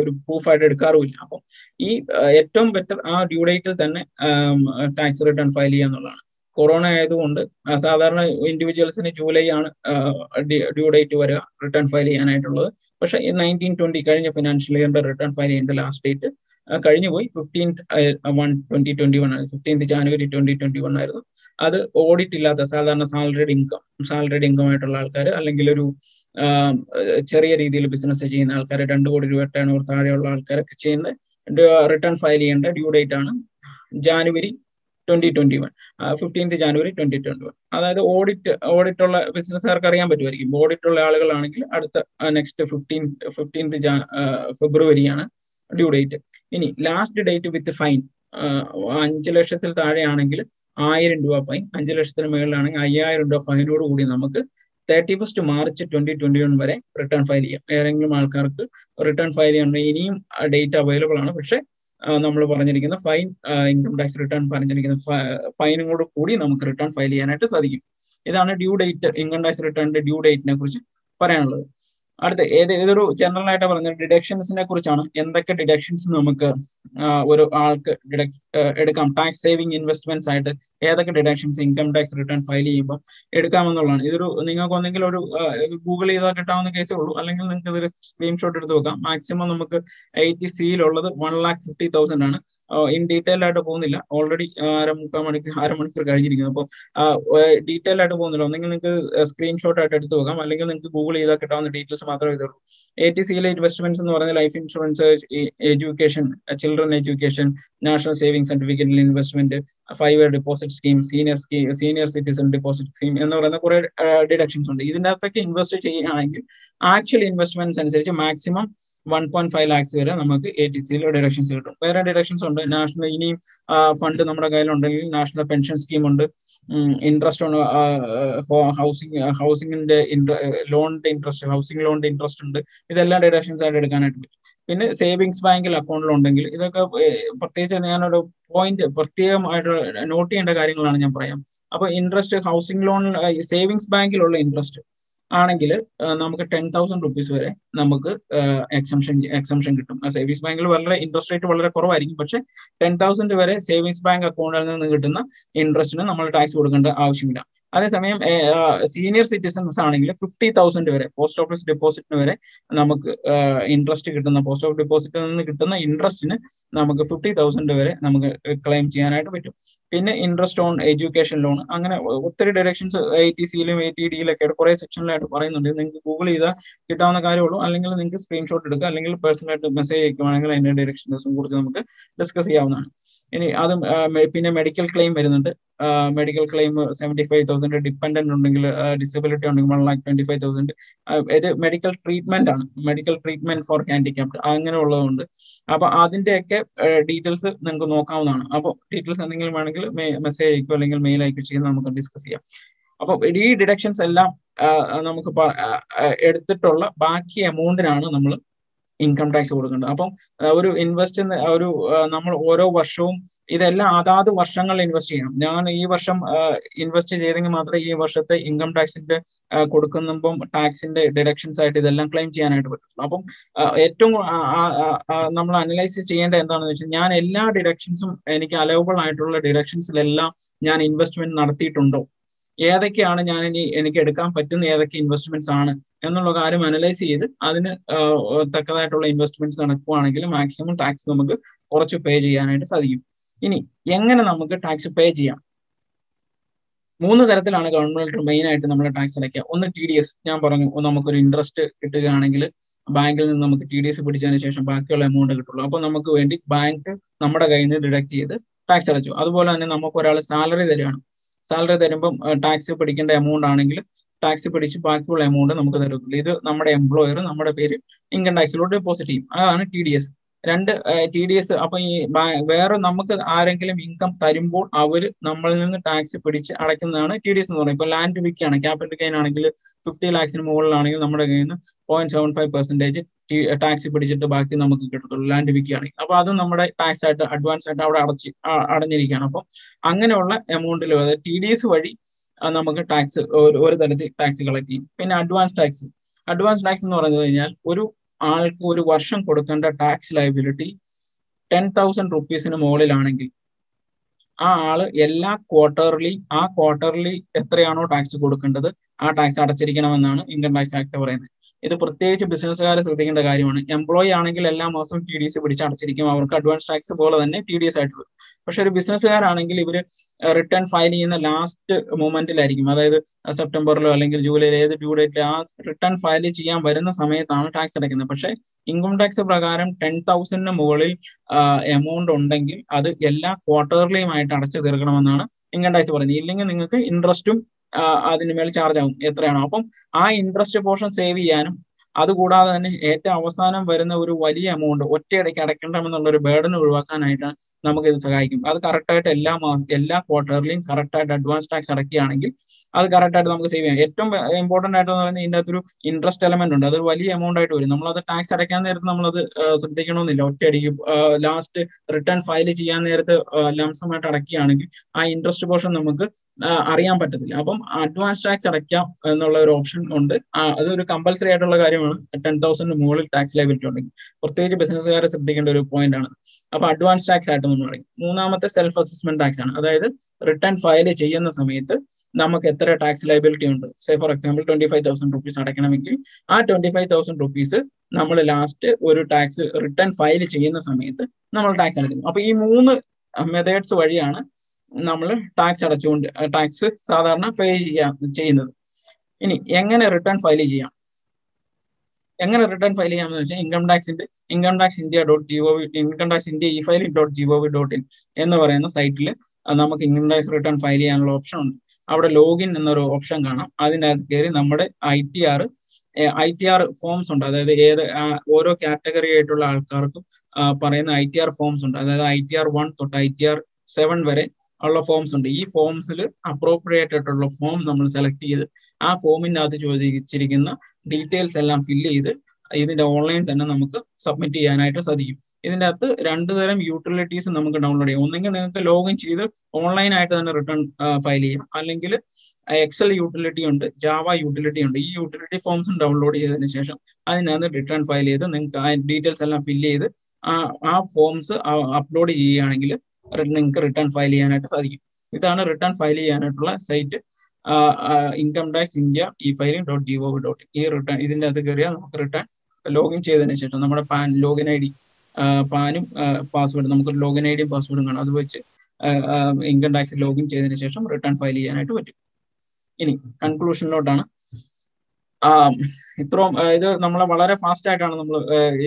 [SPEAKER 3] ഒരു പ്രൂഫായിട്ട് എടുക്കാറുമില്ല. അപ്പം ഈ ഏറ്റവും ബെറ്റർ ആ ഡ്യൂ ഡേറ്റിൽ തന്നെ ടാക്സ് റിട്ടേൺ ഫയൽ ചെയ്യാന്നുള്ളതാണ് കൊറോണ ആയതുകൊണ്ട് സാധാരണ ഇൻഡിവിജ്വൽസിന് ജൂലൈ ആണ് ഡ്യൂ ഡേറ്റ് വരിക റിട്ടേൺ ഫയൽ ചെയ്യാനായിട്ടുള്ളത്. പക്ഷേ നയന്റീൻ ട്വന്റി കഴിഞ്ഞ ഫിനാൻഷ്യൽ ഇയറിന്റെ റിട്ടേൺ ഫയൽ ചെയ്യേണ്ട ലാസ്റ്റ് ഡേറ്റ് കഴിഞ്ഞു പോയി. Fifteen one twenty twenty one ആയിരുന്നു fifteenth January twenty twenty one ആയിരുന്നു. അത് ഓഡിറ്റ് ഇല്ലാത്ത സാധാരണ സാലറിഡ് ഇൻകം സാലറിഡ് ഇൻകം ആയിട്ടുള്ള ആൾക്കാർ അല്ലെങ്കിൽ ഒരു ചെറിയ രീതിയിൽ ബിസിനസ് ചെയ്യുന്ന ആൾക്കാർ രണ്ട് കോടി രൂപ ടേൺ ഓവർ താഴെയുള്ള ആൾക്കാരൊക്കെ ചെയ്യുന്ന റിട്ടേൺ ഫയൽ ചെയ്യേണ്ട ഡ്യൂ ഡേറ്റ് ആണ്. January twenty twenty one fifteenth January twenty twenty one അതായത് ഓഡിറ്റ് ഓഡിറ്റ് ഉള്ള ബിസിനസ്സുകാർക്ക് അറിയാൻ പറ്റുമായിരിക്കും. ഓഡിറ്റ് ഉള്ള ആളുകളാണെങ്കിൽ അടുത്ത നെക്സ്റ്റ് ഫിഫ്റ്റീൻ ഫിഫ്റ്റീൻത് ഫെബ്രുവരിയാണ് ഡ്യൂ ഡേറ്റ് ഇനി ലാസ്റ്റ് ഡേറ്റ് വിത്ത് ഫൈൻ അഞ്ച് ലക്ഷത്തിൽ താഴെയാണെങ്കിൽ ആയിരം രൂപ ഫൈൻ അഞ്ച് ലക്ഷത്തിന് മുകളിലാണെങ്കിൽ അയ്യായിരം രൂപ ഫൈനോട് കൂടി നമുക്ക് thirty first March twenty twenty one വരെ റിട്ടേൺ ഫയൽ ചെയ്യാം. ഏതെങ്കിലും ആൾക്കാർക്ക് റിട്ടേൺ ഫയൽ ചെയ്യാനുണ്ടെങ്കിൽ ഇനിയും ഡേറ്റ് അവൈലബിൾ ആണ്. പക്ഷേ നമ്മൾ പറഞ്ഞിരിക്കുന്ന ഫൈൻ ഇൻകം ടാക്സ് റിട്ടേൺ പറഞ്ഞിരിക്കുന്ന ഫൈനും കൂടെ കൂടി നമുക്ക് റിട്ടേൺ ഫയൽ ചെയ്യാനായിട്ട് സാധിക്കും. ഇതാണ് ഡ്യൂ ഡേറ്റ് ഇൻകം ടാക്സ് റിട്ടേണിന്റെ ഡ്യൂ ഡേറ്റിനെ കുറിച്ച് പറയാനുള്ളത്. അടുത്ത ഏത് ഏതൊരു ജനറൽ ആയിട്ട് പറഞ്ഞ ഡിഡക്ഷൻസിനെ കുറിച്ചാണ്. എന്തൊക്കെ ഡിഡക്ഷൻസ് നമുക്ക് ഒരു ആൾക്ക് എടുക്കാം? ടാക്സ് സേവിങ് ഇൻവെസ്റ്റ്മെന്റ്സ് ആയിട്ട് ഏതൊക്കെ deductions income tax return file ചെയ്യുമ്പോൾ എടുക്കാമെന്നുള്ളതാണ്. ഇതൊരു നിങ്ങൾക്ക് ഒന്നെങ്കിൽ ഒരു ഗൂഗിൾ ചെയ്താൽ കിട്ടാവുന്ന കേസേ ഉള്ളൂ. അല്ലെങ്കിൽ നിങ്ങൾക്ക് ഇതൊരു സ്ക്രീൻഷോട്ട് എടുത്ത് വെക്കാം. മാക്സിമം നമുക്ക് എയ്റ്റി സിയിലുള്ളത് വൺ ലാക്ക് ഫിഫ്റ്റി തൗസൻഡ് ആണ്. ഇൻ ഡീറ്റെയിൽ ആയിട്ട് പോകുന്നില്ല. ഓൾറെഡി അരമുക്കാൽ മണിക്ക് മണിക്കൂർ അരമണിക്കൂർ കഴിഞ്ഞിരിക്കുന്നു. അപ്പോൾ ഡീറ്റെയിൽ ആയിട്ട് പോകുന്നില്ല. ഒന്നെങ്കിൽ നിങ്ങൾക്ക് സ്ക്രീൻഷോട്ട് ആയിട്ട് എടുത്ത് പോകാം അല്ലെങ്കിൽ നിങ്ങൾക്ക് ഗൂഗിൾ ചെയ്താൽ കിട്ടാവുന്ന ഡീറ്റെയിൽസ് മാത്രമേ ഇതുള്ളൂ. എ ടി സിയിലെ ഇൻവെസ്റ്റ്മെന്റ്സ് എന്ന് പറയുന്നത് life insurance education children education national saving സർട്ടിഫിക്കറ്റിൽ investment five year deposit scheme senior scheme senior citizen deposit scheme എന്ന് പറയുന്ന കുറെ ഡിഡക്ഷൻസ് ഉണ്ട്. ഇതിനകത്തൊക്കെ ഇൻവെസ്റ്റ് ചെയ്യുകയാണെങ്കിൽ ആക്ച്വൽ ഇൻവെസ്റ്റ്മെന്റ്സ് അനുസരിച്ച് maximum one point five lakhs വരെ നമുക്ക് എ ടി സിയിൽ ഡിഡക്ഷൻസ് കിട്ടും. വേറെ ഡിഡക്ഷൻസ് ഉണ്ട്. നാഷണൽ ഇനിയും ഫണ്ട് നമ്മുടെ കയ്യിലുണ്ടെങ്കിൽ നാഷണൽ പെൻഷൻ സ്കീം ഉണ്ട്. ഇൻട്രസ്റ്റ് ഉണ്ട് ഹൗസിംഗ് ഹൗസിംഗിന്റെ ലോണിന്റെ ഇൻട്രസ്റ്റ് ഹൗസിംഗ് ലോണിന്റെ ഇൻട്രസ്റ്റ് ഉണ്ട്. ഇതെല്ലാം ഡിഡക്ഷൻസ് ആയിട്ട് എടുക്കാനായിട്ട് പറ്റും. പിന്നെ സേവിങ്സ് ബാങ്കിൽ അക്കൗണ്ടിലുണ്ടെങ്കിൽ ഇതൊക്കെ പ്രത്യേകിച്ച് ഞാനൊരു പോയിന്റ് പ്രത്യേകമായിട്ട് നോട്ട് ചെയ്യേണ്ട കാര്യങ്ങളാണ് ഞാൻ പറയാം. അപ്പൊ ഇൻട്രസ്റ്റ് ഹൗസിംഗ് ലോണിൽ സേവിങ്സ് ബാങ്കിലുള്ള ഇൻട്രസ്റ്റ് ആണെങ്കിൽ നമുക്ക് ടെൻ തൗസൻഡ് റുപ്പീസ് വരെ നമുക്ക് എക്സംഷൻ എക്സംഷൻ കിട്ടും. സേവിങ്സ് ബാങ്കിൽ വളരെ ഇൻട്രസ്റ്റ് റേറ്റ് വളരെ കുറവായിരിക്കും. പക്ഷെ ടെൻ തൗസൻഡ് വരെ സേവിങ്സ് ബാങ്ക് അക്കൗണ്ടിൽ നിന്ന് കിട്ടുന്ന ഇൻട്രസ്റ്റിന് നമ്മൾ ടാക്സ് കൊടുക്കേണ്ട ആവശ്യമില്ല. അതേസമയം സീനിയർ സിറ്റിസൺസ് ആണെങ്കിൽ ഫിഫ്റ്റി തൗസൻഡ് വരെ പോസ്റ്റ് ഓഫീസ് ഡെപ്പോസിറ്റിന് വരെ നമുക്ക് ഇൻട്രസ്റ്റ് കിട്ടുന്ന പോസ്റ്റ് ഓഫീസ് ഡെപ്പോസിറ്റിൽ നിന്ന് കിട്ടുന്ന ഇൻട്രസ്റ്റിന് നമുക്ക് ഫിഫ്റ്റി തൗസൻഡ് വരെ നമുക്ക് ക്ലെയിം ചെയ്യാനായിട്ട് പറ്റും. പിന്നെ ഇൻട്രസ്റ്റ് ഓൺ എഡ്യൂക്കേഷൻ ലോൺ അങ്ങനെ ഒത്തിരി ഡയറക്ഷൻസ് ഐ ടി സിയിലും എ ടി ഡിയിലൊക്കെ കുറെ സെക്ഷനിലായിട്ട് പറയുന്നുണ്ട്. നിങ്ങൾക്ക് ഗൂഗിൾ ചെയ്താൽ കിട്ടാവുന്ന കാര്യമുള്ളൂ. അല്ലെങ്കിൽ നിങ്ങൾക്ക് സ്ക്രീൻഷോട്ട് എടുക്കുക. അല്ലെങ്കിൽ പേഴ്സണലായിട്ട് മെസ്സേജ് അയക്കുവാണെങ്കിൽ അതിന്റെ ഡയറക്ഷൻസും കുറിച്ച് നമുക്ക് ഡിസ്കസ് ചെയ്യാവുന്നതാണ്. ഇനി അതും പിന്നെ മെഡിക്കൽ ക്ലെയിം വരുന്നുണ്ട്. Medical claim seventy five thousand dependent ഉണ്ടെങ്കിൽ ഡിസബിലിറ്റി ഉണ്ടെങ്കിൽ one lakh twenty five thousand ഇത് മെഡിക്കൽ ട്രീറ്റ്മെന്റ് ആണ്. മെഡിക്കൽ ട്രീറ്റ്മെന്റ് ഫോർ ഹാൻഡിക്യാപ്ഡ് അങ്ങനെ ഉള്ളതുകൊണ്ട് അപ്പൊ അതിന്റെയൊക്കെ ഡീറ്റെയിൽസ് നിങ്ങൾക്ക് നോക്കാവുന്നതാണ്. അപ്പോൾ ഡീറ്റെയിൽസ് എന്തെങ്കിലും വേണമെങ്കിൽ മെസ്സേജ് അയക്കുക അല്ലെങ്കിൽ മെയിൽ അയക്കോ ചെയ്യുന്ന നമുക്ക് ഡിസ്കസ് ചെയ്യാം. അപ്പൊ ഈ ഡിഡക്ഷൻസ് എല്ലാം നമുക്ക് എടുത്തിട്ടുള്ള ബാക്കി എമൗണ്ടിനാണ് നമ്മൾ ഇൻകം ടാക്സ് കൊടുക്കുന്നുണ്ട്. അപ്പം ഒരു ഇൻവെസ്റ്റ് ഒരു നമ്മൾ ഓരോ വർഷവും ഇതെല്ലാം അതാത് വർഷങ്ങളിൽ ഇൻവെസ്റ്റ് ചെയ്യണം. ഞാൻ ഈ വർഷം ഇൻവെസ്റ്റ് ചെയ്തെങ്കിൽ മാത്രമേ ഈ വർഷത്തെ ഇൻകം ടാക്സിന്റെ കൊടുക്കുമ്പം ടാക്സിന്റെ ഡിഡക്ഷൻസ് ആയിട്ട് ഇതെല്ലാം ക്ലെയിം ചെയ്യാനായിട്ട് പറ്റുള്ളൂ. അപ്പം ഏറ്റവും നമ്മൾ അനലൈസ് ചെയ്യേണ്ട എന്താണെന്ന് വെച്ചാൽ ഞാൻ എല്ലാ ഡിഡക്ഷൻസും എനിക്ക് അലവബിൾ ആയിട്ടുള്ള ഡിഡക്ഷൻസിലെല്ലാം ഞാൻ ഇൻവെസ്റ്റ്മെന്റ് നടത്തിയിട്ടുണ്ടോ? ഏതൊക്കെയാണ് ഞാൻ ഇനി എനിക്ക് എടുക്കാൻ പറ്റുന്ന ഏതൊക്കെ ഇൻവെസ്റ്റ്മെന്റ്സ് ആണ് എന്നുള്ള കാര്യം അനലൈസ് ചെയ്ത് അതിന് തക്കതായിട്ടുള്ള ഇൻവെസ്റ്റ്മെന്റ്സ് നടക്കുവാണെങ്കിൽ മാക്സിമം ടാക്സ് നമുക്ക് കുറച്ച് പേ ചെയ്യാനായിട്ട് സാധിക്കും. ഇനി എങ്ങനെ നമുക്ക് ടാക്സ് പേ ചെയ്യാം? മൂന്ന് തരത്തിലാണ് ഗവൺമെന്റ് മെയിൻ ആയിട്ട് നമ്മൾ ടാക്സ് അടയ്ക്കുക. ഒന്ന് ടി ഡി എസ് ഞാൻ പറഞ്ഞു നമുക്കൊരു ഇൻട്രസ്റ്റ് കിട്ടുകയാണെങ്കിൽ ബാങ്കിൽ നിന്ന് നമുക്ക് ടി ഡി എസ് പിടിച്ചതിന് ശേഷം ബാക്കിയുള്ള എമൗണ്ട് കിട്ടുള്ളൂ. അപ്പൊ നമുക്ക് വേണ്ടി ബാങ്ക് നമ്മുടെ കയ്യിൽ നിന്ന് ഡിഡക്ട് ചെയ്ത് ടാക്സ് അടച്ചു. അതുപോലെ തന്നെ നമുക്ക് ഒരാൾ സാലറി തരികയാണ്. സാലറി തരുമ്പം ടാക്സ് പിടിക്കേണ്ട എമൗണ്ട് ആണെങ്കിൽ ടാക്സ് പിടിച്ച് ബാക്കിയുള്ള എമൗണ്ട് നമുക്ക് തരത്തില്ല ഇത് നമ്മുടെ എംപ്ലോയർ നമ്മുടെ പേര് ഇൻകം ടാക്സിലോട്ട് ഡെപ്പോസിറ്റ് ചെയ്യും. അതാണ് ടി ഡി എസ് രണ്ട് ടി ഡി എസ് അപ്പൊ ഈ വേറെ നമുക്ക് ആരെങ്കിലും ഇൻകം തരുമ്പോൾ അവർ നമ്മളിൽ നിന്ന് ടാക്സ് പിടിച്ച് അടയ്ക്കുന്നതാണ് ടി ഡി എസ് എന്ന് പറയുന്നത്. ഇപ്പൊ ലാൻഡ് വിൽക്കുകയാണ് ക്യാപിറ്റൽ ഗെയിൻ ആണെങ്കിൽ ഫിഫ്റ്റി ലാക്സിന് മുകളിലാണെങ്കിൽ നമ്മുടെ കയ്യിൽ നിന്ന് point seven five percentage tax പിടിച്ചിട്ട് ബാക്കി നമുക്ക് കിട്ടത്തുള്ളൂ ലാൻഡ് വിൽക്കുകയാണെങ്കിൽ അപ്പൊ അത് നമ്മുടെ ടാക്സ് ആയിട്ട് അഡ്വാൻസ് ആയിട്ട് അവിടെ അടച്ച് അടഞ്ഞിരിക്കുകയാണ്. അപ്പം അങ്ങനെയുള്ള എമൗണ്ടിൽ അതായത് ടി ഡി എസ് വഴി നമുക്ക് ടാക്സ് ഒരു തരത്തിൽ ടാക്സ് കളക്ട് ചെയ്യും. പിന്നെ അഡ്വാൻസ് ടാക്സ് അഡ്വാൻസ് ടാക്സ് എന്ന് പറഞ്ഞു കഴിഞ്ഞാൽ ഒരു ആൾക്ക് ഒരു വർഷം കൊടുക്കേണ്ട ടാക്സ് ലയബിലിറ്റി ടെൻ തൗസൻഡ് റുപ്പീസിന് മുകളിലാണെങ്കിൽ ആ ആൾ എല്ലാ ക്വാർട്ടർലി ആ ക്വാർട്ടർലി എത്രയാണോ ടാക്സ് കൊടുക്കേണ്ടത് ആ ടാക്സ് അടച്ചിരിക്കണമെന്നാണ് ഇൻകം ടാക്സ് ആക്ട് പറയുന്നത്. ഇത് പ്രത്യേകിച്ച് ബിസിനസ്സുകാരെ ശ്രദ്ധിക്കേണ്ട കാര്യമാണ്. എംപ്ലോയി ആണെങ്കിൽ എല്ലാ മാസവും ടി ഡി എസ് പിടിച്ച് അടച്ചിരിക്കും. അവർക്ക് അഡ്വാൻസ് ടാക്സ് പോലെ തന്നെ ടി ഡി എസ് ആയിട്ട് വരും. പക്ഷെ ഒരു ബിസിനസ്സുകാരാണെങ്കിൽ ഇവർ റിട്ടേൺ ഫയൽ ചെയ്യുന്ന ലാസ്റ്റ് മൂമെന്റിലായിരിക്കും അതായത് സെപ്റ്റംബറിലോ അല്ലെങ്കിൽ ജൂലൈയിലോ ഏത് ഡ്യൂ ഡേറ്റിൽ ആ റിട്ടേൺ ഫയൽ ചെയ്യാൻ വരുന്ന സമയത്താണ് ടാക്സ് അടയ്ക്കുന്നത്. പക്ഷേ ഇൻകം ടാക്സ് പ്രകാരം ടെൻ തൗസൻഡിന് മുകളിൽ എമൗണ്ട് ഉണ്ടെങ്കിൽ അത് എല്ലാ ക്വാർട്ടർലിയുമായിട്ട് അടച്ചു തീർക്കണമെന്നാണ് ഇൻകം ടാക്സ് പറയുന്നത്. ഇല്ലെങ്കിൽ നിങ്ങൾക്ക് ഇൻട്രസ്റ്റും അതിന് മേൽ ചാർജ് ആകും എത്രയാണോ. അപ്പം ആ ഇൻട്രസ്റ്റ് പോർഷൻ സേവ് ചെയ്യാനും അതുകൂടാതെ തന്നെ ഏറ്റവും അവസാനം വരുന്ന ഒരു വലിയ എമൗണ്ട് ഒറ്റയടയ്ക്ക് അടയ്ക്കണമെന്നുള്ള ഒരു ബേർഡൻ ഒഴിവാക്കാനായിട്ട് നമുക്ക് ഇത് സഹായിക്കും. അത് കറക്റ്റായിട്ട് എല്ലാ മാസം എല്ലാ ക്വാർട്ടറിലും കറക്റ്റായിട്ട് അഡ്വാൻസ് ടാക്സ് അടയ്ക്കുകയാണെങ്കിൽ അത് കറക്റ്റ് ആയിട്ട് നമുക്ക് സേവ് ചെയ്യാം. ഏറ്റവും ഇമ്പോർട്ടന്റ് ആയിട്ട് പറയുന്നത് ഇതിന്റെ അകത്തൊരു ഇൻട്രസ്റ്റ് എലമെന്റ് ഉണ്ട്. അതൊരു വലിയ എമൗണ്ട് ആയിട്ട് വരും. നമ്മൾ അത് ടാക്സ് അടയ്ക്കാൻ നേരത്ത് നമ്മൾ നമ്മളത് ശ്രദ്ധിക്കണമെന്നില്ല. ഒറ്റയടിക്ക് ലാസ്റ്റ് റിട്ടേൺ ഫയൽ ചെയ്യാൻ നേരത്ത് ലംസമായിട്ട് അടയ്ക്കുകയാണെങ്കിൽ ആ ഇൻട്രസ്റ്റ് പോർഷൻ നമുക്ക് അറിയാൻ പറ്റത്തില്ല. അപ്പം അഡ്വാൻസ് ടാക്സ് അടയ്ക്കാം എന്നുള്ള ഒരു ഓപ്ഷൻ ഉണ്ട്. അതൊരു കമ്പൽസറി ആയിട്ടുള്ള കാര്യമാണ്. ടെൻ തൗസൻഡ് മുകളിൽ ടാക്സ് ലൈബിലിറ്റി ഉണ്ടെങ്കിൽ. പ്രത്യേകിച്ച് ബിസിനസ്സുകാരെ ശ്രദ്ധിക്കേണ്ട ഒരു പോയിന്റ് ആണ്. അപ്പൊ അഡ്വാൻസ് ടാക്സ് ആയിട്ട് നമ്മൾ പറയും. മൂന്നാമത്തെ സെൽഫ് അസസ്മെന്റ് ടാക്സ് ആണ്. അതായത് റിട്ടേൺ ഫയൽ ചെയ്യുന്ന സമയത്ത് നമുക്ക് എത്ര ടാക്സ് ലയബിലിറ്റി ഉണ്ട്? Say for example twenty five thousand rupees അടയ്ക്കണമെങ്കിൽ ആ ട്വന്റി ഫൈവ് തൗസൻഡ് റുപ്പീസ് നമ്മൾ ലാസ്റ്റ് ഒരു ടാക്സ് റിട്ടേൺ ഫയൽ ചെയ്യുന്ന സമയത്ത് നമ്മൾ ടാക്സ് അടയ്ക്കുന്നു. അപ്പൊ ഈ മൂന്ന് മെത്തേഡ്സ് വഴിയാണ് നമ്മൾ ടാക്സ് അടച്ചുകൊണ്ട് ടാക്സ് സാധാരണ പേ ചെയ്യാ ചെയ്യുന്നത്. ഇനി എങ്ങനെ റിട്ടേൺ ഫയൽ ചെയ്യാം? എങ്ങനെ റിട്ടേൺ ഫയൽ ചെയ്യാമെന്ന് വെച്ചാൽ income ടാക്സിന്റെ income tax India dot G O O V income tax India e filing dot G O V dot in എന്ന് പറയുന്ന സൈറ്റിൽ നമുക്ക് ഇൻകം ടാക്സ് റിട്ടേൺ ഫയൽ ചെയ്യാനുള്ള ഓപ്ഷൻ ഉണ്ട്. അവിടെ ലോഗിൻ എന്നൊരു ഓപ്ഷൻ കാണാം. അതിനകത്ത് കയറി നമ്മുടെ I T R I T R forms ഉണ്ട്. അതായത് ഏത് ഓരോ കാറ്റഗറി ആയിട്ടുള്ള ആൾക്കാർക്കും പറയുന്ന ഐ ടി ആർ ഫോംസ് ഉണ്ട്. അതായത് ഐ ടി ആർ വൺ തൊട്ട് ഐ ടി ആർ സെവൻ വരെ ഉള്ള ഫോംസ് ഉണ്ട്. ഈ ഫോംസിൽ അപ്രോപ്രിയേറ്റ് ആയിട്ടുള്ള ഫോം നമ്മൾ സെലക്ട് ചെയ്ത് ആ ഫോമിനകത്ത് ചോദിച്ചിരിക്കുന്ന ഡീറ്റെയിൽസ് എല്ലാം ഫില്ല് ചെയ്ത് ഇതിന്റെ ഓൺലൈൻ തന്നെ നമുക്ക് സബ്മിറ്റ് ചെയ്യാനായിട്ട് സാധിക്കും. ഇതിന്റെ അകത്ത് രണ്ട് തരം യൂട്ടിലിറ്റീസ് നമുക്ക് ഡൗൺലോഡ് ചെയ്യാം. ഒന്നെങ്കിൽ നിങ്ങൾക്ക് ലോഗിൻ ചെയ്ത് ഓൺലൈൻ ആയിട്ട് തന്നെ റിട്ടേൺ ഫയൽ ചെയ്യാം. അല്ലെങ്കിൽ എക്സൽ യൂട്ടിലിറ്റി ഉണ്ട് ജാവ യൂട്ടിലിറ്റി ഉണ്ട്. ഈ യൂട്ടിലിറ്റി ഫോംസും ഡൗൺലോഡ് ചെയ്തതിന് ശേഷം അതിനകത്ത് റിട്ടേൺ ഫയൽ ചെയ്ത് നിങ്ങൾക്ക് ആ ഡീറ്റെയിൽസ് എല്ലാം ഫില്ല് ചെയ്ത് ആ ഫോംസ് അപ്ലോഡ് ചെയ്യുകയാണെങ്കിൽ നിങ്ങൾക്ക് റിട്ടേൺ ഫയൽ ചെയ്യാനായിട്ട് സാധിക്കും. ഇതാണ് റിട്ടേൺ ഫയൽ ചെയ്യാനായിട്ടുള്ള site income tax India e filing dot G dot ഈ റിട്ടേൺ ഇതിന്റെ അകത്ത് കയറിയാൽ നമുക്ക് റിട്ടേൺ ലോഗിൻ ചെയ്തതിന് ശേഷം നമ്മുടെ പാൻ ലോഗിൻ ഐ ഡി പാനും പാസ്വേഡും നമുക്ക് ലോഗിൻ ഐ ഡിയും പാസ്വേഡും കാണാം. അത് വെച്ച് ഇൻകം ടാക്സ് ലോഗിൻ ചെയ്തതിന് ശേഷം റിട്ടേൺ ഫയൽ ചെയ്യാനായിട്ട് പറ്റും. ഇനി കൺക്ലൂഷനിലോട്ടാണ് ഇത്രയും ഇത് നമ്മളെ വളരെ ഫാസ്റ്റ് ആയിട്ടാണ് നമ്മൾ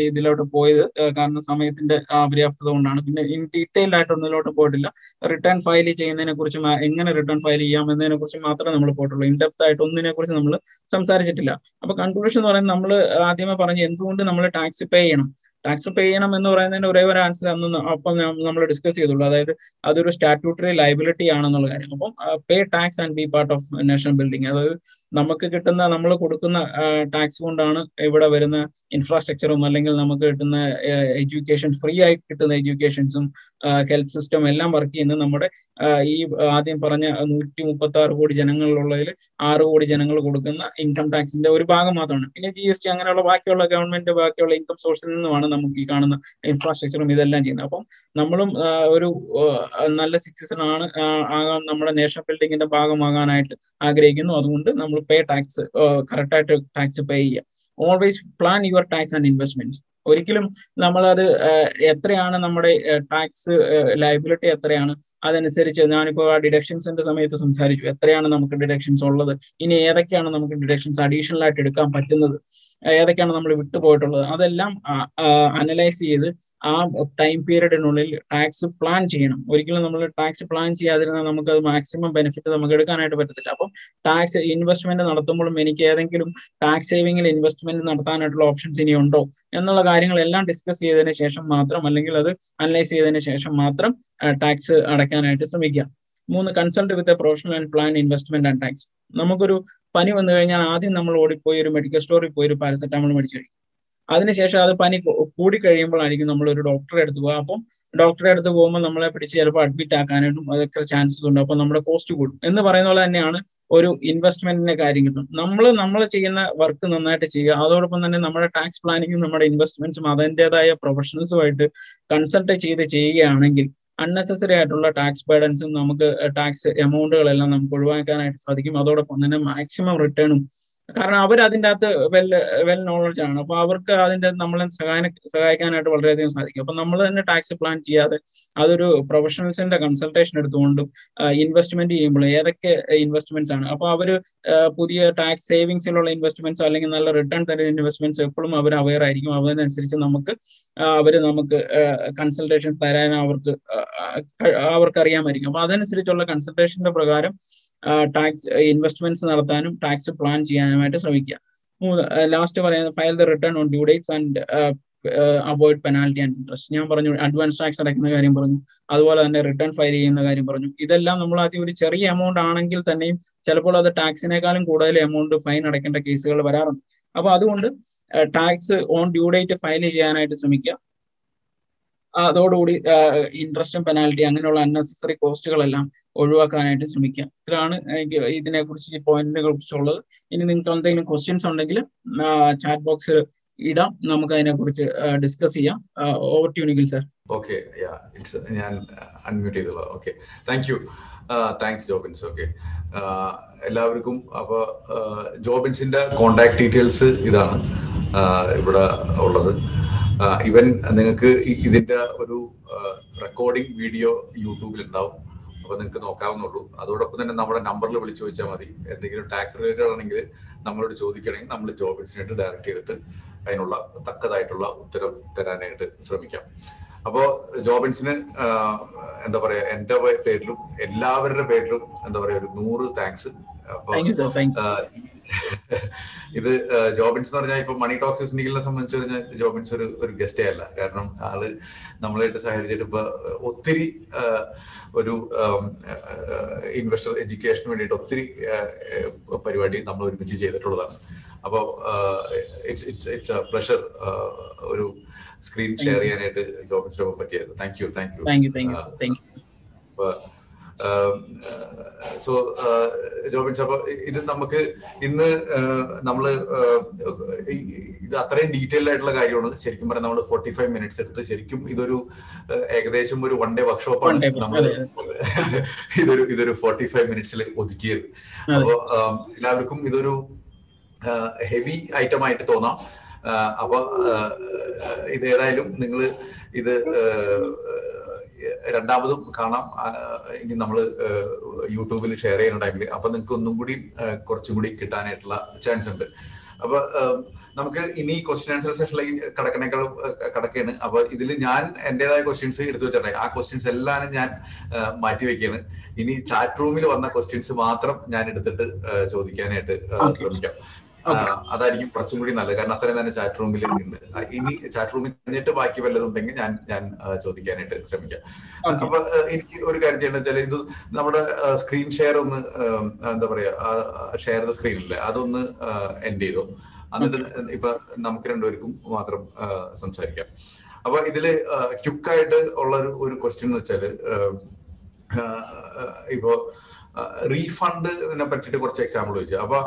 [SPEAKER 3] ഇതിലോട്ട് പോയത്. കാരണം സമയത്തിന്റെ അപര്യാപ്തത കൊണ്ടാണ്. പിന്നെ ഇൻ ഡീറ്റെയിൽ ആയിട്ട് ഒന്നിലോട്ട് പോയിട്ടില്ല. റിട്ടേൺ ഫയൽ ചെയ്യുന്നതിനെ കുറിച്ച് എങ്ങനെ റിട്ടേൺ ഫയൽ ചെയ്യാം എന്നതിനെ കുറിച്ച് മാത്രമേ നമ്മൾ പോയിട്ടുള്ളൂ. ഇൻഡെപ്ത് ആയിട്ട് ഒന്നിനെ കുറിച്ച് നമ്മൾ സംസാരിച്ചിട്ടില്ല. അപ്പൊ കൺക്ലൂഷൻ എന്ന് പറയുന്നത് നമ്മൾ ആദ്യമേ പറഞ്ഞു എന്തുകൊണ്ട് നമ്മൾ ടാക്സ് പേ ചെയ്യണം? ടാക്സ് പേ ചെയ്യണം എന്ന് പറയുന്നതിന്റെ ഒരേ ഒരു ആൻസർ അന്ന് അപ്പം നമ്മൾ ഡിസ്കസ് ചെയ്തുള്ളൂ. അതായത് അതൊരു സ്റ്റാറ്റ്യൂട്ടറി ലൈബിലിറ്റി ആണെന്നുള്ള കാര്യം. അപ്പം pay tax and B part of national building അതായത് നമുക്ക് കിട്ടുന്ന നമ്മൾ കൊടുക്കുന്ന ടാക്സ് കൊണ്ടാണ് ഇവിടെ വരുന്ന ഇൻഫ്രാസ്ട്രക്ചറും അല്ലെങ്കിൽ നമുക്ക് കിട്ടുന്ന എഡ്യൂക്കേഷൻ ഫ്രീ ആയിട്ട് കിട്ടുന്ന എഡ്യൂക്കേഷൻസും ഹെൽത്ത് സിസ്റ്റം എല്ലാം വർക്ക് ചെയ്യുന്നത് നമ്മുടെ ഈ ആദ്യം പറഞ്ഞ നൂറ്റി മുപ്പത്തി ആറ് കോടി ജനങ്ങളിലുള്ളതിൽ ആറ് കോടി ജനങ്ങൾ കൊടുക്കുന്ന ഇൻകം ടാക്സിന്റെ ഒരു ഭാഗം മാത്രമാണ്. പിന്നെ ജി എസ് ടി അങ്ങനെയുള്ള ബാക്കിയുള്ള ഗവൺമെന്റ് ബാക്കിയുള്ള ഇൻകം സോഴ്സിൽ നിന്നുമാണ് നമുക്ക് ഈ കാണുന്ന ഇൻഫ്രാസ്ട്രക്ചറും ഇതെല്ലാം ചെയ്യുന്നത്. അപ്പം നമ്മളും ഒരു നല്ല സിറ്റിസൺ ആണ് ആകാൻ നമ്മുടെ നേഷൻ ബിൽഡിങ്ങിന്റെ ഭാഗമാകാനായിട്ട് ആഗ്രഹിക്കുന്നു. അതുകൊണ്ട് നമ്മൾ പേ ടാക്സ് കറക്റ്റായിട്ട് ടാക്സ് പേ ചെയ്യുക always plan your tax and investments ഒരിക്കലും നമ്മളത് എത്രയാണ് നമ്മുടെ ടാക്സ് ലൈബിലിറ്റി എത്രയാണ് അതനുസരിച്ച് ഞാനിപ്പോൾ ആ ഡിഡക്ഷൻസിന്റെ സമയത്ത് സംസാരിച്ചു. എത്രയാണ് നമുക്ക് ഡിഡക്ഷൻസ് ഉള്ളത്? ഇനി ഏതൊക്കെയാണ് നമുക്ക് ഡിഡക്ഷൻസ് അഡീഷണൽ ആയിട്ട് എടുക്കാൻ പറ്റുന്നത്? ഏതൊക്കെയാണ് നമ്മൾ വിട്ടുപോയിട്ടുള്ളത് അതെല്ലാം അനലൈസ് ചെയ്ത് ആ ടൈം പീരീഡിനുള്ളിൽ ടാക്സ് പ്ലാൻ ചെയ്യണം. ഒരിക്കലും നമ്മൾ ടാക്സ് പ്ലാൻ ചെയ്യാതിരുന്നാൽ നമുക്ക് അത് മാക്സിമം ബെനിഫിറ്റ് നമുക്ക് എടുക്കാനായിട്ട് പറ്റത്തില്ല. അപ്പം ടാക്സ് ഇൻവെസ്റ്റ്മെന്റ് നടത്തുമ്പോഴും എനിക്ക് ഏതെങ്കിലും ടാക്സ് സേവിങ്ങിൽ ഇൻവെസ്റ്റ്മെന്റ് നടത്താനായിട്ടുള്ള ഓപ്ഷൻസ് ഇനി ഉണ്ടോ എന്നുള്ള കാര്യങ്ങളെല്ലാം ഡിസ്കസ് ചെയ്തതിന് ശേഷം മാത്രം അല്ലെങ്കിൽ അത് അനലൈസ് ചെയ്തതിന് ശേഷം മാത്രം ടാക്സ് അടയ്ക്കാനായിട്ട് ശ്രമിക്കുക. മൂന്ന് consult with a professional and plan investment and tax നമുക്കൊരു പനി വന്നു കഴിഞ്ഞാൽ ആദ്യം നമ്മൾ ഓടിപ്പോയി ഒരു മെഡിക്കൽ സ്റ്റോറിൽ പോയി ഒരു പാരസെറ്റാമോൾ മേടിച്ചു കഴിക്കും. അതിനുശേഷം അത് പനി കൂടി കഴിയുമ്പോഴായിരിക്കും നമ്മൾ ഒരു ഡോക്ടറെ അടുത്ത് പോകുക അപ്പം ഡോക്ടറെ അടുത്ത് പോകുമ്പോൾ നമ്മളെ പിടിച്ച് ചിലപ്പോൾ അഡ്മിറ്റ് ആക്കാനായിട്ടും അതൊക്കെ ചാൻസസ് ഉണ്ട്. അപ്പോൾ നമ്മുടെ കോസ്റ്റ് കൂടും. എന്ന് പറയുന്ന പോലെ തന്നെയാണ് ഒരു ഇൻവെസ്റ്റ്മെന്റിന്റെ കാര്യങ്ങളും. നമ്മൾ നമ്മൾ ചെയ്യുന്ന വർക്ക് നന്നായിട്ട് ചെയ്യുക. അതോടൊപ്പം തന്നെ നമ്മുടെ ടാക്സ് പ്ലാനിങ്ങും നമ്മുടെ ഇൻവെസ്റ്റ്മെന്റ്സും അതിന്റെതായ പ്രൊഫഷണൽസുമായിട്ട് കൺസൾട്ട് ചെയ്ത് ചെയ്യുകയാണെങ്കിൽ അൺനെസസറി ആയിട്ടുള്ള ടാക്സ് ബേർഡൻസും നമുക്ക് ടാക്സ് എമൗണ്ടുകളെല്ലാം നമുക്ക് ഒഴിവാക്കാനായിട്ട് സാധിക്കും. അതോടൊപ്പം തന്നെ മാക്സിമം റിട്ടേണും കാരണം അവർ അതിന്റെ അകത്ത് വെൽ വെൽ നോളജ് ആണ്. അപ്പൊ അവർക്ക് അതിന്റെ നമ്മളെ സഹായ സഹായിക്കാനായിട്ട് വളരെയധികം സാധിക്കും. അപ്പൊ നമ്മൾ തന്നെ ടാക്സ് പ്ലാൻ ചെയ്യാതെ അതൊരു പ്രൊഫഷണൽസിന്റെ കൺസൾട്ടേഷൻ എടുത്തുകൊണ്ടും ഇൻവെസ്റ്റ്മെന്റ് ചെയ്യുമ്പോൾ ഏതൊക്കെ ഇൻവെസ്റ്റ്മെന്റ്സ് ആണ്. അപ്പൊ അവർ പുതിയ ടാക്സ് സേവിങ്സിലുള്ള ഇൻവെസ്റ്റ്മെന്റ്സ് അല്ലെങ്കിൽ നല്ല റിട്ടേൺ തരുന്ന ഇൻവെസ്റ്റ്മെന്റ്സ് എപ്പോഴും അവർ അവയർ ആയിരിക്കും. അതിനനുസരിച്ച് നമുക്ക് അവർ നമുക്ക് കൺസൾട്ടേഷൻ തരാൻ അവർക്ക് അവർക്ക് അറിയാമായിരിക്കും. അപ്പൊ അതനുസരിച്ചുള്ള കൺസൾട്ടേഷന്റെ പ്രകാരം ടാക്സ് ഇൻവെസ്റ്റ്മെന്റ്സ് നടത്താനും ടാക്സ് പ്ലാൻ ചെയ്യാനുമായിട്ട് ശ്രമിക്കുക. മൂന്ന് ലാസ്റ്റ് പറയുന്നത് file the return on due dates and avoid penalty and interest ഞാൻ പറഞ്ഞു അഡ്വാൻസ് ടാക്സ് അടയ്ക്കുന്ന കാര്യം പറഞ്ഞു അതുപോലെ തന്നെ റിട്ടേൺ ഫയൽ ചെയ്യുന്ന കാര്യം പറഞ്ഞു. ഇതെല്ലാം നമ്മൾ ആദ്യം ഒരു ചെറിയ എമൗണ്ട് ആണെങ്കിൽ തന്നെയും ചിലപ്പോൾ അത് ടാക്സിനേക്കാളും കൂടുതൽ എമൗണ്ട് ഫൈൻ അടയ്ക്കേണ്ട കേസുകൾ വരാറുണ്ട്. അപ്പൊ അതുകൊണ്ട് tax on due date file ചെയ്യാനായിട്ട് ശ്രമിക്കുക. അതോടുകൂടി ഇൻട്രസ്റ്റും പെനാൽറ്റി അങ്ങനെയുള്ള അൺനെസസറി കോസ്റ്റുകളെല്ലാം ഒഴിവാക്കാനായിട്ട് ശ്രമിക്കുക ഇത്രയാണ് എനിക്ക് ഇതിനെ കുറിച്ച് ഈ പോയിന്റിനെ കുറിച്ചുള്ളത്. ഇനി നിങ്ങൾക്ക് എന്തെങ്കിലും ക്വസ്റ്റ്യൻസ് ഉണ്ടെങ്കിൽ ചാറ്റ് ബോക്സിൽ ഇടാം. നമുക്ക് അതിനെ കുറിച്ച് ഡിസ്കസ് ചെയ്യാം. Over to Nikhil sir
[SPEAKER 2] okay ഞാൻ അൺമ്യൂട്ട് ചെയ്തോളാം. Okay thank you thanks Jobins okay എല്ലാവർക്കും അപ്പൊ ജോബിൻസിന്റെ കോണ്ടാക്ട് ഡീറ്റെയിൽസ് ഇതാണ് ഇവിടെ ഉള്ളത്. ഇവൻ നിങ്ങൾക്ക് ഇതിന്റെ ഒരു റെക്കോർഡിംഗ് വീഡിയോ യൂട്യൂബിൽ ഉണ്ടാവും അപ്പൊ നിങ്ങൾക്ക് നോക്കാവുന്നുള്ളൂ. അതോടൊപ്പം തന്നെ നമ്മുടെ നമ്പറിൽ വിളിച്ചു ചോദിച്ചാൽ മതി. എന്തെങ്കിലും ടാക്സ് റിലേറ്റഡ് ആണെങ്കിൽ നമ്മളോട് ചോദിക്കണമെങ്കിൽ നമ്മൾ ജോബ് ജോബിൻസിനായിട്ട് ഡയറക്റ്റ് ചെയ്തിട്ട് അതിനുള്ള തക്കതായിട്ടുള്ള ഉത്തരം തരാനായിട്ട് ശ്രമിക്കാം. അപ്പോ ജോബിൻസിന് എന്താ പറയാ എന്റെ പേരിലും എല്ലാവരുടെ പേരിലും എന്താ പറയാ ഒരു നൂറ് താങ്ക്സ് അപ്പൊ ഇത് ജോബിൻസ് എന്ന് പറഞ്ഞാൽ ഇപ്പൊ മണി ടോക്സ് നിഖിലിനെ സംബന്ധിച്ച് പറഞ്ഞാൽ ജോബിൻസ് ഒരു ഒരു ഗസ്റ്റേ അല്ല. കാരണം ആൾ നമ്മളായിട്ട് സഹകരിച്ചിട്ട് ഇപ്പൊ ഒത്തിരി ഒരു ഇൻവെസ്റ്റർ എഡ്യൂക്കേഷന് വേണ്ടിയിട്ട് ഒത്തിരി പരിപാടി നമ്മൾ ഒരുമിച്ച് ചെയ്തിട്ടുള്ളതാണ്. അപ്പോൾ it's it's it's a pleasure ഒരു സ്ക്രീൻ ഷെയർ ചെയ്യാനായിട്ട് ജോബിൻസിനൊപ്പം പറ്റിയായിരുന്നു thank you thank you
[SPEAKER 3] thank you thank you
[SPEAKER 2] so Jobin അപ്പൊ ഇത് നമുക്ക് ഇന്ന് നമ്മൾ ഇത് അത്രയും ഡീറ്റെയിൽഡ് ആയിട്ടുള്ള കാര്യമാണ് ശരിക്കും പറഞ്ഞാൽ നമ്മൾ ഫോർട്ടി ഫൈവ് മിനിറ്റ്സ് എടുത്ത് ശരിക്കും ഇതൊരു ഏകദേശം ഒരു വൺ ഡേ വർക്ക്ഷോപ്പാണ് നമ്മൾ ഇതൊരു ഇതൊരു ഫോർട്ടി ഫൈവ് മിനിറ്റ്സിൽ ഒതുക്കിയത്. അപ്പോ എല്ലാവർക്കും ഇതൊരു ഹെവി ഐറ്റം ആയിട്ട് തോന്നാം. അപ്പൊ ഇത് ഏതായാലും നിങ്ങൾ ഇത് രണ്ടാമതും കാണാം. ഇനി നമ്മൾ യൂട്യൂബിൽ ഷെയർ ചെയ്യുന്ന ടൈമിൽ അപ്പൊ നിങ്ങൾക്ക് ഒന്നും കൂടി കുറച്ചും കൂടി കിട്ടാനായിട്ടുള്ള ചാൻസ് ഉണ്ട്. അപ്പൊ നമുക്ക് ഇനി ക്വസ്റ്റ്യൻ ആൻസർ സെഷനിലേക്ക് കടക്കണേക്കാൾ കടക്കുകയാണ് അപ്പൊ ഇതിൽ ഞാൻ എന്റേതായ ക്വസ്റ്റ്യൻസ് എടുത്തു വെച്ചിട്ടുണ്ടായി ആ ക്വസ്റ്റ്യൻസ് എല്ലാം ഞാൻ മാറ്റി വെക്കുകയാണ് ഇനി ചാറ്റ് റൂമിൽ വന്ന ക്വസ്റ്റ്യൻസ് മാത്രം ഞാൻ എടുത്തിട്ട് ചോദിക്കാനായിട്ട് ശ്രമിക്കാം. അതായിരിക്കും കുറച്ചും കൂടി നല്ലത്. കാരണം അത്രയും തന്നെ ചാറ്റ് റൂമിൽ ഉണ്ട് ഇനി ചാറ്റ് റൂമിൽ കഴിഞ്ഞിട്ട് ബാക്കി വല്ലതുണ്ടെങ്കിൽ ഞാൻ ഞാൻ ചോദിക്കാനായിട്ട് ശ്രമിക്കാം. അപ്പൊ എനിക്ക് ഒരു കാര്യം ചെയ്യേണ്ടത് വെച്ചാൽ ഇത് നമ്മുടെ സ്ക്രീൻ ഷെയർ ഒന്ന് എന്താ പറയാ ഷെയർ ദ സ്ക്രീനില്ലേ അതൊന്ന് എൻഡ് ചെയ്തോ? എന്നിട്ട് ഇപ്പൊ നമുക്ക് രണ്ടുപേർക്കും മാത്രം സംസാരിക്കാം. അപ്പൊ ഇതിൽ ക്യുക്കായിട്ട് ഉള്ള ഒരു ഒരു ക്വസ്റ്റ്യൻ എന്ന് വെച്ചാൽ ഇപ്പോ റീഫണ്ടിനെ പറ്റിയിട്ട് കുറച്ച് എക്സാമ്പിൾ ചോദിച്ചു. അപ്പൊ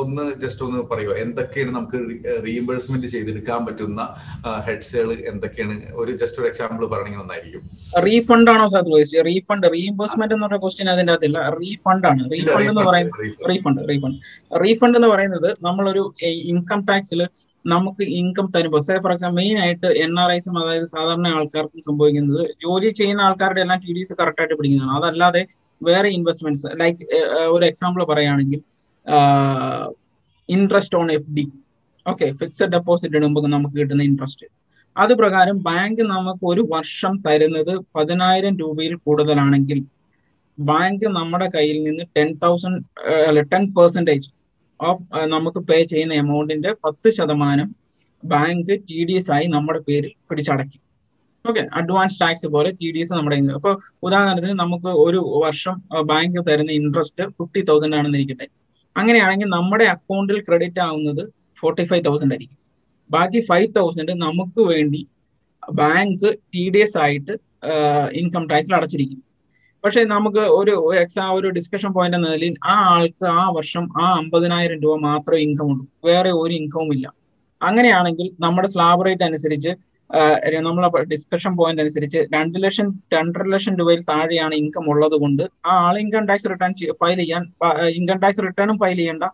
[SPEAKER 2] ഒന്ന് ജസ്റ്റ് ഒന്ന് പറയുമോ എന്തൊക്കെയാണ് നമുക്ക് റീഇംബേഴ്സ്മെന്റ് ചെയ്തെടുക്കാൻ പറ്റുന്ന ഹെഡ്സുകൾ എന്തൊക്കെയാണ്? ഒരു ജസ്റ്റ് ഒരു എക്സാമ്പിൾ പറയണമെങ്കിൽ നന്നായിരിക്കും.
[SPEAKER 3] റീഫണ്ട് ആണോ സാർ ചോദിച്ചത്? റീഫണ്ട് റീഇംബേഴ്സ്മെന്റ് എന്ന് പറഞ്ഞ ക്വസ്റ്റ്യൻ അതിന്റെ അകത്തില്ല റീഫണ്ട് ആണ്. റീഫണ്ട് എന്ന് പറയുന്നത് റീഫണ്ട് റീഫണ്ട് റീഫണ്ട് എന്ന് പറയുന്നത് നമ്മളൊരു ഇൻകം ടാക്സിൽ നമുക്ക് ഇൻകം തരുമ്പോൾ സേ ഫോർ എക്സാമ്പിൾ മെയിൻ ആയിട്ട് എൻ ആർ ഐസും അതായത് സാധാരണ ആൾക്കാർക്കും സംഭവിക്കുന്നത് ജോലി ചെയ്യുന്ന ആൾക്കാരുടെ എല്ലാം ടി ഡി എസ് കറക്റ്റ് ആയിട്ട് പിടിക്കുന്നതാണ്. അതല്ലാതെ വേറെ ഇൻവെസ്റ്റ്മെന്റ്സ് ലൈക്ക് ഒരു എക്സാമ്പിൾ പറയുകയാണെങ്കിൽ interest on F D okay fixed deposit ഇടുമ്പോൾ നമുക്ക് കിട്ടുന്ന ഇൻട്രസ്റ്റ് അത് പ്രകാരം ബാങ്ക് നമുക്ക് ഒരു വർഷം തരുന്നത് പതിനായിരം രൂപയിൽ കൂടുതലാണെങ്കിൽ ബാങ്ക് നമ്മുടെ കയ്യിൽ നിന്ന് ടെൻ തൗസൻഡ് അല്ല ടെൻ പെർസെന്റേജ് ഓഫ് നമുക്ക് പേ ചെയ്യുന്ന എമൗണ്ടിന്റെ പത്ത് ശതമാനം ബാങ്ക് ടി ഡി എസ് ആയി നമ്മുടെ പേരിൽ പിടിച്ചടയ്ക്കും ഓക്കെ അഡ്വാൻസ് ടാക്സ് പോലെ ടി ഡി എസ് നമ്മുടെ അപ്പൊ ഉദാഹരണത്തിന് നമുക്ക് ഒരു വർഷം ബാങ്ക് തരുന്ന ഇൻട്രസ്റ്റ് ഫിഫ്റ്റി തൗസൻഡ് ആണെന്ന് ഇരിക്കട്ടെ. അങ്ങനെയാണെങ്കിൽ നമ്മുടെ അക്കൗണ്ടിൽ ക്രെഡിറ്റ് ആവുന്നത് ഫോർട്ടി ഫൈവ് തൗസൻഡ് ആയിരിക്കും. ബാക്കി ഫൈവ് തൗസൻഡ് നമുക്ക് വേണ്ടി ബാങ്ക് ടി ഡി എസ് ആയിട്ട് ഇൻകം ടാക്സിൽ അടച്ചിരിക്കും പക്ഷേ നമുക്ക് ഒരു എക്സാ ഒരു ഡിസ്കഷൻ പോയിന്റ് എന്ന നിലയിൽ ആ ആൾക്ക് ആ വർഷം ആ അമ്പതിനായിരം രൂപ മാത്രമേ ഇൻകം ഉള്ളൂ. വേറെ ഒരു ഇൻകവും ഇല്ല. അങ്ങനെയാണെങ്കിൽ നമ്മുടെ സ്ലാബ് റേറ്റ് അനുസരിച്ച് നമ്മളെ ഡിസ്കഷൻ പോയിന്റ് അനുസരിച്ച് രണ്ട് ലക്ഷം രണ്ടര ലക്ഷം രൂപയിൽ താഴെയാണ് ഇൻകം ഉള്ളത് കൊണ്ട് ആ ആൾ ഇൻകം ടാക്സ് റിട്ടേൺ ഫയൽ ചെയ്യാൻ ഇൻകം ടാക്സ് റിട്ടേണും ഫയൽ ചെയ്യേണ്ട.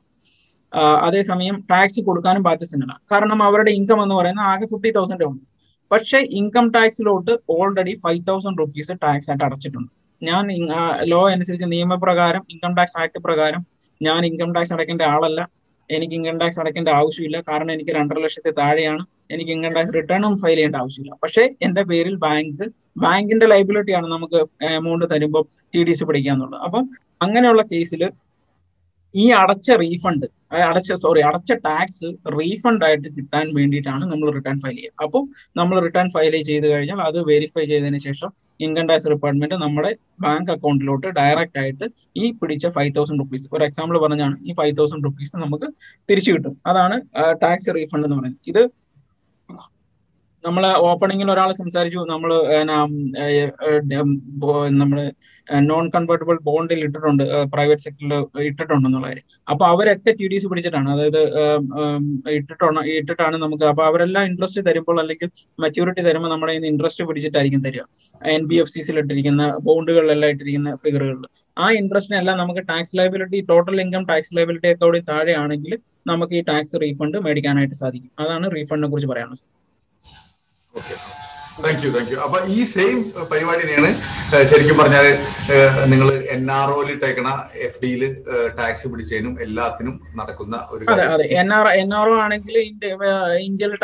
[SPEAKER 3] അതേസമയം ടാക്സ് കൊടുക്കാനും ബാധ്യസ്ഥനാണ്. കാരണം അവരുടെ ഇൻകം എന്ന് പറയുന്നത് ആകെ ഫിഫ്റ്റി തൗസൻഡ് ഉണ്ട് പക്ഷേ income ടാക്സിലോട്ട് already five thousand rupees tax ആയിട്ട് അടച്ചിട്ടുണ്ട്. ഞാൻ ലോ അനുസരിച്ച് നിയമപ്രകാരം ഇൻകം ടാക്സ് ആക്ട് പ്രകാരം ഞാൻ ഇൻകം ടാക്സ് അടയ്ക്കേണ്ട ആളല്ല. എനിക്ക് ഇൻകം ടാക്സ് അടയ്ക്കേണ്ട ആവശ്യമില്ല. കാരണം എനിക്ക് രണ്ടര ലക്ഷത്തിൽ താഴെയാണ്. എനിക്ക് ഇൻകം ടാക്സ് റിട്ടേണും ഫയൽ ചെയ്യേണ്ട ആവശ്യമില്ല. പക്ഷേ എന്റെ പേരിൽ ബാങ്ക് ബാങ്കിന്റെ ലൈബിലിറ്റിയാണ് നമുക്ക് എമൗണ്ട് തരുമ്പോൾ ടി ഡി സി പിടിക്കാന്നുള്ളത് അപ്പം അങ്ങനെയുള്ള കേസിൽ ഈ അടച്ച റീഫണ്ട് അടച്ച സോറി അടച്ച ടാക്സ് റീഫണ്ട് ആയിട്ട് കിട്ടാൻ വേണ്ടിയിട്ടാണ് നമ്മൾ റിട്ടേൺ ഫയൽ ചെയ്യുക. അപ്പോൾ നമ്മൾ റിട്ടേൺ ഫയൽ ചെയ്ത് കഴിഞ്ഞാൽ അത് വെരിഫൈ ചെയ്തതിന് ശേഷം ഇൻകം ടാക്സ് ഡിപ്പാർട്ട്മെന്റ് നമ്മുടെ ബാങ്ക് അക്കൗണ്ടിലോട്ട് ഡയറക്റ്റ് ആയിട്ട് ഈ പിടിച്ച ഫൈവ് തൗസൻഡ് റുപ്പീസ് ഒരു എക്സാമ്പിൾ പറഞ്ഞാണ് ഈ ഫൈവ് തൗസൻഡ് റുപ്പീസ് നമുക്ക് തിരിച്ചു കിട്ടും. അതാണ് ടാക്സ് റീഫണ്ട് എന്ന് പറയുന്നത്. ഇത് നമ്മൾ ഓപ്പണിങ്ങിൽ ഒരാൾ സംസാരിച്ചു. നമ്മൾ നമ്മൾ നോൺ കൺവേർട്ടബിൾ ബോണ്ടിൽ ഇട്ടിട്ടുണ്ട്. പ്രൈവറ്റ് സെക്ടറിൽ ഇട്ടിട്ടുണ്ടെന്നുള്ള കാര്യം. അപ്പൊ അവരൊക്കെ ടി ഡി സി പിടിച്ചിട്ടാണ്. അതായത് ഇട്ടിട്ടാണ് ഇട്ടിട്ടാണ് നമുക്ക് അപ്പൊ അവരെല്ലാം ഇൻട്രസ്റ്റ് തരുമ്പോൾ അല്ലെങ്കിൽ മെച്യൂരിറ്റി തരുമ്പോൾ നമ്മുടെ ഇന്ന് ഇൻട്രസ്റ്റ് പിടിച്ചിട്ടായിരിക്കും തരിക. എൻ ബി എഫ് സിസിൽ ഇട്ടിരിക്കുന്ന ബോണ്ടുകളിലെല്ലാം ഇട്ടിരിക്കുന്ന ഫിഗറുകളിൽ ആ ഇൻട്രസ്റ്റിനെല്ലാം നമുക്ക് tax liability total income tax liability ഒക്കെ താഴെയാണെങ്കിൽ നമുക്ക് ഈ ടാക്സ് റീഫണ്ട് മേടിക്കാനായിട്ട് സാധിക്കും. അതാണ് റീഫണ്ടിനെ കുറിച്ച് പറയാനുള്ളത്.
[SPEAKER 2] താങ്ക് യു താങ്ക് യു അപ്പൊ ഈ സെയിം പരിപാടി തന്നെയാണ് ശരിക്കും പറഞ്ഞാൽ നിങ്ങൾ എൻ ആർ ഒയിൽ ഇട്ടേക്കണ എഫ് ഡിയിൽ ടാക്സ് പിടിച്ചതിനും എല്ലാത്തിനും നടക്കുന്ന ഒരു
[SPEAKER 3] N R N R O ആണെങ്കിൽ ഇന്ത്യയിൽ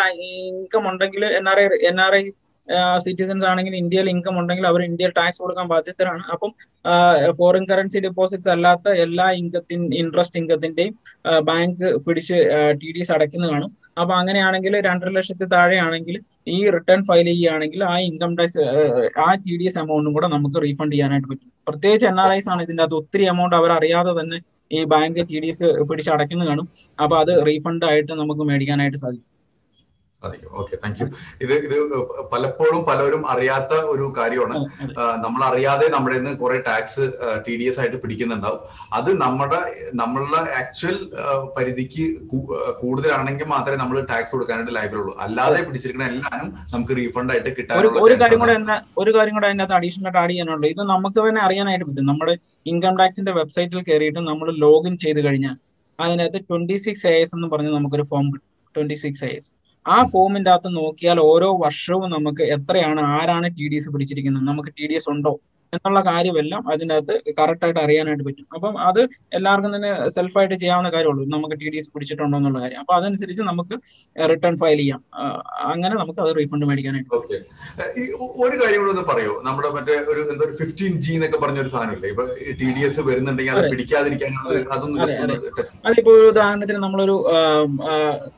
[SPEAKER 3] ഇൻകം ഉണ്ടെങ്കിൽ N R I N R I citizens ആണെങ്കിൽ ഇന്ത്യയിൽ ഇൻകം ഉണ്ടെങ്കിൽ അവർ ഇന്ത്യയിൽ ടാക്സ് കൊടുക്കാൻ ബാധ്യസ്ഥരാണ്. അപ്പം ഫോറിൻ കറൻസി ഡെപ്പോസിറ്റ്സ് അല്ലാത്ത എല്ലാ ഇൻകത്തിൻ ഇൻട്രസ്റ്റ് ഇൻകത്തിന്റെയും ബാങ്ക് പിടിച്ച് ടി ഡി എസ് അടയ്ക്കുന്ന കാണും. അപ്പൊ അങ്ങനെയാണെങ്കിൽ രണ്ടര ലക്ഷത്തിൽ താഴെയാണെങ്കിൽ ഈ റിട്ടേൺ ഫയൽ ചെയ്യുകയാണെങ്കിൽ ആ ഇൻകം ടാക്സ് ആ ടി ഡി എസ് എമൗണ്ടും കൂടെ നമുക്ക് റീഫണ്ട് ചെയ്യാനായിട്ട് പറ്റും. പ്രത്യേകിച്ച് എൻ ആർ ഐസ് ആണ് ഇതിന്റെ അകത്ത്. ഒത്തിരി എമൗണ്ട് അവർ അറിയാതെ തന്നെ ഈ ബാങ്ക് ടി ഡി എസ് പിടിച്ച് അടയ്ക്കുന്ന കാണും. അപ്പൊ അത് റീഫണ്ട് ആയിട്ട് നമുക്ക് മേടിക്കാനായിട്ട് സാധിക്കും.
[SPEAKER 2] സാധിക്കും. ഓക്കെ താങ്ക് യു ഇത് ഇത് പലപ്പോഴും പലരും അറിയാത്ത ഒരു കാര്യമാണ്. നമ്മൾ അറിയാതെ നമ്മുടെ നിന്ന് കുറെ ടാക്സ് ടി ഡി എസ് ആയിട്ട് പിടിക്കുന്നുണ്ടാവും. അത് നമ്മുടെ നമ്മളുടെ ആക്ച്വൽ പരിധിക്ക് കൂടുതലാണെങ്കിൽ മാത്രമേ നമ്മൾ ടാക്സ് കൊടുക്കാനായിട്ട് ലൈബിൾ ഉള്ളൂ. അല്ലാതെ പിടിച്ചിരിക്കുന്ന എല്ലാനും നമുക്ക് റീഫണ്ട് ആയിട്ട് കിട്ടാറുണ്ട്
[SPEAKER 3] ഒരു കാര്യം കൂടെ ഒരു കാര്യം കൂടെ അതിനകത്ത് അഡീഷണൽ ആയിട്ട് ആഡ് ചെയ്യാനുള്ളത് ഇത് നമുക്ക് തന്നെ അറിയാനായിട്ട് പറ്റും. നമ്മുടെ ഇൻകം ടാക്സിന്റെ വെബ്സൈറ്റിൽ കയറിയിട്ട് നമ്മൾ ലോഗിൻ ചെയ്ത് കഴിഞ്ഞാൽ അതിനകത്ത് ട്വന്റി സിക്സ് എ എസ് എന്ന് പറഞ്ഞ് നമുക്കൊരു ഫോം കിട്ടും. ട്വന്റി സിക്സ് എ എസ് ആ ഫോമിന്റെ അകത്ത് നോക്കിയാൽ ഓരോ വർഷവും നമുക്ക് എത്രയാണ് ആരാണ് ടി ഡി എസ് പിടിച്ചിരിക്കുന്നത്? നമുക്ക് ടി ഡി എസ് ഉണ്ടോ? എന്നുള്ള കാര്യമെല്ലാം അതിനകത്ത് കറക്റ്റായിട്ട് ആയിട്ട് അറിയാനായിട്ട് പറ്റും. അപ്പം അത് എല്ലാവർക്കും തന്നെ സെൽഫായിട്ട് ചെയ്യാവുന്ന കാര്യമുള്ളൂ. നമുക്ക് ടി ഡി എസ് പിടിച്ചിട്ടുണ്ടോ എന്നുള്ള കാര്യം. അപ്പൊ അതനുസരിച്ച് നമുക്ക് റിട്ടേൺ ഫയൽ ചെയ്യാം. അങ്ങനെ നമുക്ക് അത് റീഫണ്ട് മേടിക്കാനായിട്ട്
[SPEAKER 2] ഒരു കാര്യം കൂടെ ഒന്ന് പറയോ. നമ്മുടെ മറ്റേ ഒരു എന്താ ഫിഫ്റ്റീൻ ജി എന്നൊക്കെ പറഞ്ഞ ഒരു സാധനമില്ലേ? ഇപ്പൊ ടി ഡി എസ് വരുന്നുണ്ടെങ്കിൽ അത്. പിടിക്കാതിരിക്കാനുള്ള അതൊന്നും
[SPEAKER 3] അതിപ്പോ ഉദാഹരണത്തിന് നമ്മളൊരു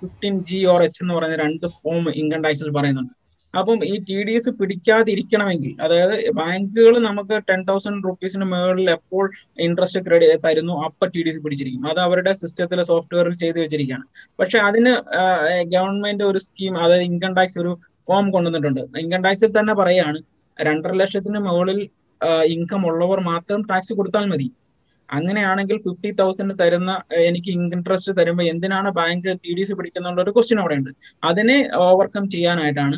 [SPEAKER 3] ഫിഫ്റ്റീൻ ജി ഓർ എച്ച് എന്ന് പറയുന്ന രണ്ട് ഫോം ഇൻകം ടാക്സിൽ പറയുന്നുണ്ട്. അപ്പം ഈ ടി ഡി എസ് പിടിക്കാതിരിക്കണമെങ്കിൽ അതായത് ബാങ്കുകൾ നമുക്ക് ടെൻ തൗസൻഡ് റുപ്പീസിന് മുകളിൽ എപ്പോൾ ഇൻട്രസ്റ്റ് ക്രെഡിറ്റ് തരുന്നു അപ്പൊ ടി ഡി എസ് പിടിച്ചിരിക്കും. അത് അവരുടെ സിസ്റ്റത്തിലെ സോഫ്റ്റ്വെയറിൽ ചെയ്തു വെച്ചിരിക്കുകയാണ്. പക്ഷെ അതിന് ഗവൺമെന്റ് ഒരു സ്കീം അതായത് ഇൻകം ടാക്സ് ഒരു ഫോം കൊണ്ടുവന്നിട്ടുണ്ട്. ഇൻകം ടാക്സിൽ തന്നെ പറയാണ് രണ്ടര ലക്ഷത്തിന് മുകളിൽ ഇൻകം ഉള്ളവർ മാത്രം ടാക്സ് കൊടുത്താൽ മതി. അങ്ങനെയാണെങ്കിൽ ഫിഫ്റ്റി തൗസൻഡ് തരുന്ന എനിക്ക് ഇൻട്രസ്റ്റ് തരുമ്പോൾ എന്തിനാണ് ബാങ്ക് ടി ഡി എസ് പിടിക്കുന്നുള്ള ഒരു ക്വസ്റ്റ്യൻ അവിടെ ഉണ്ട് അതിനെ ഓവർകം ചെയ്യാനായിട്ടാണ്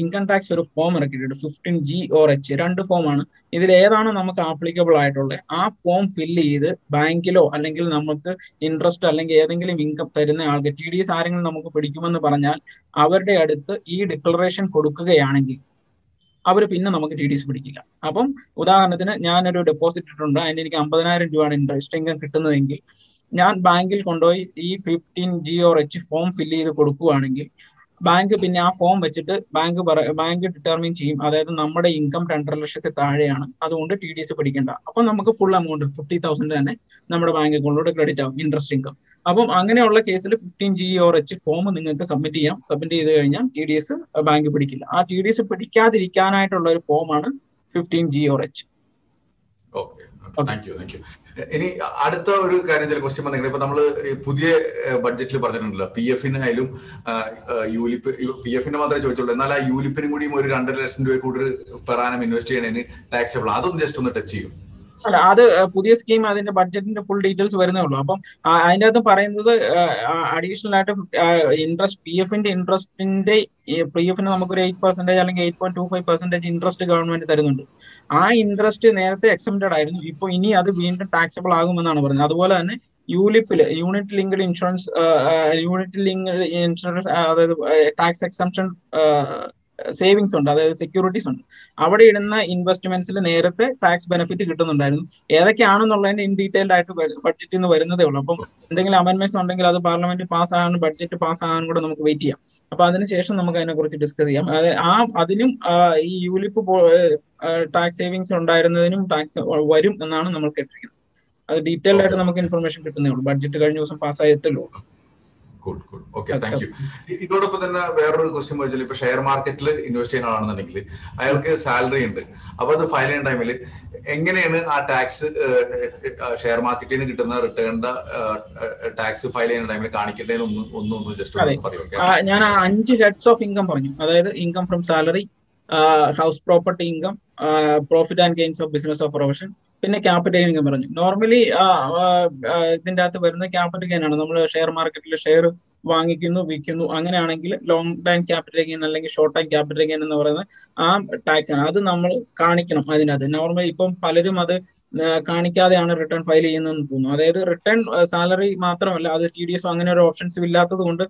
[SPEAKER 3] ഇൻകം ടാക്സ് ഒരു ഫോം ഇറക്കിയിട്ടുണ്ട്. ഫിഫ്റ്റീൻ ജി ഓർ എച്ച് രണ്ട് ഫോമാണ് ഇതിൽ ഏതാണ് നമുക്ക് ആപ്ലിക്കബിൾ ആയിട്ടുള്ളത്? ആ ഫോം ഫില്ല് ചെയ്ത് ബാങ്കിലോ അല്ലെങ്കിൽ നമുക്ക് ഇൻട്രസ്റ്റ് അല്ലെങ്കിൽ ഏതെങ്കിലും ഇൻകം തരുന്ന ആൾക്ക് ടി ഡി എസ് ആരെങ്കിലും നമുക്ക് പിടിക്കുമെന്ന് പറഞ്ഞാൽ അവരുടെ അടുത്ത് ഈ ഡിക്ലറേഷൻ കൊടുക്കുകയാണെങ്കിൽ അവർ പിന്നെ നമുക്ക് ടി ഡി എസ് പിടിക്കില്ല. അപ്പം ഉദാഹരണത്തിന് ഞാനൊരു ഡെപ്പോസിറ്റ് ഇട്ടിട്ടുണ്ട്. അതിന് എനിക്ക് അമ്പതിനായിരം രൂപയാണ് ഇൻട്രസ്റ്റ് ഇൻകം കിട്ടുന്നതെങ്കിൽ ഞാൻ ബാങ്കിൽ കൊണ്ടുപോയി ഈ fifteen G or H form fill ചെയ്ത് കൊടുക്കുകയാണെങ്കിൽ ബാങ്ക് പിന്നെ ആ ഫോം വെച്ചിട്ട് ബാങ്ക് ബാങ്ക് ഡിറ്റർമിൻ ചെയ്യും. അതായത് നമ്മുടെ ഇൻകം രണ്ടര ലക്ഷത്തിൽ താഴെയാണ്. അതുകൊണ്ട് ടി ഡി എസ് പിടിക്കേണ്ട അപ്പൊ നമുക്ക് ഫുൾ എമൗണ്ട് ഫിഫ്റ്റി തൗസൻഡ് തന്നെ നമ്മുടെ ബാങ്ക് അക്കൗണ്ടിലൂടെ ക്രെഡിറ്റ് ആവും ഇൻട്രസ്റ്റ് ഇൻകം അപ്പം അങ്ങനെയുള്ള കേസിൽ fifteen G or H form നിങ്ങൾക്ക് സബ്മിറ്റ് ചെയ്യാം. സബ്മിറ്റ് ചെയ്ത് കഴിഞ്ഞാൽ ടി ഡി എസ് ബാങ്ക് പിടിക്കില്ല ആ ടി ഡി എസ് പിടിക്കാതിരിക്കാനായിട്ടുള്ള ഒരു ഫോമാണ് fifteen G or H
[SPEAKER 2] okay thank you thank you ഇനി അടുത്ത ഒരു കാര്യം ചില ക്വസ്റ്റ്യൻ വന്നിട്ടുണ്ട് ഇപ്പൊ നമ്മൾ ഈ പുതിയ ബഡ്ജറ്റിൽ പറഞ്ഞിട്ടുണ്ടല്ലോ. പി എഫിന് ആയാലും യൂലിപ്പ് പി എഫിന് മാത്രമേ ചോദിച്ചുള്ളൂ. എന്നാൽ ആ യൂലിപ്പിനും കൂടിയും ഒരു രണ്ടര ലക്ഷം രൂപ കൂടുതൽ പെറാനം ഇൻവെസ്റ്റ് ചെയ്യണതിന് ടാക്സബിൾ അതൊന്ന് ജസ്റ്റ് ഒന്ന് ടച്ച് ചെയ്യും.
[SPEAKER 3] അല്ല അത് പുതിയ സ്കീം അതിന്റെ ബഡ്ജറ്റിന്റെ ഫുൾ ഡീറ്റെയിൽസ് വരുന്നേ ഉള്ളൂ. അപ്പം അതിന്റെ അകത്ത് പറയുന്നത് അഡീഷണൽ ആയിട്ട് ഇൻട്രസ്റ്റ് പി എഫിന്റെ ഇൻട്രസ്റ്റിന്റെ പി എഫിന് നമുക്കൊരു എയ്റ്റ് പെർസെന്റേജ് അല്ലെങ്കിൽ eight point two five percentage interest government തരുന്നുണ്ട്. ആ ഇൻട്രസ്റ്റ് നേരത്തെ എക്സംപ്റ്റഡ് ആയിരുന്നു. ഇപ്പോൾ ഇനി അത് വീണ്ടും ടാക്സബിൾ ആകുമെന്നാണ് പറഞ്ഞത്. അതുപോലെ തന്നെ യൂലിപ്പിൽ unit linked insurance unit linked insurance അതായത് ടാക്സ് എക്സംഷൻ സേവിങ്സ് ഉണ്ട് അതായത് സെക്യൂരിറ്റീസ് ഉണ്ട്. അവിടെ ഇടുന്ന ഇൻവെസ്റ്റ്മെന്റ്സിൽ നേരത്തെ ടാക്സ് ബെനിഫിറ്റ് കിട്ടുന്നുണ്ടായിരുന്നു. ഏതൊക്കെയാണെന്നുള്ളതിന്റെ ഇൻ ഡീറ്റെയിൽഡ് ആയിട്ട് ബഡ്ജറ്റിൽ നിന്ന് വരുന്നതേ ഉള്ളൂ. അപ്പം എന്തെങ്കിലും അമെന്റ്മെന്റ്സ് ഉണ്ടെങ്കിൽ അത് പാർലമെന്റ് പാസ് ആകാനും ബഡ്ജറ്റ് പാസ് ആകാനും കൂടെ നമുക്ക് വെയിറ്റ് ചെയ്യാം. അപ്പൊ അതിനുശേഷം നമുക്ക് അതിനെ കുറിച്ച് ഡിസ്കസ് ചെയ്യാം. ആ അതിലും ഈ യൂലിപ്പ് ടാക്സ് സേവിങ്സ് ഉണ്ടായിരുന്നതിനും ടാക്സ് വരും എന്നാണ് നമ്മൾ കേട്ടിരിക്കുന്നത്. അത് ഡീറ്റെയിൽഡ് ആയിട്ട് നമുക്ക് ഇൻഫർമേഷൻ കിട്ടുന്നേ ഉള്ളൂ. ബഡ്ജറ്റ് കഴിഞ്ഞ ദിവസം pass ആയിട്ടല്ലോ
[SPEAKER 2] good good okay thank you ഇതോടൊപ്പം തന്നെ വേറൊരു ക്വസ്റ്റ്യൻ വെച്ചാൽ ഇപ്പൊ ഷെയർ മാർക്കറ്റിൽ ഇൻവെസ്റ്റ് ചെയ്യുന്ന ആളാണെന്നുണ്ടെങ്കിൽ അയാൾക്ക് സാലറി ഉണ്ട്. അപ്പൊ അത് ഫയൽ ചെയ്യുന്ന ടൈമിൽ എങ്ങനെയാണ് ആ ടാക്സ് ഷെയർ മാർക്കറ്റിൽ നിന്ന് കിട്ടുന്ന റിട്ടേണിന്റെ ടാക്സ് ഫയൽ ചെയ്യുന്ന ടൈമിൽ കാണിക്കേണ്ടതിന് ഒന്ന് ഒന്ന് ഒന്ന് ജസ്റ്റ്. പറയും
[SPEAKER 3] ഞാൻ അഞ്ച് ഹെഡ്സ് ഓഫ് ഇൻകം പറഞ്ഞു. അതായത് income from salary house property income profit and gains of business of profession പിന്നെ ക്യാപിറ്റൽ ഗെയിൻ പറഞ്ഞു. നോർമലി ഇതിന്റെ അകത്ത് വരുന്ന ക്യാപിറ്റൽ ഗെയിൻ ആണ്. നമ്മൾ ഷെയർ മാർക്കറ്റിൽ ഷെയർ വാങ്ങിക്കുന്നു വിൽക്കുന്നു. അങ്ങനെയാണെങ്കിൽ ലോങ് ടൈം ക്യാപിറ്റൽ ഗെയിൻ അല്ലെങ്കിൽ ഷോർട്ട് ടൈം ക്യാപിറ്റൽ ഗെയിൻ എന്ന് പറയുന്നത് ആ ടാക്സ് ആണ്. അത് നമ്മൾ കാണിക്കണം അതിനകത്ത്. നോർമലി ഇപ്പം പലരും അത് കാണിക്കാതെയാണ് റിട്ടേൺ ഫയൽ ചെയ്യുന്നതെന്ന് തോന്നുന്നു. അതായത് റിട്ടേൺ സാലറി മാത്രമല്ല അത് ടി ഡി എസ് അങ്ങനെ ഒരു ഓപ്ഷൻസ് ഇല്ലാത്തത് കൊണ്ട്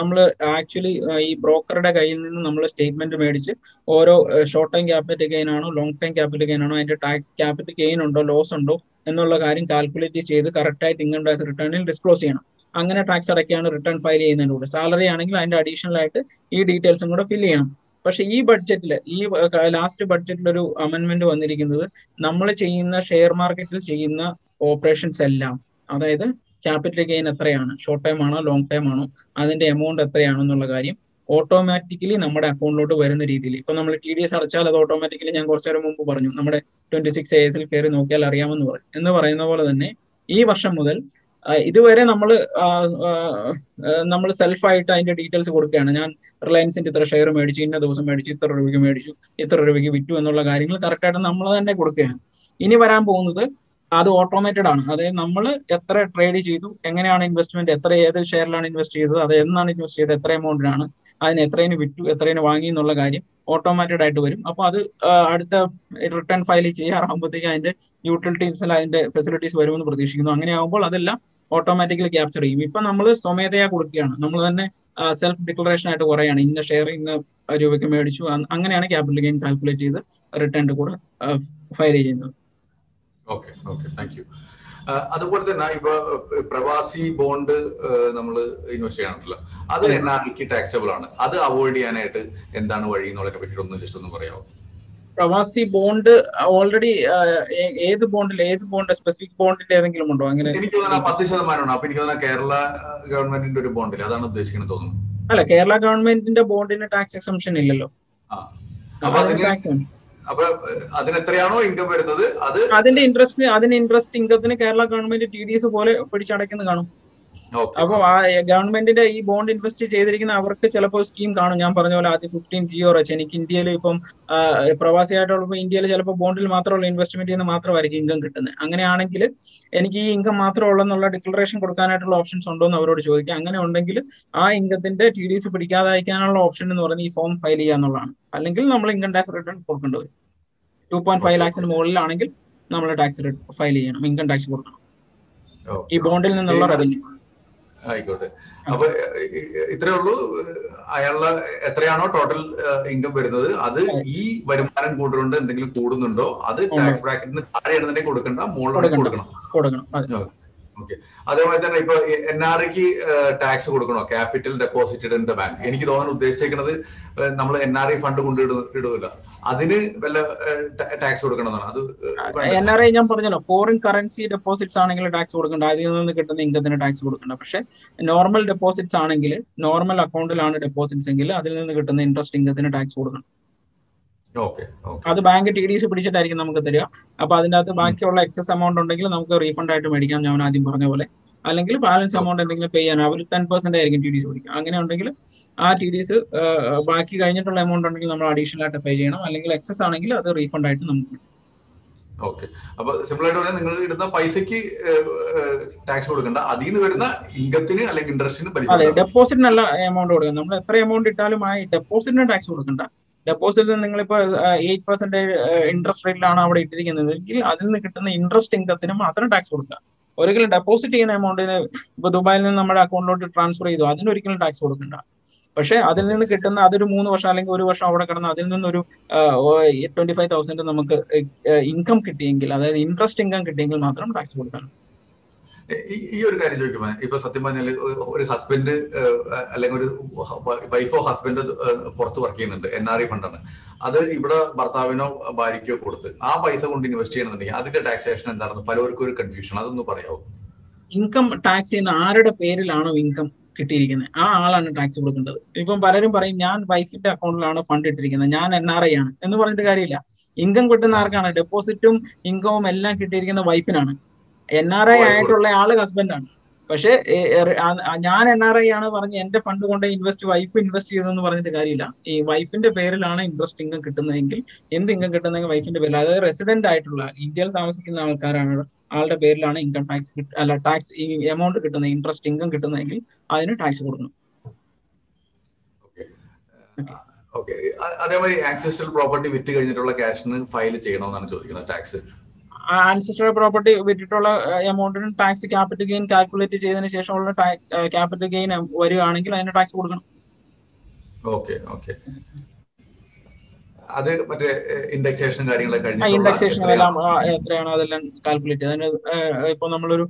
[SPEAKER 3] നമ്മൾ ആക്ച്വലി ഈ ബ്രോക്കറുടെ കയ്യിൽ നിന്ന് നമ്മൾ സ്റ്റേറ്റ്മെന്റ് മേടിച്ച് ഓരോ ഷോർട്ട് ടൈം ക്യാപിറ്റൽ ഗെയിൻ ആണോ? ലോങ് ടൈം ക്യാപിറ്റൽ ഗെയിൻ ആണോ? അതിന്റെ ടാക്സ് ക്യാപിറ്റൽ ഗെയിൻ ഉണ്ടോ? ലോസ് ഉണ്ടോ? എന്നുള്ള കാര്യം കാൽക്കുലേറ്റ് ചെയ്ത് കറക്റ്റ് ആയിട്ട് ഇൻകം ടാക്സ് റിട്ടേണിൽ ഡിസ്ക്ലോസ് ചെയ്യണം. അങ്ങനെ ടാക്സ് അടയ്ക്കാണ് റിട്ടേൺ ഫയൽ ചെയ്യുന്നതിന്റെ കൂടെ. സാലറി ആണെങ്കിൽ അതിന്റെ അഡീഷണൽ ആയിട്ട് ഈ ഡീറ്റെയിൽസും കൂടെ ഫില്ല് ചെയ്യണം. പക്ഷെ ഈ ബഡ്ജറ്റിൽ ഈ ലാസ്റ്റ് ബഡ്ജറ്റിൽ ഒരു അമെന്റ്മെന്റ് വന്നിരിക്കുന്നത് നമ്മൾ ചെയ്യുന്ന ഷെയർ മാർക്കറ്റിൽ ചെയ്യുന്ന ഓപ്പറേഷൻസ് എല്ലാം അതായത് ക്യാപിറ്റൽ ഗെയിൻ എത്രയാണ്? ഷോർട്ട് ടൈം ആണോ? ലോങ് ടൈം ആണോ? അതിന്റെ എമൗണ്ട് എത്രയാണെന്നുള്ള കാര്യം ഓട്ടോമാറ്റിക്കലി നമ്മുടെ അക്കൗണ്ടിലോട്ട് വരുന്ന രീതിയിൽ. ഇപ്പൊ നമ്മൾ ടി ഡി എസ് അടച്ചാൽ അത് ഓട്ടോമാറ്റിക്കലി ഞാൻ കുറച്ചു നേരം മുമ്പ് പറഞ്ഞു. നമ്മുടെ ട്വന്റി സിക്സ് എ എസിൽ കയറി നോക്കിയാൽ അറിയാമെന്ന് പറഞ്ഞു. എന്ന് പറയുന്ന പോലെ തന്നെ ഈ വർഷം മുതൽ ഇതുവരെ നമ്മൾ നമ്മൾ സെൽഫായിട്ട് അതിന്റെ ഡീറ്റെയിൽസ് കൊടുക്കുകയാണ്. ഞാൻ റിലയൻസിന്റെ ഇത്ര ഷെയർ മേടിച്ചു ഇന്ന ദിവസം മേടിച്ചു ഇത്ര രൂപയ്ക്ക് മേടിച്ചു ഇത്ര രൂപയ്ക്ക് വിറ്റു എന്നുള്ള കാര്യങ്ങൾ കറക്റ്റായിട്ട് നമ്മൾ തന്നെ കൊടുക്കുകയാണ്. ഇനി വരാൻ പോകുന്നത് അത് ഓട്ടോമേറ്റഡ് ആണ്. അതായത് നമ്മൾ എത്ര ട്രേഡ് ചെയ്തു എങ്ങനെയാണ് ഇൻവെസ്റ്റ്മെന്റ് എത്ര ഏത് ഷെയറിലാണ് ഇൻവെസ്റ്റ് ചെയ്തത് അത് എന്നാണ് ഇൻവെസ്റ്റ് ചെയ്തത് എത്ര എമൗണ്ടിനാണ് അതിന് എത്രയിന് വിറ്റു എത്രയിന് വാങ്ങി എന്നുള്ള കാര്യം ഓട്ടോമാറ്റഡ് ആയിട്ട് വരും. അപ്പോൾ അത് അടുത്ത റിട്ടേൺ ഫയൽ ചെയ്യാറാകുമ്പോഴത്തേക്ക് അതിന്റെ യൂട്ടിലിറ്റീസിൽ അതിന്റെ ഫെസിലിറ്റീസ് വരുമെന്ന് പ്രതീക്ഷിക്കുന്നു. അങ്ങനെ ആകുമ്പോൾ അതെല്ലാം ഓട്ടോമാറ്റിക്കലി ക്യാപ്ചർ ചെയ്യും. ഇപ്പൊ നമ്മൾ സ്വമേധയാ കൊടുക്കുകയാണ്. നമ്മൾ തന്നെ സെൽഫ് ഡിക്ലറേഷൻ ആയിട്ട് കുറയാണ്. ഇന്ന ഷെയർ ഇന്ന രൂപയ്ക്ക് മേടിച്ചു. അങ്ങനെയാണ് ക്യാപിറ്റൽ ഗെയിൻ കാൽക്കുലേറ്റ് ചെയ്ത് റിട്ടേൺ കൂടെ ഫയൽ ചെയ്യുന്നത്.
[SPEAKER 2] ഓക്കെ ഓക്കെ താങ്ക് യു അതുപോലെ തന്നെ ഇപ്പൊ പ്രവാസി ബോണ്ട് നമ്മൾ ഇൻവെസ്റ്റ് ചെയ്യാനുണ്ടല്ലോ അത് എൻ ആർ ടാക്സബിൾ ആണ്. അത് അവോയ്ഡ് ചെയ്യാനായിട്ട് എന്താണ് വഴി എന്നുള്ളതിനെ പറ്റിയിട്ട് ഒന്ന് ജസ്റ്റ് ഒന്ന് പറയാമോ
[SPEAKER 3] പ്രവാസി ബോണ്ട് ഓൾറെഡി ഏത് ബോണ്ടിൽ ഏത് ബോണ്ട് സ്പെസിഫിക് ബോണ്ടിന്റെ ഏതെങ്കിലും ഉണ്ടോ? അങ്ങനെ
[SPEAKER 2] എനിക്ക് പത്ത് ശതമാനമാണ്. അപ്പൊ എനിക്ക് കേരള ഗവൺമെന്റിന്റെ ഒരു ബോണ്ടിൽ അതാണ് ഉദ്ദേശിക്കുന്നത് തോന്നുന്നു.
[SPEAKER 3] അല്ല കേരള ഗവൺമെന്റിന്റെ ബോണ്ടിന് ടാക്സ് എക്സംഷൻ ഇല്ലല്ലോ.
[SPEAKER 2] ടാക്സ് അപ്പൊ അതിന് എത്രയാണോ ഇൻകം വരുന്നത് അത്
[SPEAKER 3] അതിന്റെ ഇൻട്രസ്റ്റ് അതിന് interest ഇൻകത്തിന് Kerala government T D S പോലെ പിടിച്ചടയ്ക്കുന്നത് കാണും. അപ്പൊ ആ ഗവൺമെന്റിന്റെ ഈ ബോണ്ട് ഇൻവെസ്റ്റ് ചെയ്തിരിക്കുന്ന അവർക്ക് ചിലപ്പോൾ സ്കീം കാണും. ഞാൻ പറഞ്ഞ പോലെ ആദ്യം ഫിഫ്റ്റീൻ ജിയോ റച്ച് എനിക്ക് ഇന്ത്യയിൽ ഇപ്പം പ്രവാസിയായിട്ടുള്ളപ്പോൾ ഇന്ത്യയിൽ ചിലപ്പോൾ ബോണ്ടിൽ മാത്രമുള്ള ഇൻവെസ്റ്റ്മെന്റ് ചെയ്യുന്ന മാത്രമായിരിക്കും ഇൻകം കിട്ടുന്നത് അങ്ങനെയാണെങ്കിൽ എനിക്ക് ഈ ഇൻകം മാത്രമേ ഉള്ളെന്നുള്ള ഡിക്ലറേഷൻ കൊടുക്കാനായിട്ടുള്ള ഓപ്ഷൻസ് ഉണ്ടോ എന്ന് അവരോട് ചോദിക്കുക അങ്ങനെ ഉണ്ടെങ്കിൽ ആ ഇൻകത്തിന്റെ ടി ഡി സി പിടിക്കാതായിരിക്കാനുള്ള ഓപ്ഷൻ എന്ന് പറഞ്ഞ് ഈ ഫോം ഫയൽ ചെയ്യുക എന്നുള്ളതാണ്. അല്ലെങ്കിൽ നമ്മൾ ഇൻകം ടാക്സ് റിട്ടേൺ കൊടുക്കേണ്ടി വരും. ടു പോയിന്റ് ഫൈവ് ലാക്സിന് മുകളിലാണെങ്കിൽ നമ്മൾ ടാക്സ് ഫയൽ ചെയ്യണം. ഇൻകം ടാക്സ് കൊടുക്കണം. ഈ ബോണ്ടിൽ നിന്നുള്ള റവന്യൂ
[SPEAKER 2] ആയിക്കോട്ടെ. അപ്പൊ ഇത്രേ ഉള്ളൂ. അയാളുടെ എത്രയാണോ ടോട്ടൽ ഇൻകം വരുന്നത്. അത് ഈ വരുമാനം കൂടുന്നുണ്ട് എന്തെങ്കിലും കൂടുന്നുണ്ടോ? അത് ടാക്സ് ബ്രാക്കറ്റിന് താഴെയാണെന്നുണ്ടെങ്കിൽ കൊടുക്കണ്ട മുകളിലോട്ട് കൊടുക്കണം.
[SPEAKER 3] കൊടുക്കണം.
[SPEAKER 2] ഓക്കെ. അതേപോലെ തന്നെ ഇപ്പൊ എൻ ആർ ഐക്ക് ടാക്സ് കൊടുക്കണോ? Capital deposited in the bank എനിക്ക് തോന്നുന്നു ഉദ്ദേശിക്കുന്നത് നമ്മൾ എൻ ആർ ഐ ഫണ്ട് കൊണ്ടിടുക അതിന് വല്ല ടാക്സ് കൊടുക്കണമെന്നാണ്? അത്
[SPEAKER 3] എൻ ആർ ഐ ഞാൻ പറഞ്ഞല്ലോ ഫോറിൻ കറൻസി ഡെപ്പോസിറ്റ്സ് ആണെങ്കിൽ ടാക്സ് കൊടുക്കണ്ട. അതിൽ നിന്ന് കിട്ടുന്ന ഇൻകത്തിന് ടാക്സ് കൊടുക്കണ്ട. പക്ഷെ നോർമൽ ഡെപ്പോസിറ്റ്സ് ആണെങ്കിൽ നോർമൽ അക്കൗണ്ടിലാണ് ഡെപ്പോസിറ്റ്സ് എങ്കിൽ അതിൽ നിന്ന് കിട്ടുന്ന ഇൻട്രസ്റ്റ് ഇൻകത്തിന് ടാക്സ് കൊടുക്കണം. അത് ബാങ്ക് ടി ഡി സി പിടിച്ചിട്ടായിരിക്കും നമുക്ക് തരിക. അപ്പൊ അതിന്റെ അകത്ത് ബാക്കിയുള്ള എക്സസ് എമൗണ്ട് ഉണ്ടെങ്കിൽ നമുക്ക് റീഫണ്ട് ആയിട്ട് മേടിക്കാം. ഞാൻ ആദ്യം പറഞ്ഞ പോലെ. അല്ലെങ്കിൽ ബാലൻസ് എമൗണ്ട് എന്തെങ്കിലും പേ ചെയ്യാൻ അവർ ടെൻ പെർസെന്റ് ആയിരിക്കും ടി ഡി എസ് പിടിക്കുക അങ്ങനെ ഉണ്ടെങ്കിൽ ആ ടി ഡി എസ് ബാക്കി കഴിഞ്ഞിട്ടുള്ള എമൗണ്ട് ഉണ്ടെങ്കിൽ നമ്മൾ അഡീഷണൽ ആയിട്ട് പേ ചെയ്യണം. അല്ലെങ്കിൽ എക്സസ് ആണെങ്കിൽ അത് റീഫണ്ട് ആയിട്ട് നമുക്ക്
[SPEAKER 2] ഓക്കെ അപ്പൊ സിമ്പിൾ ആയിട്ട് പറഞ്ഞാൽ നിങ്ങൾ ഇടുന്ന പൈസക്ക് ടാക്സ് കൊടുക്കണ്ട. അതിൽ നിന്ന് വരുന്ന ഇൻകത്തിന് അല്ലെങ്കിൽ ഇൻട്രസ്റ്റിന്
[SPEAKER 3] അതെ ഡെപ്പോസിറ്റിനല്ല എമൗണ്ട് കൊടുക്കുന്നത് നമ്മൾ എത്ര എമൗണ്ട് ഇട്ടാലും ആ ഡെപ്പോസിറ്റിന് ടാക്സ് കൊടുക്കണ്ട. ഡെപ്പോസിറ്റ് നിങ്ങളിപ്പോ എയ്റ്റ് പെർസെന്റ് ഇൻട്രസ്റ്റ് റേറ്റിലാണ് അവിടെ ഇട്ടിരിക്കുന്നത്. എങ്കിൽ അതിൽ നിന്ന് കിട്ടുന്ന ഇൻട്രസ്റ്റ് ഇൻകത്തിന് മാത്രം ടാക്സ് കൊടുക്കുക. ഒരിക്കലും ഡെപ്പോസിറ്റ് ചെയ്യുന്ന എമൗണ്ടിന് ഇപ്പൊ ദുബായിൽ നിന്ന് നമ്മുടെ അക്കൗണ്ടിലോട്ട് ട്രാൻസ്ഫർ ചെയ്തു. അതിന് ഒരിക്കലും ടാക്സ് കൊടുക്കണ്ട. പക്ഷെ അതിൽ നിന്ന് കിട്ടുന്ന അതൊരു മൂന്ന് വർഷം അല്ലെങ്കിൽ ഒരു വർഷം അവിടെ കിടന്ന് അതിൽ നിന്നൊരു ട്വന്റി ഫൈവ് തൗസൻഡ് നമുക്ക് ഇൻകം കിട്ടിയെങ്കിൽ അതായത് ഇൻട്രസ്റ്റ് ഇൻകം കിട്ടിയെങ്കിൽ മാത്രം ടാക്സ് കൊടുക്കണം.
[SPEAKER 2] ഈ ഒരു കാര്യം ചോദിക്കുമ്പോ ഇപ്പൊ സത്യം പറഞ്ഞാൽ ഒരു ഹസ്ബൻഡ് അല്ലെങ്കിൽ ഒരു വൈഫോ ഹസ്ബൻഡ് പുറത്ത് വർക്ക് ചെയ്യുന്നുണ്ട്. എൻ ആർ ഐ ഫണ്ടാണ് അത് ഇവിടെ ഭർത്താവിനോ ഭാര്യയ്ക്കോ കൊടുത്ത് ആ പൈസ കൊണ്ട് ഇൻവെസ്റ്റ് ചെയ്യണമെന്നുണ്ടെങ്കിൽ അതിന്റെ ടാക്സേഷൻ എന്താണെന്ന് പലർക്കും ഒരു കൺഫ്യൂഷൻ അതൊന്ന് പറയാവോ?
[SPEAKER 3] ഇൻകം ടാക്സ് ചെയ്യുന്ന ആരുടെ പേരിലാണോ ഇൻകം കിട്ടിയിരിക്കുന്നത്? ആ ആളാണ് ടാക്സ് കൊടുക്കേണ്ടത്. ഇപ്പം പലരും പറയും ഞാൻ വൈഫിന്റെ അക്കൗണ്ടിലാണ് ഫണ്ട് ഇട്ടിരിക്കുന്നത്? ഞാൻ എൻ ആർ ഐ ആണ്. എന്ന് പറഞ്ഞിട്ട് കാര്യമില്ല. ഇൻകം കിട്ടുന്ന ആർക്കാണ്? ഡെപ്പോസിറ്റും ഇൻകവും എല്ലാം കിട്ടിയിരിക്കുന്ന വൈഫിനാണ് എൻ ആർ ഐ ആയിട്ടുള്ള ആൾ ഹസ്ബൻഡാണ് പക്ഷെ ഞാൻ എൻ ആർ ഐ ആണ് പറഞ്ഞ് എന്റെ ഫണ്ട് കൊണ്ട് ഇൻവെസ്റ്റ് വൈഫ് ഇൻവെസ്റ്റ് ചെയ്തെന്ന് പറഞ്ഞിട്ട് കാര്യമില്ല. ഈ വൈഫിന്റെ പേരിലാണ് ഇൻട്രസ്റ്റ് ഇൻകം കിട്ടുന്നതെങ്കിൽ എന്ത് ഇൻകം കിട്ടുന്നെങ്കിൽ വൈഫിന്റെ പേരിൽ. അതായത് റെസിഡന്റ് ആയിട്ടുള്ള ഇന്ത്യയിൽ താമസിക്കുന്ന ആൾക്കാരാണ് ആളുടെ പേരിലാണ് ഇൻകം ടാക്സ് അല്ല ടാക്സ് ഈ എമൗണ്ട് കിട്ടുന്ന ഇൻട്രസ്റ്റ് ഇൻകം കിട്ടുന്നതെങ്കിൽ അതിന് ടാക്സ് കൊടുക്കണം.
[SPEAKER 2] അതേമാതിരി ആക്സിസ്റ്റൽ പ്രോപ്പർട്ടി വിറ്റ് കഴിഞ്ഞിട്ടുള്ള ക്യാഷിന് ഫയൽ ചെയ്യണമെന്നാണ് ചോദിക്കുന്നത് ടാക്സ്
[SPEAKER 3] ആൻസിസ്റ്റർ പ്രോപ്പർട്ടി വിറ്റിട്ടുള്ള എമൗണ്ടിന് ടാക്സ് ക്യാപിറ്റൽ ഗെയിൻ കാൽക്കുലേറ്റ് ചെയ്തതിന് ശേഷമുള്ള ക്യാപിറ്റൽ ഗെയിൻ വരികയാണെങ്കിൽ അതിന് ടാക്സ് കൊടുക്കണം.
[SPEAKER 2] Okay okay. അത് മറ്റേ ഇൻഡെക്സേഷൻ കാര്യങ്ങളൊക്കെ
[SPEAKER 3] ഇൻഡെക്സേഷൻ
[SPEAKER 2] എത്രയാണ്?
[SPEAKER 3] എല്ലാം എത്രയാണോ അതെല്ലാം കാൽക്കുലേറ്റ് അതിന് ഇപ്പൊ നമ്മളൊരു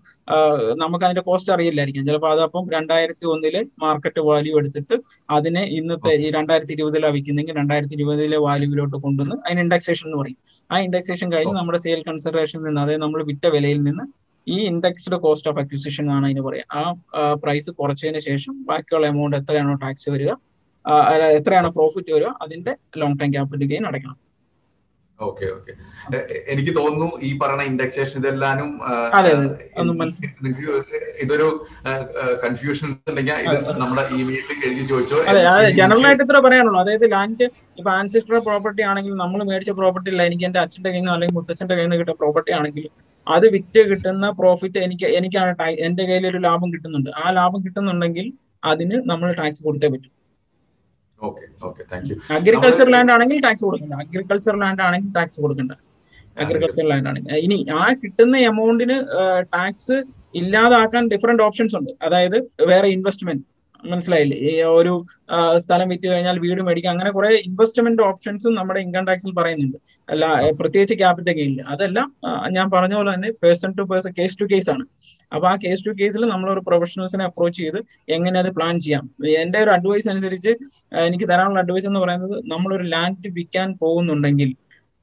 [SPEAKER 3] നമുക്ക് അതിന്റെ കോസ്റ്റ് അറിയില്ലായിരിക്കും. ചിലപ്പോൾ അതപ്പം രണ്ടായിരത്തി ഒന്നിലെ മാർക്കറ്റ് വാല്യൂ എടുത്തിട്ട് അതിനെ ഇന്നത്തെ ഈ രണ്ടായിരത്തി ഇരുപതിലാണ് വിൽക്കുന്നെങ്കിൽ രണ്ടായിരത്തി ഇരുപതിലെ വാല്യൂവിലോട്ട് കൊണ്ടുവന്ന് അതിന് ഇൻഡെക്സേഷൻ എന്ന് പറയും. ആ ഇൻഡെക്സേഷൻ കഴിഞ്ഞ് നമ്മുടെ സെയിൽ കൺസിഡറേഷനിൽ നിന്ന് അതായത് നമ്മൾ വിറ്റ വിലയിൽ നിന്ന് ഈ ഇൻഡെക്സ്ഡ് കോസ്റ്റ് ഓഫ് അക്വിസിഷൻ ആണ് അതിന് പറയുക ആ പ്രൈസ് കുറച്ചതിന് ശേഷം ബാക്കിയുള്ള എമൗണ്ട് എത്രയാണോ ടാക്സ് വരിക എത്രയാണോ പ്രോഫിറ്റ് വരിക? അതിന്റെ ലോങ് ടൈം ക്യാപിറ്റൽ ഗെയിൻ അടയ്ക്കണം.
[SPEAKER 2] Okay okay. എനിക്ക് തോന്നുന്നു ഈ പറയുന്ന ഇൻഡെക്സേഷൻ ഇതെല്ലാനും ഇതൊരു കൺഫ്യൂഷൻ ഉണ്ടെങ്കിൽ ഇത് നമ്മുടെ ഇമെയിലിൽ എഴുതി ചോദിച്ചോ.
[SPEAKER 3] ജനറൽ ആയിട്ട് ഇത്ര പറയാനുള്ളൂ. അതായത് ലാൻഡ് ഇപ്പൊ ആൻസിസ്റ്റർ പ്രോപ്പർട്ടി ആണെങ്കിൽ നമ്മൾ മേടിച്ച പ്രോപ്പർട്ടി അല്ല എനിക്ക് എന്റെ അച്ഛന്റെ കയ്യിൽ നിന്ന് അല്ലെങ്കിൽ മുത്തച്ഛന്റെ കയ്യിൽ നിന്ന് കിട്ടിയ പ്രോപ്പർട്ടി ആണെങ്കിൽ അത് വിറ്റ് കിട്ടുന്ന പ്രോഫിറ്റ് എനിക്ക് എനിക്കാണ് എന്റെ കയ്യിൽ ഒരു ലാഭം കിട്ടുന്നുണ്ട്. ആ ലാഭം കിട്ടുന്നുണ്ടെങ്കിൽ അതിന് നമ്മൾ ടാക്സ് കൊടുത്തേ പറ്റും.
[SPEAKER 2] Okay okay thank you
[SPEAKER 3] agriculture land ആണെങ്കിൽ ടാക്സ് കൊടുക്കണ്ട. അഗ്രികൾച്ചർ ലാൻഡ് ആണെങ്കിൽ ടാക്സ് കൊടുക്കണ്ട. അഗ്രികൾച്ചർ ലാൻഡ് ആണെങ്കിൽ. ഇനി ആ കിട്ടുന്ന എമൗണ്ടിന് ടാക്സ് ഇല്ലാതാക്കാൻ ഡിഫറെന്റ് ഓപ്ഷൻസ് ഉണ്ട്. അതായത് വേറെ ഇൻവെസ്റ്റ്മെന്റ് മനസ്സിലായില്ലേ? ഒരു സ്ഥലം വിറ്റ് കഴിഞ്ഞാൽ വീട് മേടിക്കുക അങ്ങനെ കുറെ ഇൻവെസ്റ്റ്മെന്റ് ഓപ്ഷൻസും നമ്മുടെ ഇൻകം ടാക്സിൽ പറയുന്നുണ്ട്. അല്ല പ്രത്യേകിച്ച് ക്യാപിറ്റൽ ഗെയിൻ അതെല്ലാം ഞാൻ പറഞ്ഞ പോലെ തന്നെ person to person case to case ആണ്. അപ്പൊ ആ കേസ് ടു കേസിൽ നമ്മൾ ഒരു പ്രൊഫഷണൽസിനെ അപ്രോച്ച് ചെയ്ത് എങ്ങനെ അത് പ്ലാൻ ചെയ്യാം. എന്റെ ഒരു അഡ്വൈസ് അനുസരിച്ച് എനിക്ക് തരാനുള്ള അഡ്വൈസ് എന്ന് പറയുന്നത് നമ്മളൊരു ലാൻഡ് വിൽക്കാൻ പോകുന്നുണ്ടെങ്കിൽ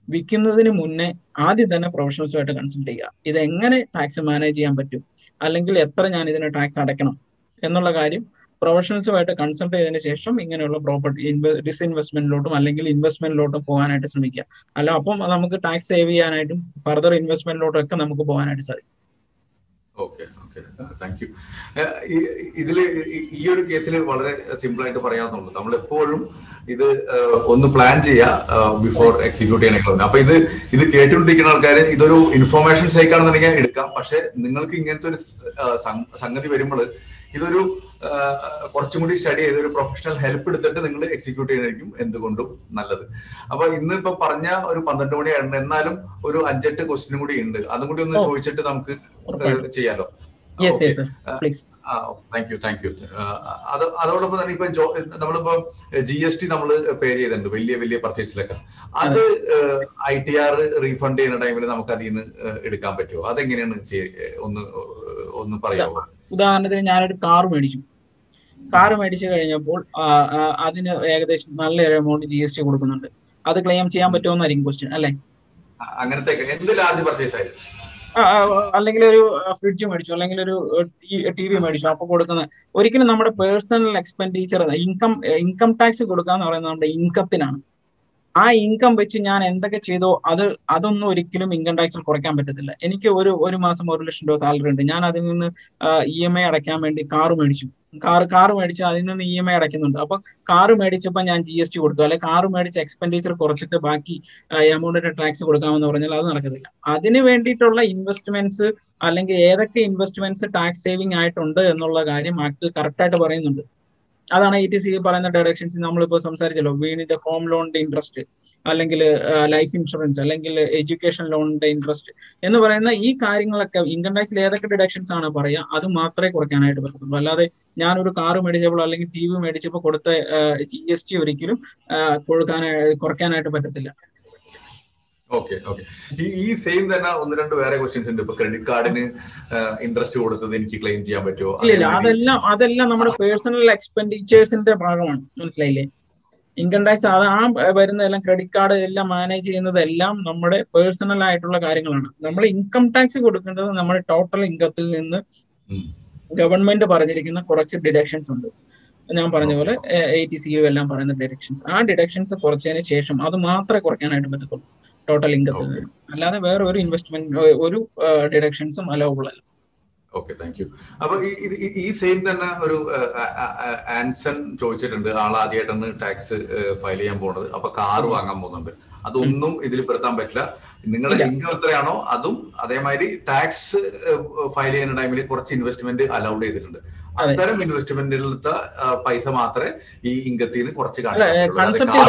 [SPEAKER 3] വിൽക്കുന്നതിന് മുന്നേ ആദ്യം തന്നെ പ്രൊഫഷണൽസുമായിട്ട് കൺസൾട്ട് ചെയ്യുക. ഇത് എങ്ങനെ ടാക്സ് മാനേജ് ചെയ്യാൻ പറ്റും? അല്ലെങ്കിൽ എത്ര ഞാൻ ഇതിന് ടാക്സ് അടയ്ക്കണം? എന്നുള്ള കാര്യം പ്രൊഫഷണൽസുമായിട്ട് കൺസൾട്ട് ചെയ്തതിന് ശേഷം ഇങ്ങനെയുള്ള പ്രോപ്പർട്ടി ഡിസ്ഇൻവെസ്റ്റ്മെന്റിലോട്ടും അല്ലെങ്കിൽ ഇൻവെസ്റ്റ്മെന്റിലോട്ടും പോകാനായിട്ട് ശ്രമിക്കുക. അല്ല അപ്പം നമുക്ക് ടാക്സ് സേവ് ചെയ്യാനായിട്ടും ഫർദർ ഇൻവെസ്റ്റ്മെന്റിലോട്ടും ഒക്കെ നമുക്ക് പോകാനായിട്ട് സാധിക്കും.
[SPEAKER 2] ഓക്കെ ഓക്കെ താങ്ക് യു ഇതിൽ ഈ- ഒരു കേസിൽ വളരെ സിമ്പിൾ ആയിട്ട് പറയാവുന്നുള്ളൂ നമ്മൾ എപ്പോഴും ഇത് ഒന്ന് പ്ലാൻ ചെയ്യുക ബിഫോർ എക്സിക്യൂട്ട് ചെയ്യണമെങ്കിൽ അപ്പൊ ഇത് ഇത് കേട്ടുകൊണ്ടിരിക്കുന്ന ആൾക്കാർ ഇതൊരു ഇൻഫോർമേഷൻ സൈക്കാണെന്നുണ്ടെങ്കിൽ എടുക്കാം. പക്ഷെ നിങ്ങൾക്ക് ഇങ്ങനത്തെ ഒരു സംഗതി വരുമ്പോൾ ഇതൊരു കുറച്ചും കൂടി സ്റ്റഡി ചെയ്ത് ഒരു പ്രൊഫഷണൽ ഹെൽപ്പ് എടുത്തിട്ട് നിങ്ങൾ എക്സിക്യൂട്ട് ചെയ്യുന്നതായിരിക്കും എന്തുകൊണ്ടും നല്ലത്. അപ്പൊ ഇന്ന് ഇപ്പൊ പറഞ്ഞ ഒരു പന്ത്രണ്ട് മണിയായിരുന്നു എന്നാലും ഒരു അഞ്ചെട്ട് ക്വസ്റ്റിനും കൂടി ഉണ്ട്. അതും കൂടി ഒന്ന്. ചോദിച്ചിട്ട് നമുക്ക് ചെയ്യാലോ?
[SPEAKER 3] Yes
[SPEAKER 2] thank
[SPEAKER 3] you thank you.
[SPEAKER 2] Thank you thank you അത് അതോടൊപ്പം തന്നെ ഇപ്പൊ നമ്മളിപ്പോ ജി എസ് ടി നമ്മൾ പേ ചെയ്തിട്ടുണ്ട്. വലിയ വലിയ പർച്ചേസിലൊക്കെ അത് ഐ ടി ആർ റീഫണ്ട് ചെയ്യുന്ന ടൈമിൽ നമുക്ക് അതിൽ നിന്ന് എടുക്കാൻ പറ്റുമോ അതെങ്ങനെയാണ് ഒന്ന് ഒന്ന് പറയാമോ
[SPEAKER 3] ഉദാഹരണത്തിന് ഞാനൊരു കാർ മേടിച്ചു. കാർ മേടിച്ചു കഴിഞ്ഞപ്പോൾ അതിന് ഏകദേശം നല്ലൊരു എമൗണ്ട് ജി എസ് ടി കൊടുക്കുന്നുണ്ട്. അത് ക്ലെയിം ചെയ്യാൻ പറ്റുമെന്നായിരിക്കും ക്വസ്റ്റ്യൻ അല്ലെ?
[SPEAKER 2] അങ്ങനത്തെ
[SPEAKER 3] അല്ലെങ്കിൽ ഒരു ഫ്രിഡ്ജ് മേടിച്ചു അല്ലെങ്കിൽ ഒരു ടി വി മേടിച്ചു അപ്പൊ കൊടുക്കുന്ന. ഒരിക്കലും നമ്മുടെ personal expenditure income income tax കൊടുക്കുക എന്ന് പറയുന്നത് നമ്മുടെ ഇൻകത്തിനാണ് ആ ഇൻകം വെച്ച് ഞാൻ എന്തൊക്കെ ചെയ്തോ അത് അതൊന്നും ഒരിക്കലും ഇൻകം ടാക്സിൽ കുറയ്ക്കാൻ പറ്റത്തില്ല. എനിക്ക് ഒരു ഒരു മാസം ഒരു ലക്ഷം രൂപ സാലറി ഉണ്ട്. ഞാൻ അതിൽ നിന്ന് ഇ എം ഐ അടയ്ക്കാൻ വേണ്ടി കാറ് മേടിച്ചു. കാർ കാർ മേടിച്ച് അതിൽ നിന്ന് ഇ എം ഐ അടയ്ക്കുന്നുണ്ട്. അപ്പൊ കാർ മേടിച്ചപ്പോൾ ഞാൻ ജി എസ് ടി കൊടുത്തു. അല്ലെ കാർ മേടിച്ച എക്സ്പെൻഡിച്ചർ കുറച്ചിട്ട് ബാക്കി എമൗണ്ടിന്റെ ടാക്സ് കൊടുക്കാമെന്ന് പറഞ്ഞാൽ അത് നടക്കത്തില്ല. അതിന് വേണ്ടിയിട്ടുള്ള ഇൻവെസ്റ്റ്മെന്റ്സ് അല്ലെങ്കിൽ ഏതൊക്കെ ഇൻവെസ്റ്റ്മെന്റ്സ് ടാക്സ് സേവിംഗ് ആയിട്ടുണ്ട് എന്നുള്ള കാര്യം ആക്ട് കറക്റ്റ് ആയിട്ട് പറയുന്നുണ്ട്. അതാണ് ഇ ടി സി പറയുന്ന ഡയറക്ഷൻസ് നമ്മളിപ്പോൾ സംസാരിച്ചല്ലോ. വീടിന്റെ ഹോം ലോണിന്റെ ഇൻട്രസ്റ്റ് അല്ലെങ്കിൽ ലൈഫ് ഇൻഷുറൻസ് അല്ലെങ്കിൽ എഡ്യൂക്കേഷൻ ലോണിന്റെ ഇൻട്രസ്റ്റ് എന്ന് പറയുന്ന ഈ കാര്യങ്ങളൊക്കെ ഇൻകം ടാക്സിൽ ഏതൊക്കെ ഡിഡക്ഷൻസ് ആണ് പറയുക അത് മാത്രമേ കുറയ്ക്കാനായിട്ട് പറ്റത്തുള്ളൂ. അല്ലാതെ ഞാനൊരു കാർ മേടിച്ചപ്പോൾ അല്ലെങ്കിൽ ടി വി മേടിച്ചപ്പോൾ കൊടുത്ത ജി എസ് ടി ഒരിക്കലും കൊടുക്കാനായി കുറയ്ക്കാനായിട്ട് പറ്റത്തില്ല.
[SPEAKER 2] ഓക്കെ ഓക്കെ ഈ ഈ സെയിം തന്നെ ഒന്ന് രണ്ട് വേറെ ക്വസ്റ്റ്യൻസ് ഉണ്ട്. ഇപ്പൊ ക്രെഡിറ്റ് കാർഡിന് ഇൻട്രസ്റ്റ് കൊടുത്തത് എനിക്ക് ക്ലെയിം ചെയ്യാൻ പറ്റുമോ
[SPEAKER 3] ഇല്ല അതെല്ലാം അതെല്ലാം നമ്മുടെ പേഴ്സണൽ എക്സ്പെൻഡിച്ചേഴ്സിന്റെ ഭാഗമാണ്. മനസ്സിലായില്ലേ? ഇൻകം ടാക്സ് അത് ആ വരുന്നതെല്ലാം ക്രെഡിറ്റ് കാർഡ് എല്ലാം മാനേജ് ചെയ്യുന്നതെല്ലാം നമ്മുടെ പേഴ്സണൽ ആയിട്ടുള്ള കാര്യങ്ങളാണ്. നമ്മൾ ഇൻകം ടാക്സ് കൊടുക്കേണ്ടത് നമ്മുടെ ടോട്ടൽ ഇൻകത്തിൽ നിന്ന് ഗവൺമെന്റ് പറഞ്ഞിരിക്കുന്ന കുറച്ച് ഡിഡക്ഷൻസ് ഉണ്ട്. ഞാൻ പറഞ്ഞ പോലെ എ എയ്റ്റി സിയും എല്ലാം പറയുന്ന ഡിഡക്ഷൻസ് ആ ഡിഡക്ഷൻസ് കുറച്ചതിന് ശേഷം അത് മാത്രമേ കുറയ്ക്കാനായിട്ട് പറ്റത്തുള്ളൂ. ടോട്ടൽ ഇൻകത്തിൽ നിന്ന് അല്ലാതെ വേറെ ഒരു ഇൻവെസ്റ്റ്മെന്റ് ഒരു ഡിഡക്ഷൻസും അലൗബിൾ അല്ല.
[SPEAKER 2] ഓക്കെ താങ്ക് യു അപ്പൊ ഈ സെയിം തന്നെ ഒരു ആൻസൺ ചോദിച്ചിട്ടുണ്ട് ആൾ ആദ്യമായിട്ടാണ് ടാക്സ് ഫയൽ ചെയ്യാൻ പോകുന്നത്. അപ്പൊ കാർ വാങ്ങാൻ പോകുന്നുണ്ട്. അതൊന്നും ഇതിൽ പെടുത്താൻ പറ്റില്ല. നിങ്ങളുടെ ഇൻകം എത്രയാണോ അതും അതേമാതിരി ടാക്സ് ഫയൽ ചെയ്യുന്ന ടൈമിൽ കുറച്ച് ഇൻവെസ്റ്റ്മെന്റ് അലൗഡ് ചെയ്തിട്ടുണ്ട്. അത്തരം ഇൻവെസ്റ്റ്മെന്റിലത്തെ പൈസ മാത്രമേ ഈ ഇൻകത്തിൽ നിന്ന് കുറച്ച്
[SPEAKER 3] കൺസെപ്റ്റ്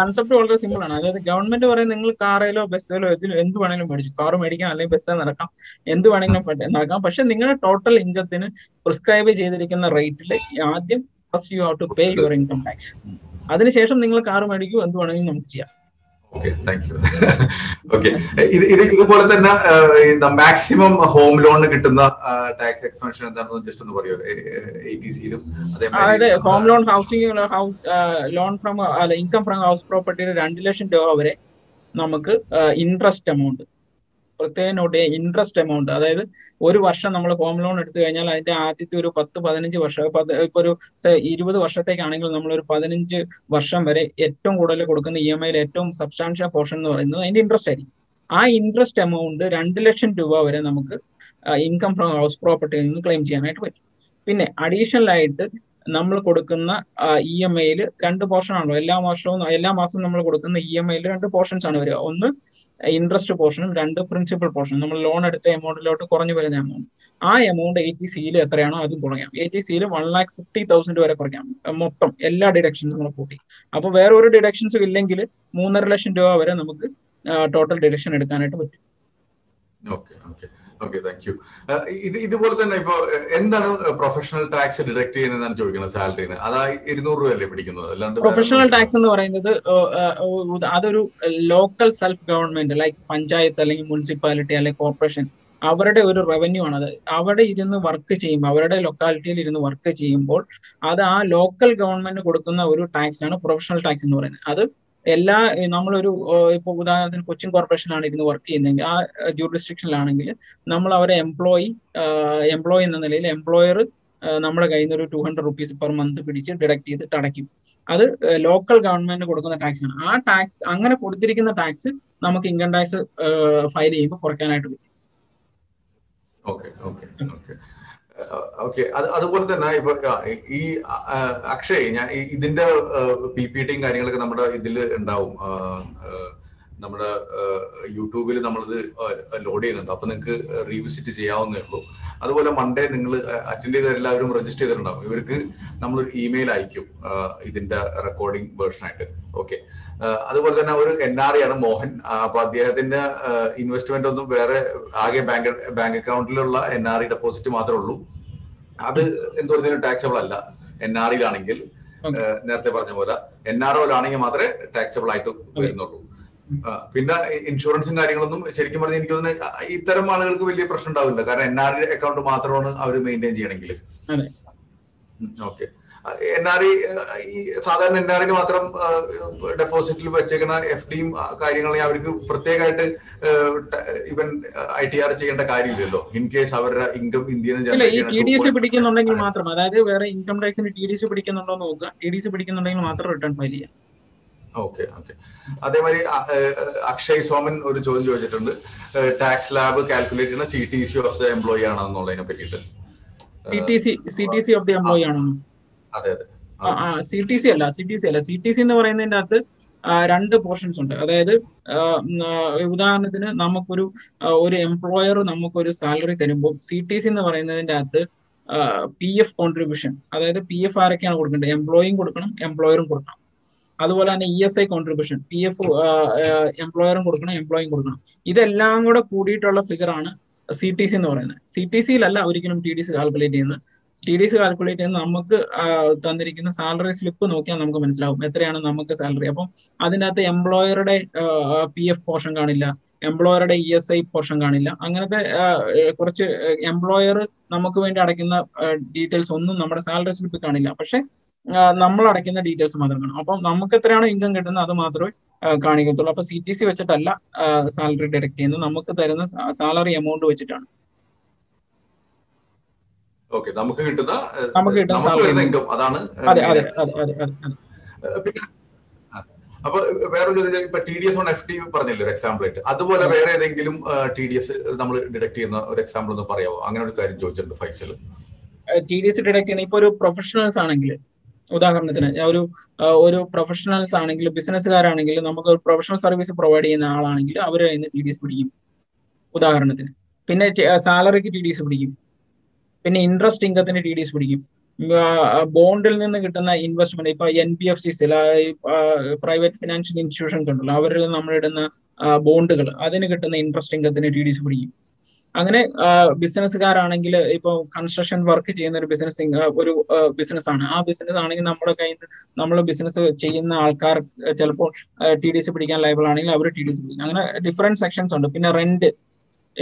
[SPEAKER 3] കൺസെപ്റ്റ് വളരെ സിമ്പിൾ ആണ്. അതായത് ഗവൺമെന്റ് പറയും നിങ്ങൾ കാറേലോ ബസ്സിലോ ഇതിലോ എന്ത് വേണമെങ്കിലും മേടിച്ചു. കാർ മേടിക്കാം അല്ലെങ്കിൽ ബസ്സിൽ നടക്കാം. എന്ത് വേണമെങ്കിലും നടക്കാം. പക്ഷെ നിങ്ങളുടെ ടോട്ടൽ ഇൻകത്തിന് പ്രിസ്ക്രൈബ് ചെയ്തിരിക്കുന്ന റേറ്റിൽ ആദ്യം first you have to pay your income tax അതിനുശേഷം നിങ്ങൾ കാർ മേടിക്കൂ എന്ത് വേണമെങ്കിലും നമുക്ക് ചെയ്യാം.
[SPEAKER 2] ഓക്കെ താങ്ക് യു ഓക്കെ ഇത് ഇത് ഇതുപോലെ തന്നെ മാക്സിമം ഹോം ലോൺ കിട്ടുന്ന ടാക്സ് എക്സ്പെൻഷൻ എന്താണെന്ന് ജസ്റ്റ് ഒന്ന് പറയുമോ എ ടി സിയിലും
[SPEAKER 3] അതായത് home loan housing loan from income from house പ്രോപ്പർട്ടിയുടെ രണ്ട് ലക്ഷം രൂപ വരെ നമുക്ക് ഇൻട്രസ്റ്റ് എമൗണ്ട് പ്രത്യേകം നോട്ട് ഇൻട്രസ്റ്റ് എമൗണ്ട് അതായത് ഒരു വർഷം നമ്മൾ ഹോം ലോൺ എടുത്തു കഴിഞ്ഞാൽ അതിന്റെ ആദ്യത്തെ ഒരു പത്ത് പതിനഞ്ച് വർഷം ഇപ്പൊ ഒരു ഇരുപത് വർഷത്തേക്കാണെങ്കിൽ നമ്മൾ ഒരു പതിനഞ്ച് വർഷം വരെ ഏറ്റവും കൂടുതൽ കൊടുക്കുന്ന ഇ എം ഐയിൽ ഏറ്റവും സബ്സ്റ്റാൻഷ്യൽ പോർഷൻ എന്ന് പറയുന്നത് അതിന്റെ ഇൻട്രസ്റ്റ് ആയിരിക്കും. ആ ഇൻട്രസ്റ്റ് എമൗണ്ട് രണ്ട് ലക്ഷം രൂപ വരെ നമുക്ക് ഇൻകം ഫ്രം ഹൗസ് പ്രോപ്പർട്ടിയിൽ നിന്ന് ക്ലെയിം ചെയ്യാനായിട്ട് പറ്റും. പിന്നെ അഡീഷണൽ ആയിട്ട് നമ്മൾ കൊടുക്കുന്ന ഇ എം ഐയിൽ രണ്ട് പോർഷൻ ആണല്ലോ. എല്ലാ വർഷവും എല്ലാ മാസവും നമ്മൾ കൊടുക്കുന്ന ഇ എം ഐയിൽ രണ്ട് പോർഷൻസ് ആണ് വരിക. ഒന്ന് ഇൻട്രസ്റ്റ് പോർഷനും രണ്ട് പ്രിൻസിപ്പൽ പോർഷനും നമ്മൾ ലോൺ എടുത്ത എമൗണ്ടിലോട്ട് കുറഞ്ഞു വരുന്ന എമൗണ്ട് ആ എമൗണ്ട് എ ടി സിയിൽ എത്രയാണോ അതും കുറയ്ക്കാം. എ ടി സിയിൽ വൺ ലാക്ക് ഫിഫ്റ്റി തൗസൻഡ് വരെ കുറയ്ക്കാം. മൊത്തം എല്ലാ ഡിഡക്ഷൻസും നമ്മൾ കൂട്ടി. അപ്പോൾ വേറെ ഒരു ഡിഡക്ഷൻസും ഇല്ലെങ്കിൽ മൂന്നര ലക്ഷം രൂപ വരെ നമുക്ക് ടോട്ടൽ ഡിഡക്ഷൻ എടുക്കാനായിട്ട് പറ്റും.
[SPEAKER 2] Okay okay okay thank you ഇത് ഇതുപോലെ തന്നെ ഇപ്പൊ എന്താണ് പ്രൊഫഷണൽ ടാക്സ് ഡിഡക്ട് ചെയ്യുന്നതാണ് ചോദിക്കുന്നത് സാലറിന് അതാ ഇരുന്നൂറ് രൂപ അല്ലേ പിടിക്കുന്നത്? അല്ലാണ്ട്
[SPEAKER 3] പ്രൊഫഷണൽ ടാക്സ് എന്ന് പറയുന്നത് അതൊരു local self government like panchayat അല്ലെങ്കിൽ മുനിസിപ്പാലിറ്റി അല്ലെങ്കിൽ കോർപ്പറേഷൻ അവരുടെ ഒരു റവന്യൂ ആണ്. അത് അവിടെ ഇരുന്ന് വർക്ക് ചെയ്യുമ്പോൾ അവരുടെ ലൊക്കാലിറ്റിയിൽ ഇരുന്ന് വർക്ക് ചെയ്യുമ്പോൾ അത് ആ ലോക്കൽ ഗവൺമെന്റ് കൊടുക്കുന്ന ഒരു ടാക്സ് ആണ് പ്രൊഫഷണൽ ടാക്സ് എന്ന് പറയുന്നത്. അത് എല്ലാ നമ്മളൊരു ഇപ്പോൾ ഉദാഹരണത്തിന് കൊച്ചിൻ കോർപ്പറേഷനിലാണ് ഇരുന്ന് വർക്ക് ചെയ്യുന്നതെങ്കിൽ ആ ജൂറിസ്ട്രിക്ഷനിലാണെങ്കിൽ നമ്മൾ അവരെ എംപ്ലോയി എംപ്ലോയി എന്ന നിലയിൽ എംപ്ലോയർ നമ്മുടെ കയ്യിൽ നിന്ന് ഒരു two hundred rupees per month പിടിച്ച് ഡിഡക്ട് ചെയ്തിട്ട് അടയ്ക്കും. അത് ലോക്കൽ ഗവൺമെന്റിന് കൊടുക്കുന്ന ടാക്സ് ആണ്. ആ ടാക്സ് അങ്ങനെ കൊടുത്തിരിക്കുന്ന ടാക്സ് നമുക്ക് ഇൻകം ടാക്സ് ഫയൽ ചെയ്യുമ്പോൾ കുറയ്ക്കാനായിട്ട് പറ്റും.
[SPEAKER 2] Okay okay okay. ഓക്കെ. അത് അതുപോലെ തന്നെ ഇപ്പൊ ഈ അക്ഷയ് ഞാൻ ഇതിന്റെ പി പി ടിയും കാര്യങ്ങളൊക്കെ നമ്മുടെ ഇതിൽ ഉണ്ടാവും. നമ്മുടെ യൂട്യൂബിൽ നമ്മളിത് ലോഡ് ചെയ്യുന്നുണ്ട്. അപ്പൊ നിങ്ങൾക്ക് റീവിസിറ്റ് ചെയ്യാവുന്നേ ഉള്ളൂ. അതുപോലെ മൺഡേ നിങ്ങൾ അറ്റൻഡ് ചെയ്ത എല്ലാവരും രജിസ്റ്റർ ചെയ്തിട്ടുണ്ടാവും. ഇവർക്ക് നമ്മൾ ഇമെയിൽ അയക്കും ഇതിന്റെ റെക്കോർഡിംഗ് വേർഷൻ ആയിട്ട്. ഓക്കെ. അതുപോലെ തന്നെ ഒരു എൻ ആർ ആണ് മോഹൻ. അപ്പൊ അദ്ദേഹത്തിന്റെ ഇൻവെസ്റ്റ്മെന്റ് ഒന്നും വേറെ ആകെ ബാങ്ക് ബാങ്ക് അക്കൗണ്ടിലുള്ള എൻ ആർ ഇ ഡെപ്പോസിറ്റ് മാത്രമേ ഉള്ളൂ. അത് എന്ത് പറഞ്ഞാലും ടാക്സബിൾ അല്ല. എൻ ആർ ഇയിലാണെങ്കിൽ നേരത്തെ പറഞ്ഞ പോലെ എൻ ആർ ഒയിലാണെങ്കിൽ മാത്രമേ ടാക്സബിൾ ആയിട്ട് വരുന്നുള്ളൂ. പിന്നെ ഇൻഷുറൻസും കാര്യങ്ങളൊന്നും ശരിക്കും പറഞ്ഞാൽ എനിക്ക് തോന്നുന്നു ഇത്തരം ആളുകൾക്ക് വലിയ പ്രശ്നം ഉണ്ടാവില്ല. കാരണം എൻ ആർ അക്കൗണ്ട് മാത്രമാണ് അവർ മെയിന്റെയിൻ ചെയ്യണമെങ്കിൽ ഓക്കെ എൻ ആർ ഐ ഈ സാധാരണ എൻ ആർ ഐന് മാത്രം ഡെപ്പോസിറ്റിൽ വെച്ചേക്കുന്ന എഫ് ഡിയും കാര്യങ്ങളും അവർക്ക് പ്രത്യേകമായിട്ട് ഇവൻ ഐ ടി ആർ ചെയ്യേണ്ട കാര്യമില്ലല്ലോ. ഇൻ കേസ് അവരുടെ ഇൻകം ഇന്ത്യയിൽ
[SPEAKER 3] ഈ ടി ഡി എസ് പിടിക്കുന്നുണ്ടെങ്കിൽ മാത്രം. അതായത് വേറെ ഇൻകം ടാക്സിന് ടി ഡി എസ് പിടിക്കുന്നുണ്ടോ നോക്കുക. ടി ഡി എസ് പിടിക്കുന്നുണ്ടെങ്കിൽ മാത്രം റിട്ടേൺ ഫയൽ ചെയ്യാം.
[SPEAKER 2] Okay okay. അതേമാതിരി അക്ഷയ് സോമൻ ഒരു ചോദ്യം ചോദിച്ചിട്ടുണ്ട്. ടാക്സ് ലാബ് കാൽക്കുലേറ്റ് ചെയ്യുന്ന C T C of the employee ആണെന്നുള്ളതിനെ പറ്റിയിട്ട്.
[SPEAKER 3] C T C C T C of the employee ആണോ
[SPEAKER 2] അതെ അതെ.
[SPEAKER 3] സി ടി സി അല്ല സി ടി സി അല്ല. സി ടി സി എന്ന് പറയുന്നതിന്റെ അകത്ത് രണ്ട് പോർഷൻസ് ഉണ്ട്. അതായത് ഉദാഹരണത്തിന് നമുക്കൊരു ഒരു എംപ്ലോയർ നമുക്കൊരു സാലറി തരുമ്പോൾ സി ടി സി എന്ന് പറയുന്നതിന്റെ അകത്ത് പി എഫ് കോൺട്രിബ്യൂഷൻ അതായത് പി എഫ് ആരൊക്കെയാണ് കൊടുക്കേണ്ടത്? എംപ്ലോയിയും കൊടുക്കണം എംപ്ലോയറും കൊടുക്കണം. അതുപോലെ തന്നെ E S I contribution P F എംപ്ലോയറും കൊടുക്കണം എംപ്ലോയിയും കൊടുക്കണം. ഇതെല്ലാം കൂടെ കൂടിയിട്ടുള്ള ഫിഗർ ആണ് സി ടി സി എന്ന് പറയുന്നത്. സി ടി സിയിലല്ല ഒരിക്കലും ടി ഡി സി കാൽക്കുലേറ്റ് ചെയ്യുന്നത്. ടി ഡി സി കാൽക്കുലേറ്റ് ചെയ്യുന്ന നമുക്ക് തന്നിരിക്കുന്ന സാലറി സ്ലിപ്പ് നോക്കിയാൽ നമുക്ക് മനസ്സിലാവും എത്രയാണ് നമുക്ക് സാലറി അപ്പം അതിനകത്ത് എംപ്ലോയറുടെ പി എഫ് പോർഷൻ കാണില്ല എംപ്ലോയറുടെ ഇ എസ് ഐ പോർഷൻ കാണില്ല. അങ്ങനത്തെ കുറച്ച് എംപ്ലോയർ നമുക്ക് വേണ്ടി അടയ്ക്കുന്ന ഡീറ്റെയിൽസ് ഒന്നും നമ്മുടെ സാലറി സ്ലിപ്പിൽ കാണില്ല. പക്ഷെ നമ്മൾ അടയ്ക്കുന്ന ഡീറ്റെയിൽസ് മാത്രം കാണും. അപ്പം നമുക്ക് എത്രയാണ് ഇൻകം കിട്ടുന്നത് അത് മാത്രമേ കാണിക്കത്തുള്ളൂ. അപ്പൊ സി ടി സി വെച്ചിട്ടല്ല സാലറി ഡിഡക്ട് ചെയ്യുന്നത്. നമുക്ക് തരുന്ന സാലറി എമൗണ്ട് വെച്ചിട്ടാണ്.
[SPEAKER 2] ഓക്കെ നമുക്ക് കിട്ടുന്ന
[SPEAKER 3] നമുക്ക് കിട്ടുന്ന
[SPEAKER 2] ഇൻകം അതാണ്
[SPEAKER 3] അതെ അതെ അതെ
[SPEAKER 2] പിന്നെ അപ്പൊ വേറെ ഇപ്പൊ T D S on F D പറഞ്ഞില്ലേ ഒരു എക്സാമ്പിൾ ആയിട്ട്? അതുപോലെ വേറെ ഏതെങ്കിലും ടി ഡി എസ് നമ്മൾ ഡിഡക്ട് ചെയ്യുന്ന ഒരു എക്സാമ്പിൾ ഒന്ന് പറയാമോ അങ്ങനെ ഒരു കാര്യം ചോദിച്ചിട്ടുണ്ട് Faisal.
[SPEAKER 3] T D S deduct ചെയ്യുന്ന ഇപ്പൊ ഒരു പ്രൊഫഷണൽസ് ആണെങ്കിൽ ഉദാഹരണത്തിന് ഒരു ഒരു പ്രൊഫഷണൽസ് ആണെങ്കിൽ ബിസിനസ്സുകാരാണെങ്കിൽ നമുക്ക് ഒരു പ്രൊഫഷണൽ സർവീസ് പ്രൊവൈഡ് ചെയ്യുന്ന ആളാണെങ്കിൽ അവർ അതിന് ടി ഡി എസ് പിടിക്കും. ഉദാഹരണത്തിന്. പിന്നെ സാലറിക്ക് ടി ഡി എസ് പിടിക്കും. പിന്നെ ഇൻട്രസ്റ്റ് ഇൻകത്തിന് ടി ഡി എസ് പിടിക്കും ബോണ്ടിൽ നിന്ന് കിട്ടുന്ന ഇൻവെസ്റ്റ്മെന്റ് ഇപ്പൊ N B F Cs private financial institutions ഉണ്ടല്ലോ അവരിൽ നമ്മൾ ഇടുന്ന ബോണ്ടുകൾ അതിന് കിട്ടുന്ന ഇൻട്രസ്റ്റ് ഇൻകത്തിന് ടി ഡി എസ് പിടിക്കും. അങ്ങനെ ബിസിനസ്സുകാരാണെങ്കിൽ ഇപ്പോൾ കൺസ്ട്രക്ഷൻ വർക്ക് ചെയ്യുന്ന ഒരു ബിസിനസ് ഒരു ബിസിനസ് ആണ്. ആ ബിസിനസ് ആണെങ്കിൽ നമ്മുടെ കയ്യിൽ നിന്ന് നമ്മൾ ബിസിനസ് ചെയ്യുന്ന ആൾക്കാർ ചിലപ്പോൾ ടി ഡി സി പിടിക്കാൻ ലൈബിൾ ആണെങ്കിൽ അവർ ടി ഡി സി പിടിക്കും. അങ്ങനെ ഡിഫറെന്റ് സെക്ഷൻസ് ഉണ്ട്. പിന്നെ റെന്റ്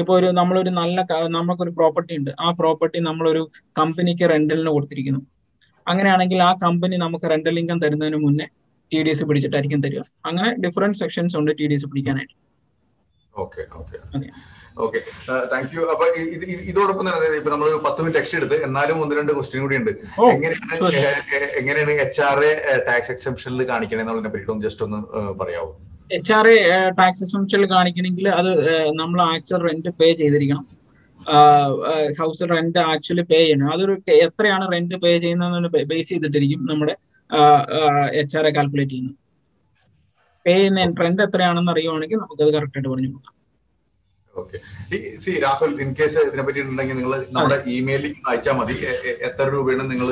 [SPEAKER 3] ഇപ്പോൾ ഒരു നമ്മളൊരു നല്ല നമുക്കൊരു പ്രോപ്പർട്ടി ഉണ്ട്. ആ പ്രോപ്പർട്ടി നമ്മളൊരു കമ്പനിക്ക് റെന്റലിന് കൊടുത്തിരിക്കുന്നു. അങ്ങനെയാണെങ്കിൽ ആ കമ്പനി നമുക്ക് റെന്റൽ ഇൻകം തരുന്നതിന് മുന്നേ ടി ഡി എസ് പിടിച്ചിട്ടായിരിക്കും തരിക. അങ്ങനെ ഡിഫറെന്റ് സെക്ഷൻസ് ഉണ്ട് ടി ഡി എസ് പിടിക്കാനായിട്ട്.
[SPEAKER 2] Okay okay okay thank you അപ്പൊ ഇതോടൊപ്പം തന്നെ ഇപ്പൊ നമ്മൾ ഒരു പത്ത് മിനിറ്റ് എക്സ്ട്രാ എടുത്ത് എന്നാലും ഒന്ന് രണ്ട് ക്വസ്റ്റ്യൻ കൂടി ഉണ്ട്. എങ്ങനെയാണ് എങ്ങനെയാണ് എച്ച് ആർ എ ടാക്സ് എക്സെപ്ഷനിൽ കാണിക്കണേ എന്നുള്ളതിനെ പറ്റിയിട്ട് ജസ്റ്റ് ഒന്ന് പറയാമോ
[SPEAKER 3] H R A tax exemption കാണിക്കണമെങ്കിൽ അത് നമ്മൾ ആക്ച്വൽ റെന്റ് പേ ചെയ്തിരിക്കണം. ഹൗസ് റെന്റ് ആക്ച്വലി പേ ചെയ്യണം. അതൊരു എത്രയാണ് റെന്റ് പേ ചെയ്യുന്നതെന്ന് ബേസ് ചെയ്തിട്ടിരിക്കും നമ്മുടെ എച്ച് ആർ എ കാൽക്കുലേറ്റ് ചെയ്യുന്നത്. പേ ചെയ്യുന്ന റെന്റ് എത്രയാണെന്ന് അറിയുവാണെങ്കിൽ നമുക്കത് കറക്റ്റ് ആയിട്ട് പറഞ്ഞു കൊടുക്കാം.
[SPEAKER 2] സി രാഹുൽ ഇൻ കേസ് ഇതിനെ പറ്റിയിട്ടുണ്ടെങ്കിൽ നിങ്ങൾ നമ്മുടെ ഇമെയിലിൽ അയച്ചാൽ മതി. എത്ര രൂപയാണ് നിങ്ങൾ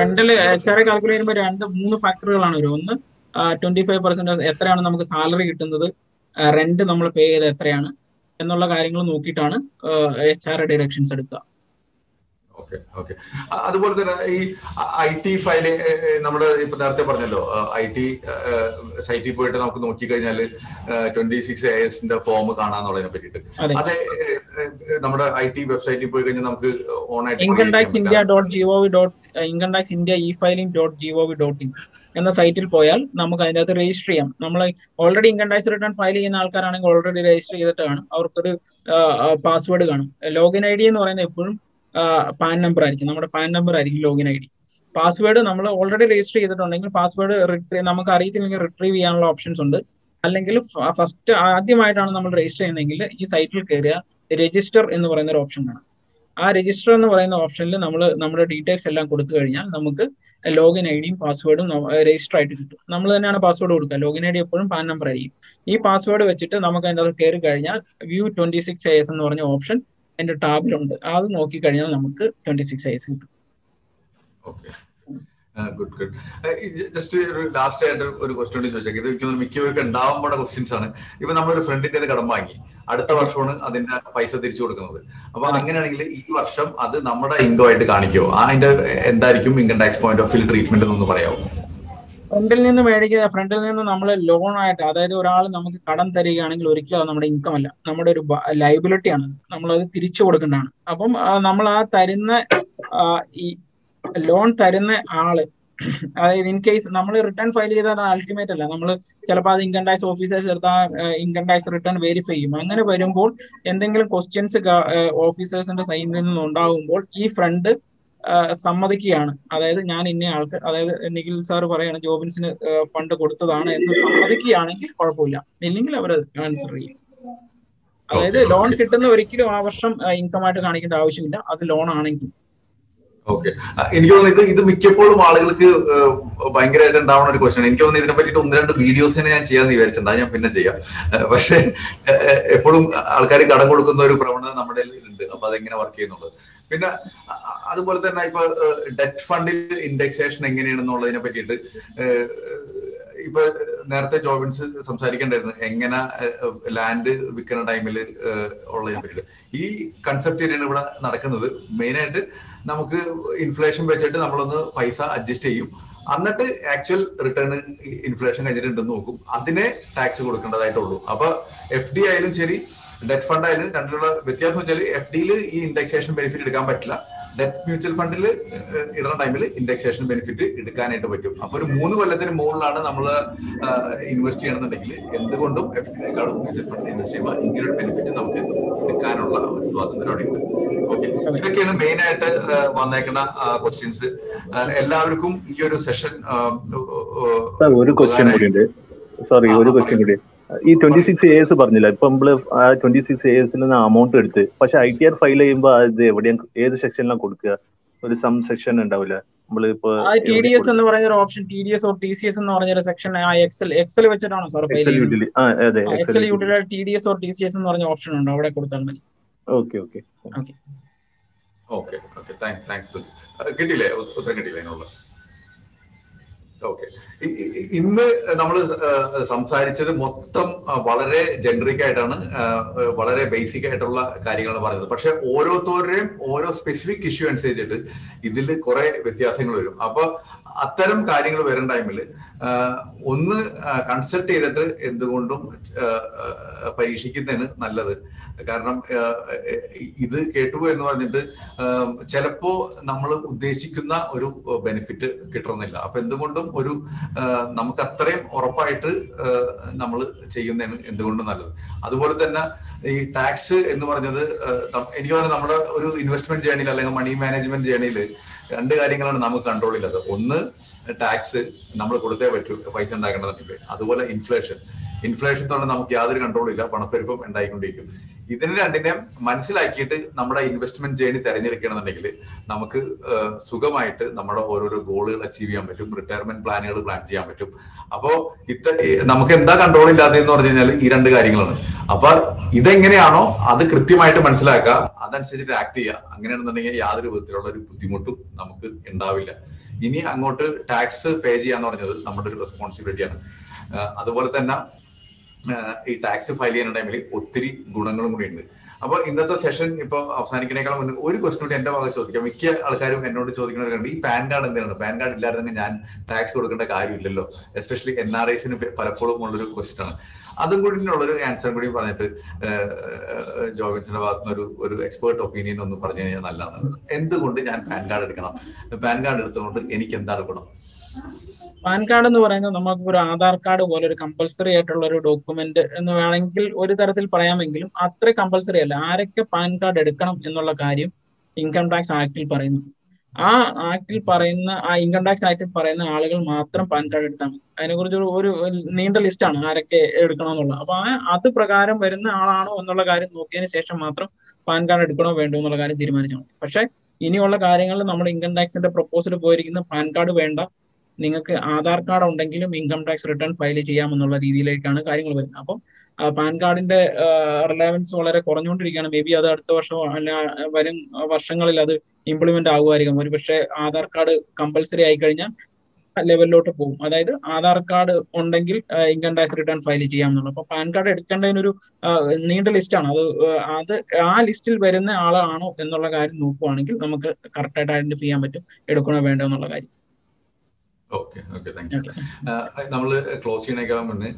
[SPEAKER 3] റെന്റിൽ എച്ച് ആർ എ കാൽക്കുലേറ്റ് ചെയ്യുമ്പോൾ രണ്ട് മൂന്ന് ഫാക്ടറുകളാണ് വരും ഒന്ന് ട്വന്റി ഫൈവ് പെർസെന്റ് എത്രയാണ് നമുക്ക് സാലറി കിട്ടുന്നത്? റെന്റ് നമ്മൾ പേ ചെയ്ത് എത്രയാണ്? എന്നുള്ള കാര്യങ്ങൾ നോക്കിയിട്ടാണ് എച്ച് ആർ ഡിഡക്ഷൻസ് എടുക്കുക.
[SPEAKER 2] ഓക്കെ ഓക്കെ അതുപോലെ തന്നെ ഈ ഐ ടി ഫയൽ നമ്മൾ ഇപ്പൊ നേരത്തെ പറഞ്ഞല്ലോ ഐ ടി സൈറ്റിൽ പോയിട്ട് നമുക്ക് നോക്കിക്കഴിഞ്ഞാൽ ട്വന്റി സിക്സ് എ എസിന്റെ ഫോം കാണാന്നുള്ളതിനെ പറ്റിയിട്ട്. അത്. നമ്മുടെ ഐ ടി വെബ്സൈറ്റിൽ പോയി കഴിഞ്ഞാൽ നമുക്ക് online
[SPEAKER 3] income tax India dot gov dot income tax India e filing dot gov dot in എന്ന സൈറ്റിൽ പോയാൽ നമുക്ക് അതിനകത്ത് രജിസ്റ്റർ ചെയ്യാം. നമ്മൾ already income tax return file ചെയ്യുന്ന ആൾക്കാരാണെങ്കിൽ ഓൾറെഡി രജിസ്റ്റർ ചെയ്തിട്ട് കാണും. അവർക്കൊരു പാസ്വേഡ് കാണും. ലോഗിൻ ഐ ഡി എന്ന് പറയുന്നത് എപ്പോഴും പാൻ നമ്പർ ആയിരിക്കും. നമ്മുടെ പാൻ നമ്പർ ആയിരിക്കും ലോഗിൻ ഐ ഡി പാസ്വേഡ് നമ്മൾ ഓൾറെഡി രജിസ്റ്റർ ചെയ്തിട്ടുണ്ടെങ്കിൽ പാസ്വേഡ് നമുക്ക് അറിയത്തില്ലെങ്കിൽ റിട്രീവ് ചെയ്യാനുള്ള ഓപ്ഷൻസ് ഉണ്ട്. അല്ലെങ്കിൽ ഫസ്റ്റ് ആദ്യമായിട്ടാണ് നമ്മൾ രജിസ്റ്റർ ചെയ്യുന്നതെങ്കിൽ ഈ സൈറ്റിൽ കയറിയ രജിസ്റ്റർ എന്ന് പറയുന്ന ഒരു ഓപ്ഷൻ കാണാം. ആ രജിസ്റ്റർ എന്ന് പറയുന്ന ഓപ്ഷനിൽ നമ്മൾ നമ്മുടെ ഡീറ്റെയിൽസ് എല്ലാം കൊടുത്തു കഴിഞ്ഞാൽ നമുക്ക് ലോഗിൻ ഐ ഡിയും പാസ്വേഡും രജിസ്റ്റർ ആയിട്ട് കിട്ടും. നമ്മൾ തന്നെയാണ് പാസ്വേഡ് കൊടുക്കുക. ലോഗിൻ ഐ ഡി എപ്പോഴും പാൻ നമ്പർ ആയിരിക്കും. ഈ പാസ്വേഡ് വെച്ചിട്ട് നമുക്ക് അതിന്റെ അത് കയറി കഴിഞ്ഞാൽ വ്യൂ ട്വന്റി സിക്സ് എസ് എന്ന് പറഞ്ഞ ഓപ്ഷൻ അതിന്റെ ടാബിലുണ്ട് അത് നോക്കി കഴിഞ്ഞാൽ നമുക്ക് ട്വന്റി സിക്സ് ഐസ് കിട്ടും.
[SPEAKER 2] ഓക്കെ ഗുഡ് ഗുഡ് ജസ്റ്റ് ഒരു ലാസ്റ്റ് ആയിട്ട് ഒരു ക്വസ്റ്റ്യൻ കൂടി ചോദിച്ചേക്കാം. ഇത് മിക്കവർക്ക് ഉണ്ടാവാൻ പോണ ക്വസ്റ്റ്യൻസ് ആണ്. ഇപ്പൊ നമ്മളൊരു ഫ്രണ്ടിന്റെ കടം വാങ്ങി. അടുത്ത വർഷമാണ് അതിന്റെ പൈസ തിരിച്ചു കൊടുക്കുന്നത്. അപ്പൊ അങ്ങനെയാണെങ്കിൽ ഈ വർഷം അത് നമ്മുടെ ഇൻകം ആയിട്ട് കാണിക്കുമോ അതിന്റെ എന്തായിരിക്കും income tax point of view treatment എന്ന് പറയാമോ
[SPEAKER 3] ഫ്രണ്ടിൽ നിന്ന് മേടിക്കുക ഫ്രണ്ടിൽ നിന്ന് നമ്മൾ ലോൺ ആയിട്ട് അതായത് ഒരാൾ നമുക്ക് കടം തരികയാണെങ്കിൽ ഒരിക്കലും അത് നമ്മുടെ ഇൻകം അല്ല. നമ്മുടെ ഒരു ലൈബിലിറ്റി ആണ്. നമ്മൾ അത് തിരിച്ചു കൊടുക്കേണ്ടതാണ്. അപ്പം നമ്മൾ ആ തരുന്ന ഈ ലോൺ തരുന്ന ആൾ. അതായത് ഇൻ കേസ് നമ്മൾ റിട്ടേൺ ഫയൽ ചെയ്താൽ അൾട്ടിമേറ്റ് അല്ല. നമ്മൾ ചിലപ്പോൾ അത് ഇൻകം ടാക്സ് ഓഫീസേഴ്സ് എടുത്താൽ ഇൻകം ടാക്സ് റിട്ടേൺ വെരിഫൈ ചെയ്യും. അങ്ങനെ വരുമ്പോൾ എന്തെങ്കിലും ക്വസ്റ്റ്യൻസ് ഓഫീസേഴ്സിന്റെ സൈനിൽ നിന്ന് ഉണ്ടാകുമ്പോൾ ഈ ഫ്രണ്ട് സമ്മതിക്കുകയാണ്. അതായത് ഞാൻ ഇന്ന ആൾക്ക് അതായത് നിഖിൽ സാർ പറയാണ് ജോബിൻസിന് ഫണ്ട് കൊടുത്തതാണ് എന്ന് സമ്മതിക്കുകയാണെങ്കിൽ കുഴപ്പമില്ല. ഇല്ലെങ്കിൽ അവർ ആൻസർ ചെയ്യും. അതായത് ലോൺ കിട്ടുന്ന ഒരിക്കലും ആ വർഷം ഇൻകം ആയിട്ട് കാണിക്കേണ്ട ആവശ്യമില്ല. അത് ലോൺ ആണെങ്കിൽ.
[SPEAKER 2] ഓക്കെ എനിക്ക് തോന്നുന്നു ഇത് ഇത് മിക്കപ്പോഴും ആളുകൾക്ക് ഭയങ്കരമായിട്ട് ഉണ്ടാവുന്ന ഒരു ക്വസ്റ്റൻ എനിക്ക് തോന്നുന്നു ഇതിനെ പറ്റിയിട്ട് ഒന്ന് രണ്ട് വീഡിയോസ് തന്നെ ഞാൻ ചെയ്യാന്ന് വിചാരിച്ചിട്ടുണ്ട്. ഞാൻ പിന്നെ ചെയ്യാം. പക്ഷെ എപ്പോഴും ആൾക്കാർ കടം കൊടുക്കുന്ന ഒരു പ്രവണത നമ്മുടെ ഉണ്ട് അപ്പൊ അതെങ്ങനെ വർക്ക് ചെയ്യുന്നുള്ളത്? പിന്നെ അതുപോലെ തന്നെ ഇപ്പൊ ഡെറ്റ് ഫണ്ടിൽ ഇൻഡെക്സേഷൻ എങ്ങനെയാണെന്നുള്ളതിനെ പറ്റിയിട്ട് ഇപ്പൊ നേരത്തെ ജോബിൻസ് സംസാരിക്കേണ്ടായിരുന്നു. എങ്ങനെ ലാൻഡ് വിൽക്കുന്ന ടൈമിൽ ഉള്ളതിനെ പറ്റിയിട്ട്. ഈ കൺസെപ്റ്റ് ഇവിടെ നടക്കുന്നത്. മെയിൻ ആയിട്ട് നമുക്ക് ഇൻഫ്ലേഷൻ വെച്ചിട്ട് നമ്മളൊന്ന് പൈസ അഡ്ജസ്റ്റ് ചെയ്യും. എന്നിട്ട് ആക്ച്വൽ റിട്ടേൺ ഇൻഫ്ലേഷൻ കഴിഞ്ഞിട്ടുണ്ടെന്ന് നോക്കും. അതിനെ ടാക്സ് കൊടുക്കേണ്ടതായിട്ടുള്ളൂ. അപ്പൊ എഫ് ഡി ആയാലും ശരി ഡെറ്റ് ഫണ്ട് ആയാലും രണ്ടിലുള്ള വ്യത്യാസം വെച്ചാൽ എഫ് ഡിയിൽ ഈ ഇൻഡെക്സേഷൻ ബെനിഫിറ്റ് എടുക്കാൻ പറ്റില്ല. ഡെറ്റ് മ്യൂച്വൽ ഫണ്ടിൽ ഇടുന്ന ടൈമിൽ ഇൻഡെക്സേഷൻ ബെനിഫിറ്റ് എടുക്കാനായിട്ട് പറ്റും. അപ്പൊ ഒരു മൂന്ന് കൊല്ലത്തിന് മുകളിലാണ് നമ്മൾ ഇൻവെസ്റ്റ് ചെയ്യണമെന്നുണ്ടെങ്കിൽ എന്തുകൊണ്ടും എഫ് ഡിനേക്കാളും മ്യൂച്വൽ ഫണ്ട് ഇൻവെസ്റ്റ് ചെയ്യുമ്പോൾ ഇങ്ങനെ ഒരു ബെനിഫിറ്റ് നമുക്ക് എടുക്കാനുള്ള ഒരു സ്വാതന്ത്ര്യം അവിടെ ഉണ്ട് ഓക്കെ ഇതൊക്കെയാണ് മെയിൻ ആയിട്ട് വന്നേക്കുന്ന ക്വസ്റ്റ്യൻസ് എല്ലാവർക്കും ഈ ഒരു സെഷൻ
[SPEAKER 4] ഒരു ക്വസ്റ്റ്യൻ കൂടി ഉണ്ട് സോറി ഒരു ക്വസ്റ്റ്യൻ കൂടി. ഈ ട്വന്റി സിക്സ് എസ് പറഞ്ഞില്ല? ഇപ്പൊ നമ്മൾ ആ ട്വന്റി സിക്സ് എസിൽ നിന്ന് അമൗണ്ട് എടുത്ത്. പക്ഷെ ഐ ടി ആർ ഫയൽ ചെയ്യുമ്പോൾ അത് എവിടെയും ഏത് സെക്ഷനിലാണ് കൊടുക്കുക? ഒരു സം സെക്ഷൻ ഉണ്ടാവില്ല. നമ്മളിപ്പോ
[SPEAKER 3] ടി ഡി എസ് എന്ന് പറയുന്ന ഒരു option T D S or T C S എന്ന് പറഞ്ഞ ഒരു സെക്ഷൻ ആ എക്സൽ എക്സൽ വെച്ചിട്ടാണോ സാർ ഫയൽ ചെയ്യുന്നത്? Excel utility T D S or T C S എന്ന് പറഞ്ഞ ഓപ്ഷൻ ഉണ്ട്? അവിടെ കൊടുത്താൽ മതി.
[SPEAKER 4] Okay okay.
[SPEAKER 3] Okay.
[SPEAKER 2] Okay okay. Thanks. കിട്ടിയില്ലേ? ഉത്തരം കിട്ടിയില്ലേ? അതിനുള്ള ഓക്കെ ഇന്ന് നമ്മൾ സംസാരിച്ചത് മൊത്തം വളരെ ജനറിക് ആയിട്ടാണ് വളരെ ബേസിക് ആയിട്ടുള്ള കാര്യങ്ങൾ പറയുന്നത്. പക്ഷെ ഓരോരുത്തരുടെയും ഓരോ സ്പെസിഫിക് ഇഷ്യൂ അനുസരിച്ചിട്ട് ഇതിൽ കുറെ വ്യത്യാസങ്ങൾ വരും. അപ്പൊ അത്തരം കാര്യങ്ങൾ വരുന്ന ടൈമിൽ ഒന്ന് കൺസൾട്ട് ചെയ്തിട്ട് എന്തുകൊണ്ടും പരീക്ഷിക്കുന്നതാണ് നല്ലത്. കാരണം ഇത് കേട്ടു എന്ന് പറഞ്ഞിട്ട് ചിലപ്പോ നമ്മൾ ഉദ്ദേശിക്കുന്ന ഒരു ബെനിഫിറ്റ് കിട്ടണമെന്നില്ല. അപ്പൊ എന്തുകൊണ്ടും ഒരു നമുക്ക് അത്രയും ഉറപ്പായിട്ട് നമ്മൾ ചെയ്യുന്നതാണ് എന്തുകൊണ്ടും നല്ലത്. അതുപോലെ തന്നെ ഈ ടാക്സ് എന്ന് പറഞ്ഞത് എനിക്ക് പറഞ്ഞ നമ്മുടെ ഒരു ഇൻവെസ്റ്റ്മെന്റ് ജേണിയിൽ അല്ലെങ്കിൽ മണി മാനേജ്മെന്റ് ജേണിയിൽ രണ്ട് കാര്യങ്ങളാണ് നമുക്ക് കൺട്രോൾ ഇല്ലാത്തത്. ഒന്ന് ടാക്സ് നമ്മൾ കൊടുത്തേ പറ്റൂ പൈസ ഉണ്ടാക്കേണ്ടതുണ്ടെങ്കിൽ അതുപോലെ ഇൻഫ്ലേഷൻ ഇൻഫ്ലേഷൻ തന്നെ നമുക്ക് യാതൊരു കൺട്രോളും ഇല്ല പണപ്പെരുപ്പം ഉണ്ടായിക്കൊണ്ടിരിക്കും. ഇതിനെ രണ്ടിനെ മനസ്സിലാക്കിയിട്ട് നമ്മുടെ ഇൻവെസ്റ്റ്മെന്റ് ജേണി തിരഞ്ഞെടുക്കണമെന്നുണ്ടെങ്കിൽ നമുക്ക് സുഖമായിട്ട് നമ്മുടെ ഓരോരോ ഗോളുകൾ അച്ചീവ് ചെയ്യാൻ പറ്റും റിട്ടയർമെന്റ് പ്ലാനുകൾ പ്ലാൻ ചെയ്യാൻ പറ്റും. അപ്പോ ഇത്ത നമുക്ക് എന്താ കൺട്രോൾ ഇല്ലാത്തതെന്ന് പറഞ്ഞു കഴിഞ്ഞാൽ ഈ രണ്ട് കാര്യങ്ങളാണ്. അപ്പൊ ഇതെങ്ങനെയാണോ അത് കൃത്യമായിട്ട് മനസ്സിലാക്കുക അതനുസരിച്ചിട്ട് ആക്ട് ചെയ്യുക. അങ്ങനെയാണെന്നുണ്ടെങ്കിൽ യാതൊരു വിധത്തിലുള്ള ഒരു ബുദ്ധിമുട്ടും നമുക്ക് ഉണ്ടാവില്ല. ഇനി അങ്ങോട്ട് ടാക്സ് പേ ചെയ്യാന്ന് പറഞ്ഞത് നമ്മുടെ ഒരു റെസ്പോൺസിബിലിറ്റിയാണ് അതുപോലെ തന്നെ ഈ ടാക്സ് ഫയൽ ചെയ്യുന്ന ടൈമിൽ ഒത്തിരി ഗുണങ്ങളും കൂടി ഉണ്ട്. അപ്പൊ ഇന്നത്തെ സെഷൻ ഇപ്പൊ അവസാനിക്കുന്നേക്കാളും മുന്നേ ഒരു ക്വസ്റ്റൻ കൂടി എന്റെ ഭാഗത്ത് ചോദിക്കാം. മിക്ക ആൾക്കാരും എന്നോട് ചോദിക്കുന്നവരുണ്ട് ഈ പാൻ കാർഡ് എന്തിനാണ് പാൻ കാർഡ് ഇല്ലായിരുന്നെങ്കിൽ ഞാൻ ടാക്സ് കൊടുക്കേണ്ട കാര്യമില്ലല്ലോ. എസ്പെഷ്യലി എൻ ആർ ഐസിന് പലപ്പോഴും ഉള്ളൊരു ക്വസ്റ്റൻ ആണ്. അതും കൂടി ഉള്ളൊരു ആൻസർ കൂടി പറഞ്ഞിട്ട് ജോബിൻസിന്റെ ഭാഗത്ത് നിന്ന് ഒരു ഒരു എക്സ്പേർട്ട് ഒപ്പീനിയൻ ഒന്ന് പറഞ്ഞു കഴിഞ്ഞാൽ നല്ലതാണ്. എന്തുകൊണ്ട് ഞാൻ പാൻ കാർഡ് എടുക്കണം? പാൻ കാർഡ് എടുത്തുകൊണ്ട് എനിക്ക് എന്താണ് ഗുണം?
[SPEAKER 3] പാൻ കാർഡ് എന്ന് പറയുന്നത് നമുക്ക് ഒരു ആധാർ കാർഡ് പോലെ ഒരു കമ്പൽസറി ആയിട്ടുള്ള ഒരു ഡോക്യുമെന്റ് എന്ന് വേണമെങ്കിൽ ഒരു തരത്തിൽ പറയാമെങ്കിലും അത്ര കമ്പൽസറി അല്ല. ആരൊക്കെ പാൻ കാർഡ് എടുക്കണം എന്നുള്ള കാര്യം ഇൻകം ടാക്സ് ആക്ടിൽ പറയുന്നു. ആ ആക്ടിൽ പറയുന്ന ആ ഇൻകം ടാക്സ് ആക്ടിൽ പറയുന്ന ആളുകൾ മാത്രം പാൻ കാർഡ് എടുത്താൽ മതി. അതിനെക്കുറിച്ച് ഒരു നീണ്ട ലിസ്റ്റാണ് ആരൊക്കെ എടുക്കണം എന്നുള്ളത് അപ്പൊ ആ അത് പ്രകാരം വരുന്ന ആളാണോ എന്നുള്ള കാര്യം നോക്കിയതിന് ശേഷം മാത്രം പാൻ കാർഡ് എടുക്കണോ വേണ്ടോ എന്നുള്ള കാര്യം തീരുമാനിച്ചാൽ മതി. പക്ഷെ ഇനിയുള്ള കാര്യങ്ങളിൽ നമ്മൾ ഇൻകം ടാക്സിന്റെ പ്രപ്പോസൽ പോയിരിക്കുന്ന പാൻ കാർഡ് വേണ്ട. നിങ്ങൾക്ക് ആധാർ കാർഡ് ഉണ്ടെങ്കിലും ഇൻകം ടാക്സ് റിട്ടേൺ ഫയൽ ചെയ്യാമെന്നുള്ള രീതിയിലേക്കാണ് കാര്യങ്ങൾ വരുന്നത്. അപ്പം പാൻ കാർഡിന്റെ റിലവൻസ് വളരെ കുറഞ്ഞുകൊണ്ടിരിക്കുകയാണ്. മേ ബി അത് അടുത്ത വർഷം അല്ല വരും വർഷങ്ങളിൽ അത് ഇംപ്ലിമെന്റ് ആകുമായിരിക്കും ഒരു പക്ഷേ ആധാർ കാർഡ് കമ്പൽസറി ആയി കഴിഞ്ഞാൽ ലെവലിലോട്ട് പോകും. അതായത് ആധാർ കാർഡ് ഉണ്ടെങ്കിൽ ഇൻകം ടാക്സ് റിട്ടേൺ ഫയൽ ചെയ്യാമെന്നുള്ളത്. അപ്പൊ പാൻ കാർഡ് എടുക്കേണ്ടതിനൊരു നീണ്ട ലിസ്റ്റാണ് അത് അത് ആ ലിസ്റ്റിൽ വരുന്ന ആളാണോ എന്നുള്ള കാര്യം നോക്കുവാണെങ്കിൽ നമുക്ക് കറക്റ്റ് ആയിട്ട് ഐഡന്റിഫൈ ചെയ്യാൻ പറ്റും എടുക്കണോ വേണ്ടോ എന്നുള്ള കാര്യം.
[SPEAKER 2] ഓക്കെ ഓക്കെ താങ്ക് യു നമ്മൾ ക്ലോസ് ചെയ്യണേക്കാൾ മുന്നേ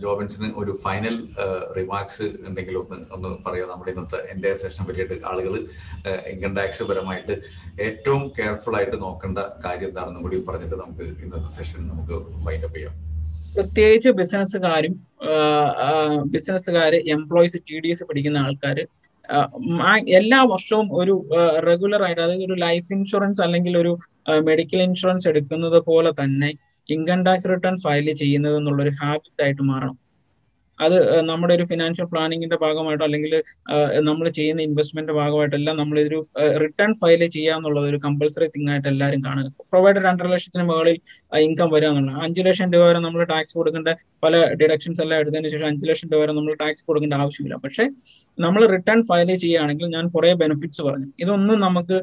[SPEAKER 2] ജോബൻസിന് ഒരു ഫൈനൽ റിമാർക്സ് ഉണ്ടെങ്കിൽ ഒന്ന് ഒന്ന് പറയാം നമ്മുടെ ഇന്നത്തെ എന്റെ സെഷനെ പറ്റിയിട്ട് ആളുകൾ ഇൻകം ടാക്സ് പരമായിട്ട് ഏറ്റവും കെയർഫുൾ ആയിട്ട് നോക്കേണ്ട കാര്യം എന്താണെന്നും കൂടി പറഞ്ഞിട്ട് നമുക്ക് ഇന്നത്തെ സെഷൻ നമുക്ക് വൈൻഡ് അപ്പ് ചെയ്യാം.
[SPEAKER 3] പ്രത്യേകിച്ച് ബിസിനസ്സുകാരും ബിസിനസ്സുകാർ എംപ്ലോയീസ് ടി ഡി എസ് പഠിക്കുന്ന ആൾക്കാർ എല്ലാ വർഷവും ഒരു റെഗുലർ ആയിട്ട് അതായത് ഒരു ലൈഫ് ഇൻഷുറൻസ് അല്ലെങ്കിൽ ഒരു മെഡിക്കൽ ഇൻഷുറൻസ് എടുക്കുന്നത് പോലെ തന്നെ ഇൻകം ടാക്സ് റിട്ടേൺ ഫയൽ ചെയ്യുന്നത് എന്നുള്ളൊരു ഹാബിറ്റ് ആയിട്ട് മാറണം. അത് നമ്മുടെ ഒരു ഫിനാൻഷ്യൽ പ്ലാനിങ്ങിന്റെ ഭാഗമായിട്ടോ അല്ലെങ്കിൽ നമ്മൾ ചെയ്യുന്ന ഇൻവെസ്റ്റ്മെന്റ് ഭാഗമായിട്ടെല്ലാം നമ്മൾ ഇതൊരു റിട്ടേൺ ഫയൽ ചെയ്യാന്നുള്ളത് ഒരു കമ്പൽസറി തിങ് ആയിട്ട് എല്ലാവരും കാണുക. പ്രൊവൈഡ് രണ്ടര ലക്ഷത്തിന് മുകളിൽ ഇൻകം വരിക എന്നുള്ളത് അഞ്ച് ലക്ഷം രൂപ വരെ നമ്മൾ ടാക്സ് കൊടുക്കേണ്ട പല ഡിഡക്ഷൻസ് എല്ലാം എടുത്തതിന് ശേഷം അഞ്ച് ലക്ഷം രൂപ വരെ നമ്മൾ ടാക്സ് കൊടുക്കേണ്ട ആവശ്യമില്ല. പക്ഷേ നമ്മൾ റിട്ടേൺ ഫയൽ ചെയ്യുകയാണെങ്കിൽ ഞാൻ കുറെ ബെനിഫിറ്റ്സ് പറഞ്ഞു. ഇതൊന്നും നമുക്ക്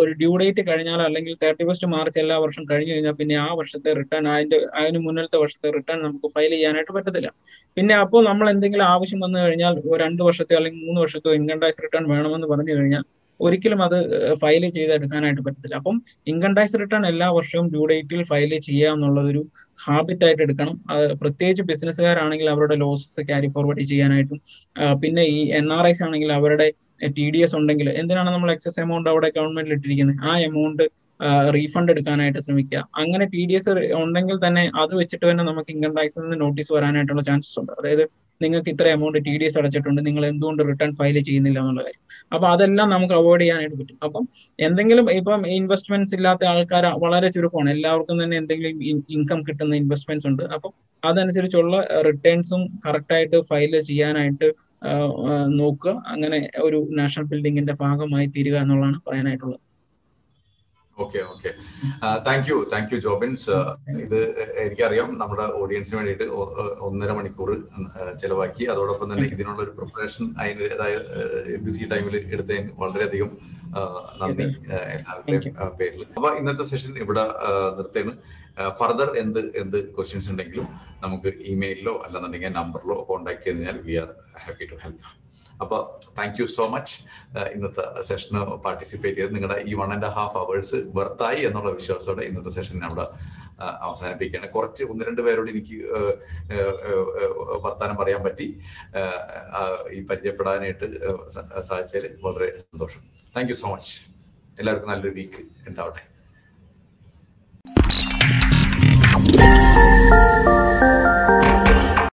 [SPEAKER 3] ഒരു ഡ്യൂ ഡേറ്റ് കഴിഞ്ഞാൽ അല്ലെങ്കിൽ തേർട്ടി ഫസ്റ്റ് മാർച്ച് എല്ലാ വർഷം കഴിഞ്ഞു കഴിഞ്ഞാൽ പിന്നെ ആ വർഷത്തെ റിട്ടേൺ അതിന്റെ അതിന് മുന്നിലത്തെ വർഷത്തെ റിട്ടേൺ നമുക്ക് ഫയൽ ചെയ്യാനായിട്ട് പറ്റത്തില്ല. പിന്നെ അപ്പോൾ നമ്മൾ എന്തെങ്കിലും ആവശ്യം വന്നു കഴിഞ്ഞാൽ രണ്ട് വർഷത്തെ അല്ലെങ്കിൽ മൂന്ന് വർഷത്തോ ഇൻകം ടാക്സ് റിട്ടേൺ വേണമെന്ന് പറഞ്ഞു കഴിഞ്ഞാൽ ഒരിക്കലും അത് ഫയൽ ചെയ്തെടുക്കാനായിട്ട് പറ്റത്തില്ല. അപ്പം ഇൻകം ടാക്സ് റിട്ടേൺ എല്ലാ വർഷവും ഡ്യൂ ഡേറ്റിൽ ഫയൽ ചെയ്യുക എന്നുള്ളതൊരു ഹാബിറ്റ് ആയിട്ട് എടുക്കണം. പ്രത്യേകിച്ച് ബിസിനസ്സുകാരാണെങ്കിൽ അവരുടെ ലോസസ് ക്യാരി ഫോർവേഡ് ചെയ്യാനായിട്ടും പിന്നെ ഈ എൻ ആർ ഐസ് ആണെങ്കിൽ അവരുടെ ടി ഡി എസ് ഉണ്ടെങ്കിൽ എന്തിനാണ് നമ്മൾ എക്സസ് എമൗണ്ട് അവിടെ ഗവൺമെന്റിൽ ഇട്ടിരിക്കുന്നത്? ആ എമൗണ്ട് റീഫണ്ട് എടുക്കാനായിട്ട് ശ്രമിക്കുക. അങ്ങനെ ടി ഡി എസ് ഉണ്ടെങ്കിൽ തന്നെ അത് വെച്ചിട്ട് തന്നെ നമുക്ക് ഇൻകം ടാക്സിൽ നിന്ന് നോട്ടീസ് വരാനായിട്ടുള്ള ചാൻസസ് ഉണ്ട്. അതായത് നിങ്ങൾക്ക് ഇത്ര എമൗണ്ട് ടി ഡി എസ് അടച്ചിട്ടുണ്ട് നിങ്ങൾ എന്തുകൊണ്ട് റിട്ടേൺ ഫയൽ ചെയ്യുന്നില്ല എന്നുള്ള കാര്യം. അപ്പൊ അതെല്ലാം നമുക്ക് അവോയ്ഡ് ചെയ്യാനായിട്ട് പറ്റും. അപ്പം എന്തെങ്കിലും ഇപ്പം ഇൻവെസ്റ്റ്മെന്റ്സ് ഇല്ലാത്ത ആൾക്കാർ വളരെ ചുരുക്കമാണ്. എല്ലാവർക്കും തന്നെ എന്തെങ്കിലും ഇൻകം കിട്ടുന്ന ഇൻവെസ്റ്റ്മെന്റ്സ് ഉണ്ട്. അപ്പം അതനുസരിച്ചുള്ള റിട്ടേൺസും കറക്റ്റായിട്ട് ഫയൽ ചെയ്യാനായിട്ട് നോക്കുക. അങ്ങനെ ഒരു നാഷണൽ ബിൽഡിങ്ങിന്റെ ഭാഗമായി തീരുക എന്നുള്ളതാണ് പറയാനായിട്ടുള്ളത്.
[SPEAKER 2] Okay okay thank you thank you Jobins ഇത് എനിക്കറിയാം നമ്മുടെ ഓഡിയൻസിന് വേണ്ടിയിട്ട് ഒന്നര മണിക്കൂർ ചെലവാക്കി. അതോടൊപ്പം തന്നെ ഇതിനുള്ള ഒരു പ്രിപ്പറേഷൻ അതിന്റെതായ ബിസി ടൈമിൽ എടുത്തതിന് വളരെയധികം നന്ദി എല്ലാവരുടെയും പേരിൽ. അപ്പൊ ഇന്നത്തെ സെഷൻ ഇവിടെ നിർത്തേണ് നിർത്തുകയാണ്. ഫർദർ എന്ത് എന്ത് ക്വസ്റ്റ്യൻസ് ഉണ്ടെങ്കിലും നമുക്ക് ഇമെയിലിലോ അല്ലെന്നുണ്ടെങ്കിൽ നമ്പറിലോ കോൺടാക്ട് ചെയ്ത് കഴിഞ്ഞാൽ we are happy to help അപ്പോൾ താങ്ക് യു സോ മച്ച് ഇന്നത്തെ സെഷന് പാർട്ടിസിപ്പേറ്റ് ചെയ്ത് നിങ്ങളുടെ ഈ വൺ ആൻഡ് ഹാഫ് അവേഴ്സ് വെർത്തായി എന്നുള്ള വിശ്വാസത്തോടെ ഇന്നത്തെ സെഷൻ നമ്മുടെ അവസാനിപ്പിക്കുകയാണ്. കുറച്ച് ഒന്ന് രണ്ട് പേരോട് എനിക്ക് വർത്താനം പറയാൻ പറ്റി. ഈ പരിചയപ്പെടാനായിട്ട് സാധിച്ചതിൽ വളരെ സന്തോഷം. താങ്ക് യു സോ മച്ച് എല്ലാവർക്കും നല്ലൊരു വീക്ക് ഉണ്ടാവട്ടെ.